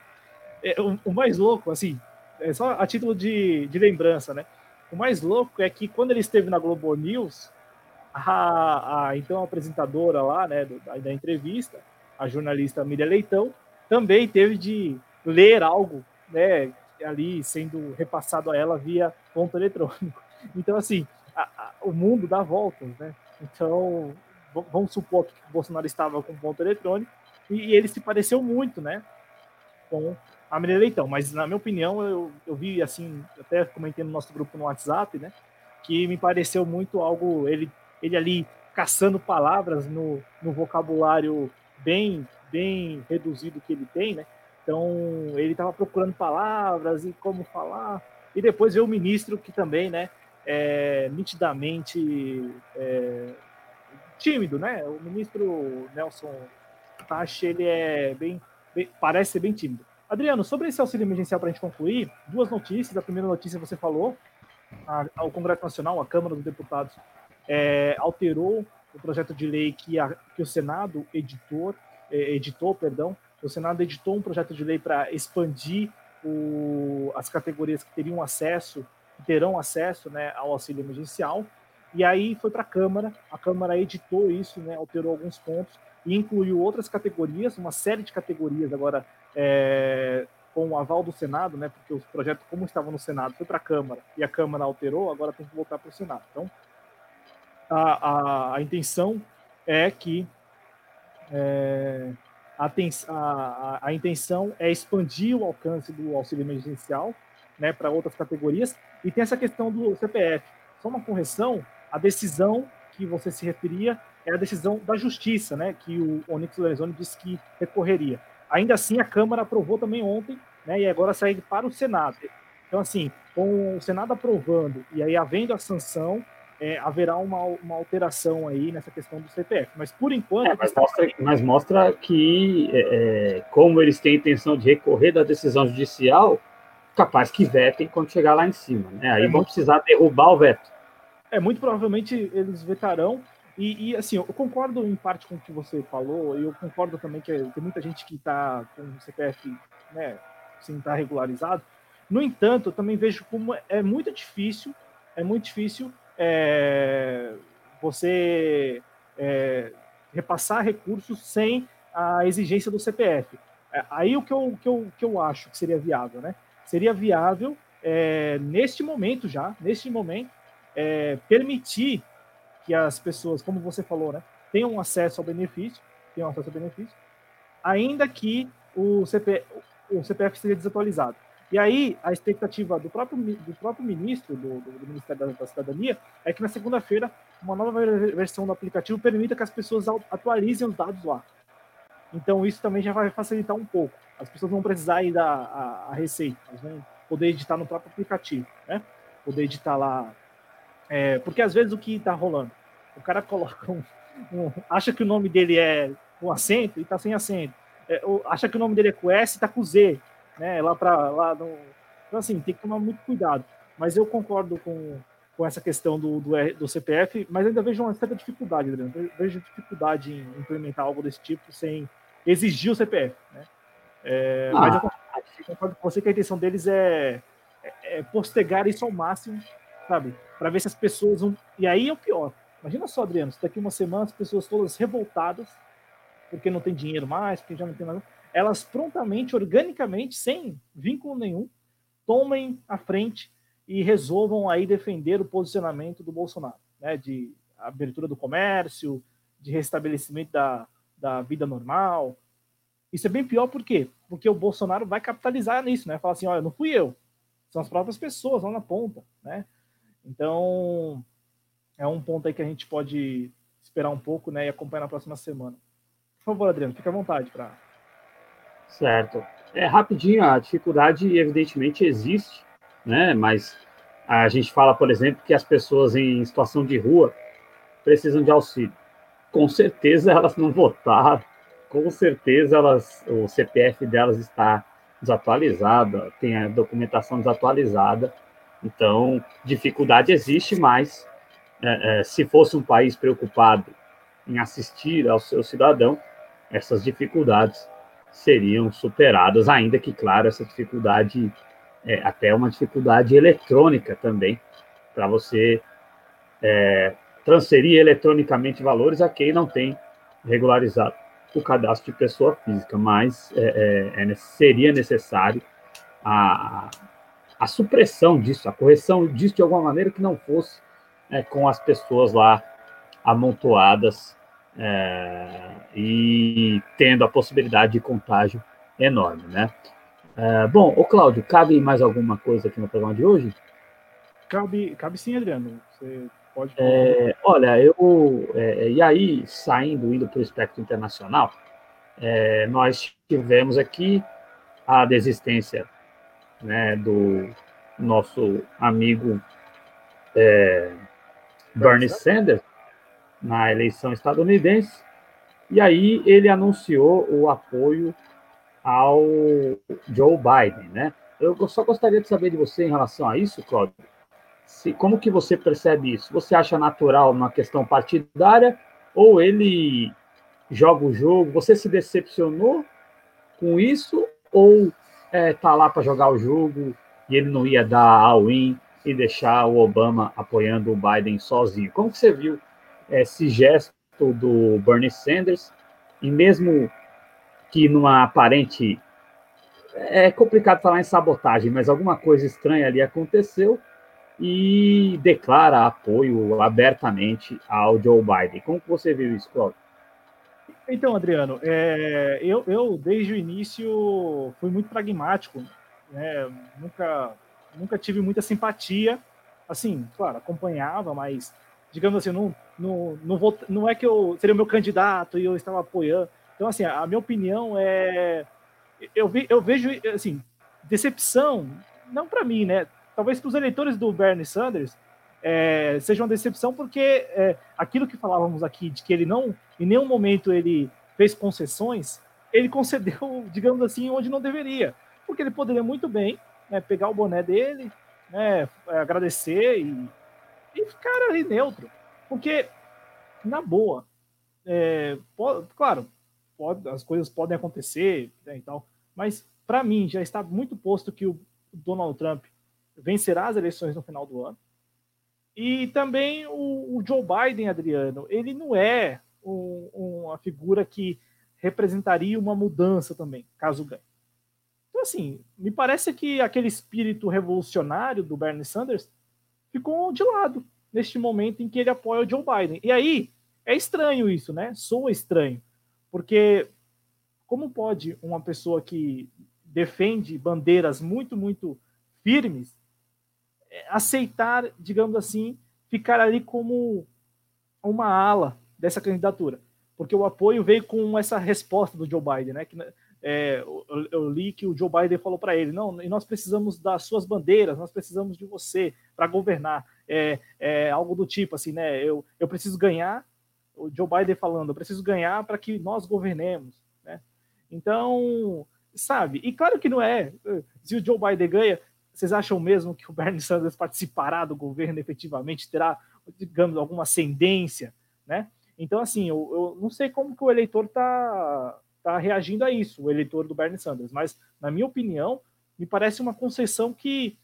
É, o, o, mais louco, assim, é só a título de, de lembrança, né? O mais louco é que quando ele esteve na Globo News, a, a então a apresentadora lá, né, da, da, entrevista, a jornalista Miriam Leitão, também teve de ler algo, né, ali sendo repassado a ela via ponto eletrônico. Então, assim, a, a, o mundo dá voltas, né? Então, vamos supor que o Bolsonaro estava com ponto eletrônico e, e ele se pareceu muito, né, com a Maria Leitão. Mas, na minha opinião, eu, eu vi, assim, até comentei no nosso grupo no WhatsApp, né, que me pareceu muito algo, ele, ele ali caçando palavras no, no vocabulário bem, bem reduzido que ele tem, né, então ele estava procurando palavras e como falar, e depois veio o ministro que também, né, é nitidamente é, tímido, né? O ministro Nelson Tache, ele é bem, bem, parece ser bem tímido. Adriano, sobre esse auxílio emergencial para a gente concluir, duas notícias. A primeira notícia você falou, a, o Congresso Nacional, a Câmara dos Deputados, é, alterou o projeto de lei que, a, que o Senado editor, é, editou, perdão, o Senado editou um projeto de lei para expandir o, as categorias que teriam acesso, que terão acesso né, ao auxílio emergencial. E aí foi para a Câmara, a Câmara editou isso, né, alterou alguns pontos e incluiu outras categorias, uma série de categorias agora é, com o aval do Senado, né, porque o projeto, como estava no Senado, foi para a Câmara e a Câmara alterou, agora tem que voltar para o Senado. Então, a, a, a, intenção é que é, a, a, a, intenção é expandir o alcance do auxílio emergencial né, para outras categorias e tem essa questão do CPF. Só uma correção, a decisão que você se referia é a decisão da justiça, né, que o Onyx Lorenzoni disse que recorreria. Ainda assim, a Câmara aprovou também ontem, né, e agora segue para o Senado. Então, assim, com o Senado aprovando e aí havendo a sanção, é, haverá uma, uma alteração aí nessa questão do CPF. Mas, por enquanto... É, mas, mostra, mas, mostra, que, é, é, como eles têm intenção de recorrer da decisão judicial, capaz que vetem quando chegar lá em cima. Né? Aí é vão precisar derrubar o veto. É, muito provavelmente eles vetarão. E, e, assim, eu concordo em parte com o que você falou, e eu concordo também que tem muita gente que está com o CPF, né, sem estar tá regularizado. No entanto, eu também vejo como é muito difícil, é muito difícil é, você é, repassar recursos sem a exigência do CPF. É, aí o que eu, que eu, que eu acho que seria viável, né? Seria viável, é, neste momento já, neste momento, é, permitir que as pessoas, como você falou, né, tenham acesso ao benefício, tenham acesso ao benefício, ainda que o, CP, o CPF seja desatualizado. E aí, a expectativa do próprio, do próprio ministro, do, do Ministério da, da, Cidadania, é que na segunda-feira, uma nova versão do aplicativo permita que as pessoas atualizem os dados lá. Então, isso também já vai facilitar um pouco. As pessoas vão precisar ir da a, a receita, elas vão poder editar no próprio aplicativo, né? Poder editar lá. É, porque às vezes o que está rolando? O cara coloca um, um, acha que o nome dele é com acento e está sem acento. É, acha que o nome dele é com S e está com Z né? Lá para lá no... Então, assim, tem que tomar muito cuidado. Mas eu concordo com, com essa questão do, do, do CPF, mas ainda vejo uma certa dificuldade, Adriano. Vejo dificuldade em implementar algo desse tipo sem exigir o CPF, né? É, ah. Mas eu concordo com você que a intenção deles é, é postergar isso ao máximo, sabe? Para ver se as pessoas vão. E aí é o pior. Imagina só, Adriano, daqui uma semana as pessoas todas revoltadas, porque não tem dinheiro mais, porque já não tem mais elas prontamente, organicamente, sem vínculo nenhum, tomem a frente e resolvam aí defender o posicionamento do Bolsonaro, né, de abertura do comércio, de restabelecimento da, da vida normal. Isso é bem pior por quê? Porque o Bolsonaro vai capitalizar nisso, né? Falar assim, olha, não fui eu, são as próprias pessoas lá na ponta, né? Então, é um ponto aí que a gente pode esperar um pouco, né, e acompanhar na próxima semana. Por favor, Adriano, fique à vontade para Certo. É rapidinho, a dificuldade evidentemente existe, né? Mas a gente fala, por exemplo, que as pessoas em situação de rua precisam de auxílio. Com certeza elas não votaram, com certeza elas, o CPF delas está desatualizado, tem a documentação desatualizada. Então, dificuldade existe, mas é, é, se fosse um país preocupado em assistir ao seu cidadão, essas dificuldades seriam superadas, ainda que, claro, essa dificuldade é até uma dificuldade eletrônica também, para você é, transferir eletronicamente valores a quem não tem regularizado o cadastro de pessoa física, mas é, é, é seria necessário a, a supressão disso, a correção disso de alguma maneira que não fosse é, com as pessoas lá amontoadas é, e tendo a possibilidade de contágio enorme, né? É, bom, o Cláudio, cabe mais alguma coisa aqui no programa de hoje? Cabe, cabe sim, Adriano. Você pode. É, olha, eu é, e aí saindo indo para o espectro internacional, é, nós tivemos aqui a desistência, né, do nosso amigo é, Bernie Sanders na eleição estadunidense, e aí ele anunciou o apoio ao Joe Biden, né? Eu só gostaria de saber de você em relação a isso, Cláudio. Se, como que você percebe isso? Você acha natural uma questão partidária ou ele joga o jogo? Você se decepcionou com isso ou é, tá lá para jogar o jogo e ele não ia dar all-in e deixar o Obama apoiando o Biden sozinho? Como que você viu esse gesto do Bernie Sanders, e mesmo que numa aparente. É complicado falar em sabotagem, mas alguma coisa estranha ali aconteceu e declara apoio abertamente ao Joe Biden. Como você viu isso, Cláudio? Então, Adriano, é, eu, eu, desde o início fui muito pragmático, né? nunca, nunca tive muita simpatia, assim, claro, acompanhava, mas digamos assim, não não, não, vou, não é que eu seria o meu candidato e eu estava apoiando. Então, assim, a minha opinião é. Eu, vi, eu vejo, assim, decepção, não para mim, né? Talvez para os eleitores do Bernie Sanders é, seja uma decepção, porque é, aquilo que falávamos aqui, de que ele não, em nenhum momento ele fez concessões, ele concedeu, digamos assim, onde não deveria. Porque ele poderia muito bem né, pegar o boné dele, né, agradecer e, e ficar ali neutro. Porque, na boa, é, pode, claro, pode, as coisas podem acontecer né, e tal, mas para mim já está muito posto que o Donald Trump vencerá as eleições no final do ano. E também o, o Joe Biden, Adriano, ele não é um, uma figura que representaria uma mudança também, caso ganhe. Então, assim, me parece que aquele espírito revolucionário do Bernie Sanders ficou de lado neste momento em que ele apoia o Joe Biden. E aí, é estranho isso, né? Soa estranho. Porque como pode uma pessoa que defende bandeiras muito, muito firmes aceitar, digamos assim, ficar ali como uma ala dessa candidatura? Porque o apoio veio com essa resposta do Joe Biden, né? Que, é, eu, eu, li que o Joe Biden falou para ele: não, nós precisamos das suas bandeiras, nós precisamos de você para governar. É, é, algo do tipo assim, né? Eu, eu preciso ganhar. O Joe Biden falando: eu preciso ganhar para que nós governemos, né? Então, sabe? E claro que não é. Se o Joe Biden ganha, vocês acham mesmo que o Bernie Sanders participará do governo efetivamente? Terá, digamos, alguma ascendência, né? Então, assim, eu, eu não sei como que o eleitor está tá reagindo a isso, o eleitor do Bernie Sanders, mas, na minha opinião, me parece uma concessão que,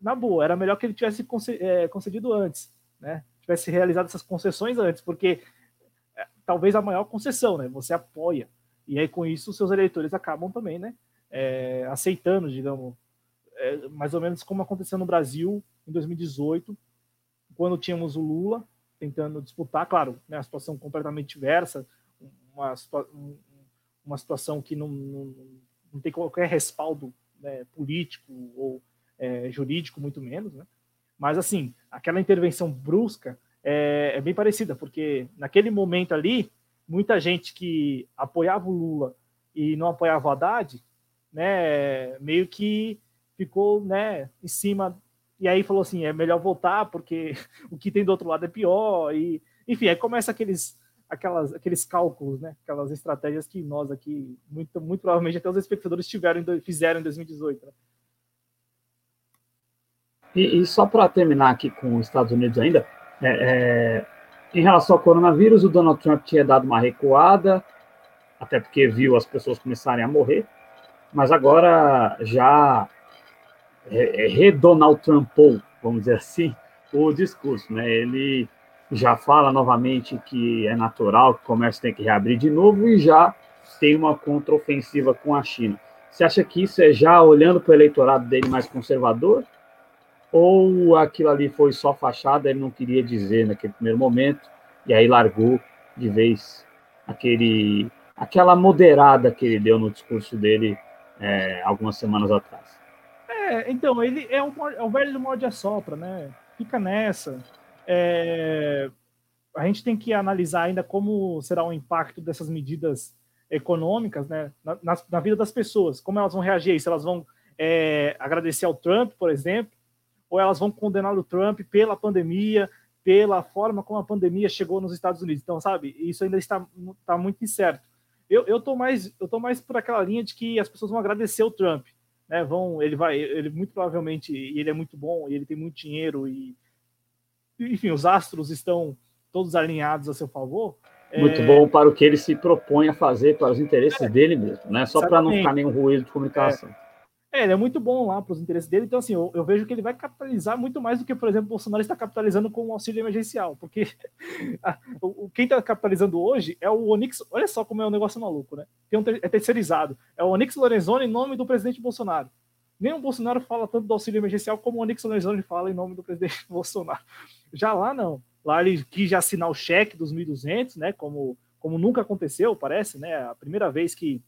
na boa, era melhor que ele tivesse é, concedido antes, né? Tivesse realizado essas concessões antes, porque é, talvez a maior concessão, né? Você apoia. E aí, com isso, seus eleitores acabam também, né? É, aceitando, digamos, é, mais ou menos como aconteceu no Brasil em 2018, quando tínhamos o Lula tentando disputar, claro, né, a situação completamente diversa, uma, uma situação que não, não, não tem qualquer respaldo né, político ou é, jurídico, muito menos, né? Mas, assim, aquela intervenção brusca é, é, bem parecida, porque naquele momento ali, muita gente que apoiava o Lula e não apoiava o Haddad, né, meio que ficou né, em cima e aí falou assim, é melhor voltar porque o que tem do outro lado é pior e enfim, aí começa aqueles aquelas aqueles cálculos, né, aquelas estratégias que nós aqui muito muito provavelmente até os espectadores tiveram fizeram em 2018. Né? E, e, só para terminar aqui com os Estados Unidos ainda, é, é, em relação ao coronavírus, o Donald Trump tinha dado uma recuada, até porque viu as pessoas começarem a morrer, mas agora já redonald Trumpou, vamos dizer assim, o discurso, né? Ele já fala novamente que é natural que o comércio tem que reabrir de novo e já tem uma contraofensiva com a China. Você acha que isso é já olhando para o eleitorado dele mais conservador? Ou aquilo ali foi só fachada, ele não queria dizer naquele primeiro momento, e aí largou de vez aquele, aquela moderada que ele deu no discurso dele é, algumas semanas atrás? É, então, ele é o, é velho do morde a sopra, né? Fica nessa. É, a gente tem que analisar ainda como será o impacto dessas medidas econômicas né, na, na, na vida das pessoas, como elas vão reagir, se elas vão é, agradecer ao Trump, por exemplo, ou elas vão condenar o Trump pela pandemia, pela forma como a pandemia chegou nos Estados Unidos. Então, sabe, isso ainda está, está muito incerto. Eu, eu, tô mais, mais por aquela linha de que as pessoas vão agradecer o Trump né, vão, ele vai, ele muito provavelmente, ele é muito bom, ele tem muito dinheiro, e enfim, os astros estão todos alinhados a seu favor. Muito é... bom para o que ele se propõe a fazer, para os interesses é, dele mesmo, né? Só para não ficar nenhum ruído de comunicação. É. É, ele é muito bom lá para os interesses dele, então assim, eu, eu, vejo que ele vai capitalizar muito mais do que, por exemplo, o Bolsonaro está capitalizando com o auxílio emergencial, porque a, o, quem está capitalizando hoje é o Onix, olha só como é um negócio maluco, né? Um, é terceirizado, é o Onix Lorenzoni em nome do presidente Bolsonaro. Nem o Bolsonaro fala tanto do auxílio emergencial como o Onix Lorenzoni fala em nome do presidente Bolsonaro. Já lá não, lá ele quis já assinar o cheque dos 1.200, né, como, como nunca aconteceu, parece, né, a primeira vez que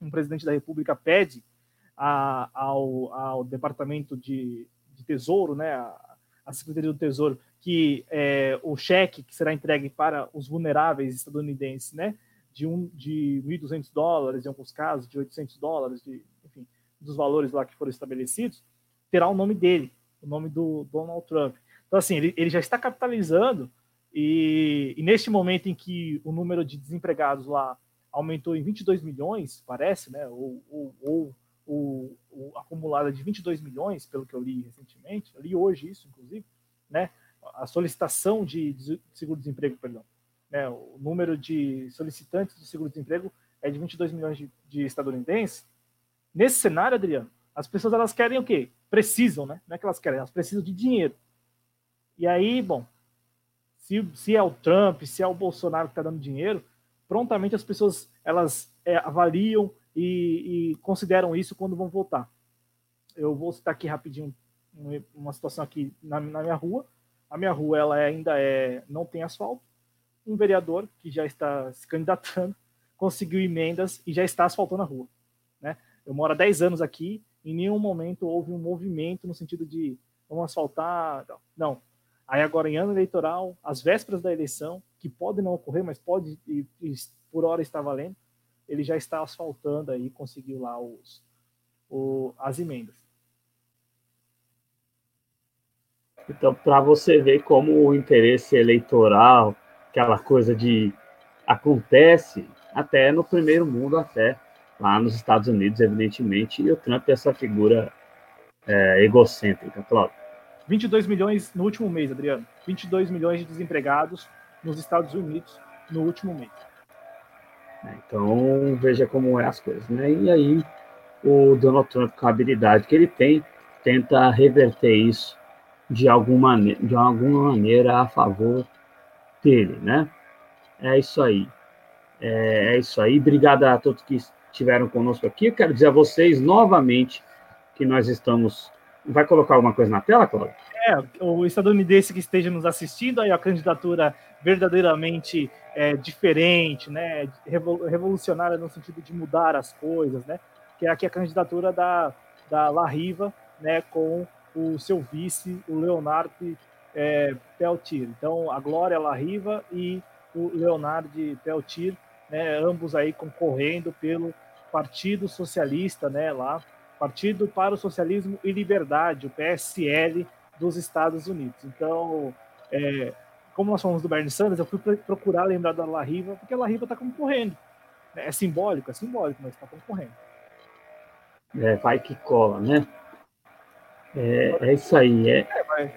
um presidente da república pede a, ao, ao Departamento de, de Tesouro, né, a, a Secretaria do Tesouro, que é, o cheque que será entregue para os vulneráveis estadunidenses, né, de, um, de 1.200 dólares, em alguns casos, de 800 dólares, de, enfim, dos valores lá que foram estabelecidos, terá o nome dele, o nome do Donald Trump. Então, assim, ele, ele já está capitalizando e, e, neste momento em que o número de desempregados lá aumentou em 22 milhões, parece, né, ou, ou, ou o, o acumulado de 22 milhões, pelo que eu li recentemente, eu li hoje isso, inclusive, né, a solicitação de, de seguro-desemprego, perdão, né, o número de solicitantes de seguro-desemprego é de 22 milhões de, de estadunidenses. Nesse cenário, Adriano, as pessoas elas querem o quê? Precisam, né? Não é que elas querem, elas precisam de dinheiro. E aí, bom, se, se é o Trump, se é o Bolsonaro que está dando dinheiro, prontamente as pessoas elas é, avaliam e, e, consideram isso quando vão votar. Eu vou citar aqui rapidinho uma situação aqui na, na minha rua. A minha rua ela ainda é não tem asfalto. Um vereador que já está se candidatando conseguiu emendas e já está asfaltando a rua. Né? Eu moro há 10 anos aqui, em nenhum momento houve um movimento no sentido de vamos asfaltar. Não. Aí agora em ano eleitoral, às vésperas da eleição, que pode não ocorrer, mas pode e, e por hora está valendo, ele já está asfaltando aí, conseguiu lá os, o, as emendas. Então, para você ver como o interesse eleitoral, aquela coisa de acontece até no primeiro mundo, até lá nos Estados Unidos, evidentemente, e o Trump é essa figura é, egocêntrica, claro. 22 milhões no último mês, Adriano. 22 milhões de desempregados nos Estados Unidos no último mês. É, então, veja como é as coisas, né? E aí, o Donald Trump, com a habilidade que ele tem, tenta reverter isso de alguma, de alguma maneira a favor dele, né? É isso aí. É, é isso aí. Obrigado a todos que estiveram conosco aqui. Eu quero dizer a vocês novamente que nós estamos. Vai colocar alguma coisa na tela, Cláudio? É, o estadunidense que esteja nos assistindo, aí a candidatura verdadeiramente é, diferente, né, revolucionária no sentido de mudar as coisas, né, que é aqui a candidatura da, da La Riva, né, com o seu vice, o Leonardo é, Peltier. Então, a Glória La Riva e o Leonardo Peltier, né, ambos aí concorrendo pelo Partido Socialista, né, lá, Partido para o Socialismo e Liberdade, o PSL dos Estados Unidos. Então, é, como nós falamos do Bernie Sanders, eu fui procurar lembrar da La Riva, porque a La Riva está concorrendo. É simbólico, é simbólico, mas está concorrendo. É, vai que cola, né? É, é isso aí. É. é mas,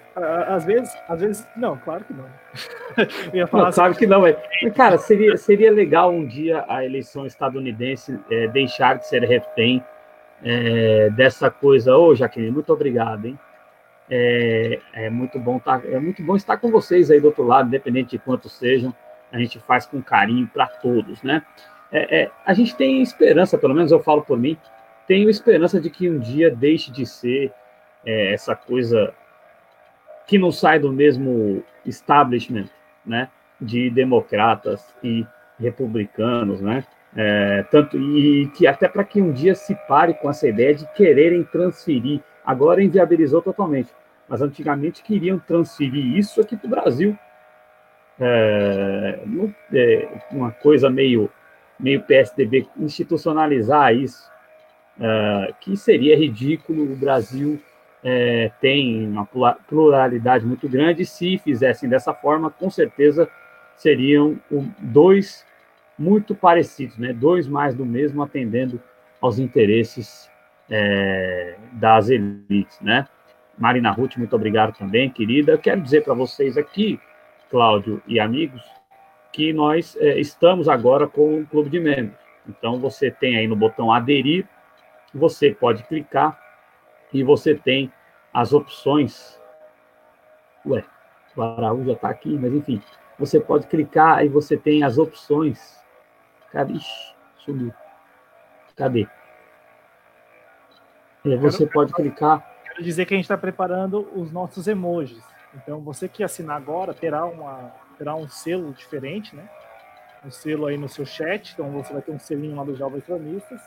às vezes, às vezes, não, claro que não. não, assim, claro que não, é. Cara, seria, seria legal um dia a eleição estadunidense é, deixar de ser refém é, dessa coisa. Ô, oh, Jaqueline, muito obrigado, hein? É, é, muito bom tá, é muito bom estar com vocês aí do outro lado, independente de quantos sejam, a gente faz com carinho para todos, né? É, é, a gente tem esperança, pelo menos eu falo por mim, tenho esperança de que um dia deixe de ser é, essa coisa que não sai do mesmo establishment, né? De democratas e republicanos, né? É, tanto e que até para que um dia se pare com essa ideia de quererem transferir, agora inviabilizou totalmente mas antigamente queriam transferir isso aqui para o Brasil. É, é, uma coisa meio, meio PSDB, institucionalizar isso, é, que seria ridículo. O Brasil é, tem uma pluralidade muito grande, se fizessem dessa forma, com certeza seriam dois muito parecidos, né? dois mais do mesmo, atendendo aos interesses é, das elites, né? Marina Ruth, muito obrigado também, querida. Eu quero dizer para vocês aqui, Cláudio e amigos, que nós é, estamos agora com o clube de membros. Então, você tem aí no botão aderir, você pode clicar e você tem as opções. Ué, o Araújo já está aqui, mas enfim, você pode clicar e você tem as opções. Cadê? Ixi, sumiu. Cadê? É, você pode clicar dizer que a gente está preparando os nossos emojis. Então, você que assinar agora terá, uma, terá um selo diferente, né? Um selo aí no seu chat. Então, você vai ter um selinho lá dos Jovens Cronistas.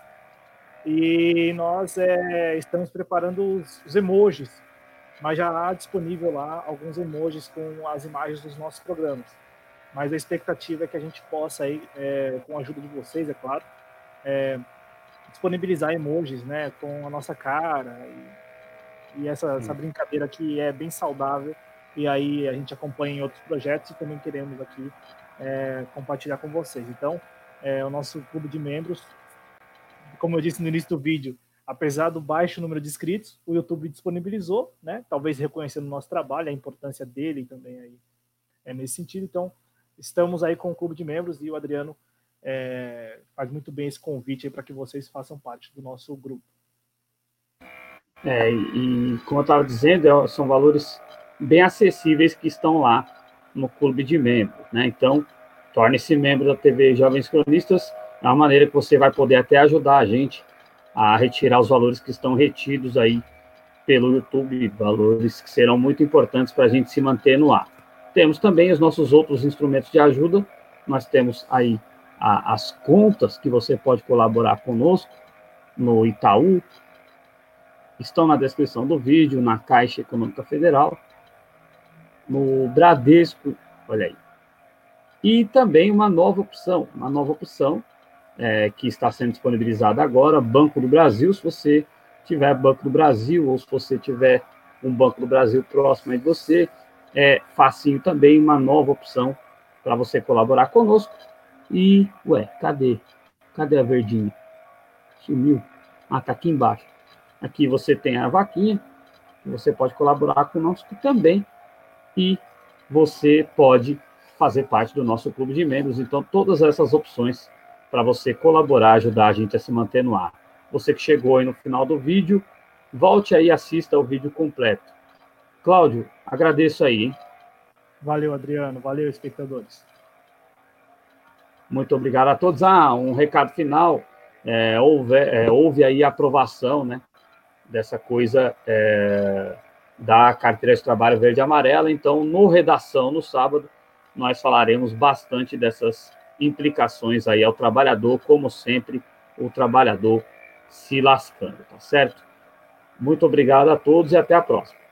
E nós é, estamos preparando os, os, emojis mas já há disponível lá alguns emojis com as imagens dos nossos programas. Mas a expectativa é que a gente possa, aí, é, com a ajuda de vocês, é claro, é, disponibilizar emojis né, com a nossa cara e, e essa, essa, brincadeira que é bem saudável. E aí a gente acompanha em outros projetos e também queremos aqui é, compartilhar com vocês. Então, é, o nosso clube de membros, como eu disse no início do vídeo, apesar do baixo número de inscritos, o YouTube disponibilizou, né? Talvez reconhecendo o nosso trabalho, a importância dele também aí é nesse sentido. Então, estamos aí com o clube de membros e o Adriano é, faz muito bem esse convite para que vocês façam parte do nosso grupo. É, e como eu estava dizendo, é, são valores bem acessíveis que estão lá no clube de membros, né? Então, torne-se membro da TV Jovens Cronistas, é uma maneira que você vai poder até ajudar a gente a retirar os valores que estão retidos aí pelo YouTube, valores que serão muito importantes para a gente se manter no ar. Temos também os nossos outros instrumentos de ajuda, nós temos aí a, as contas que você pode colaborar conosco no Itaú, estão na descrição do vídeo, na Caixa Econômica Federal, no Bradesco, olha aí. E também uma nova opção, uma nova opção é, que está sendo disponibilizada agora, Banco do Brasil, se você tiver Banco do Brasil ou se você tiver um Banco do Brasil próximo de você, é facinho também, uma nova opção para você colaborar conosco. E, ué, cadê? Cadê a verdinha? Sumiu. Ah, tá aqui embaixo. Aqui você tem a vaquinha, você pode colaborar conosco também e você pode fazer parte do nosso clube de membros. Então, todas essas opções para você colaborar, ajudar a gente a se manter no ar. Você que chegou aí no final do vídeo, volte aí e assista o vídeo completo. Cláudio, agradeço aí. Hein? Valeu, Adriano. Valeu, espectadores. Muito obrigado a todos. Ah, um recado final. É, houve, é, houve aí a aprovação né, dessa coisa é, da carteira de trabalho verde e amarela. Então, no redação, no sábado, nós falaremos bastante dessas implicações aí ao trabalhador, como sempre, o trabalhador se lascando, tá certo? Muito obrigado a todos e até a próxima.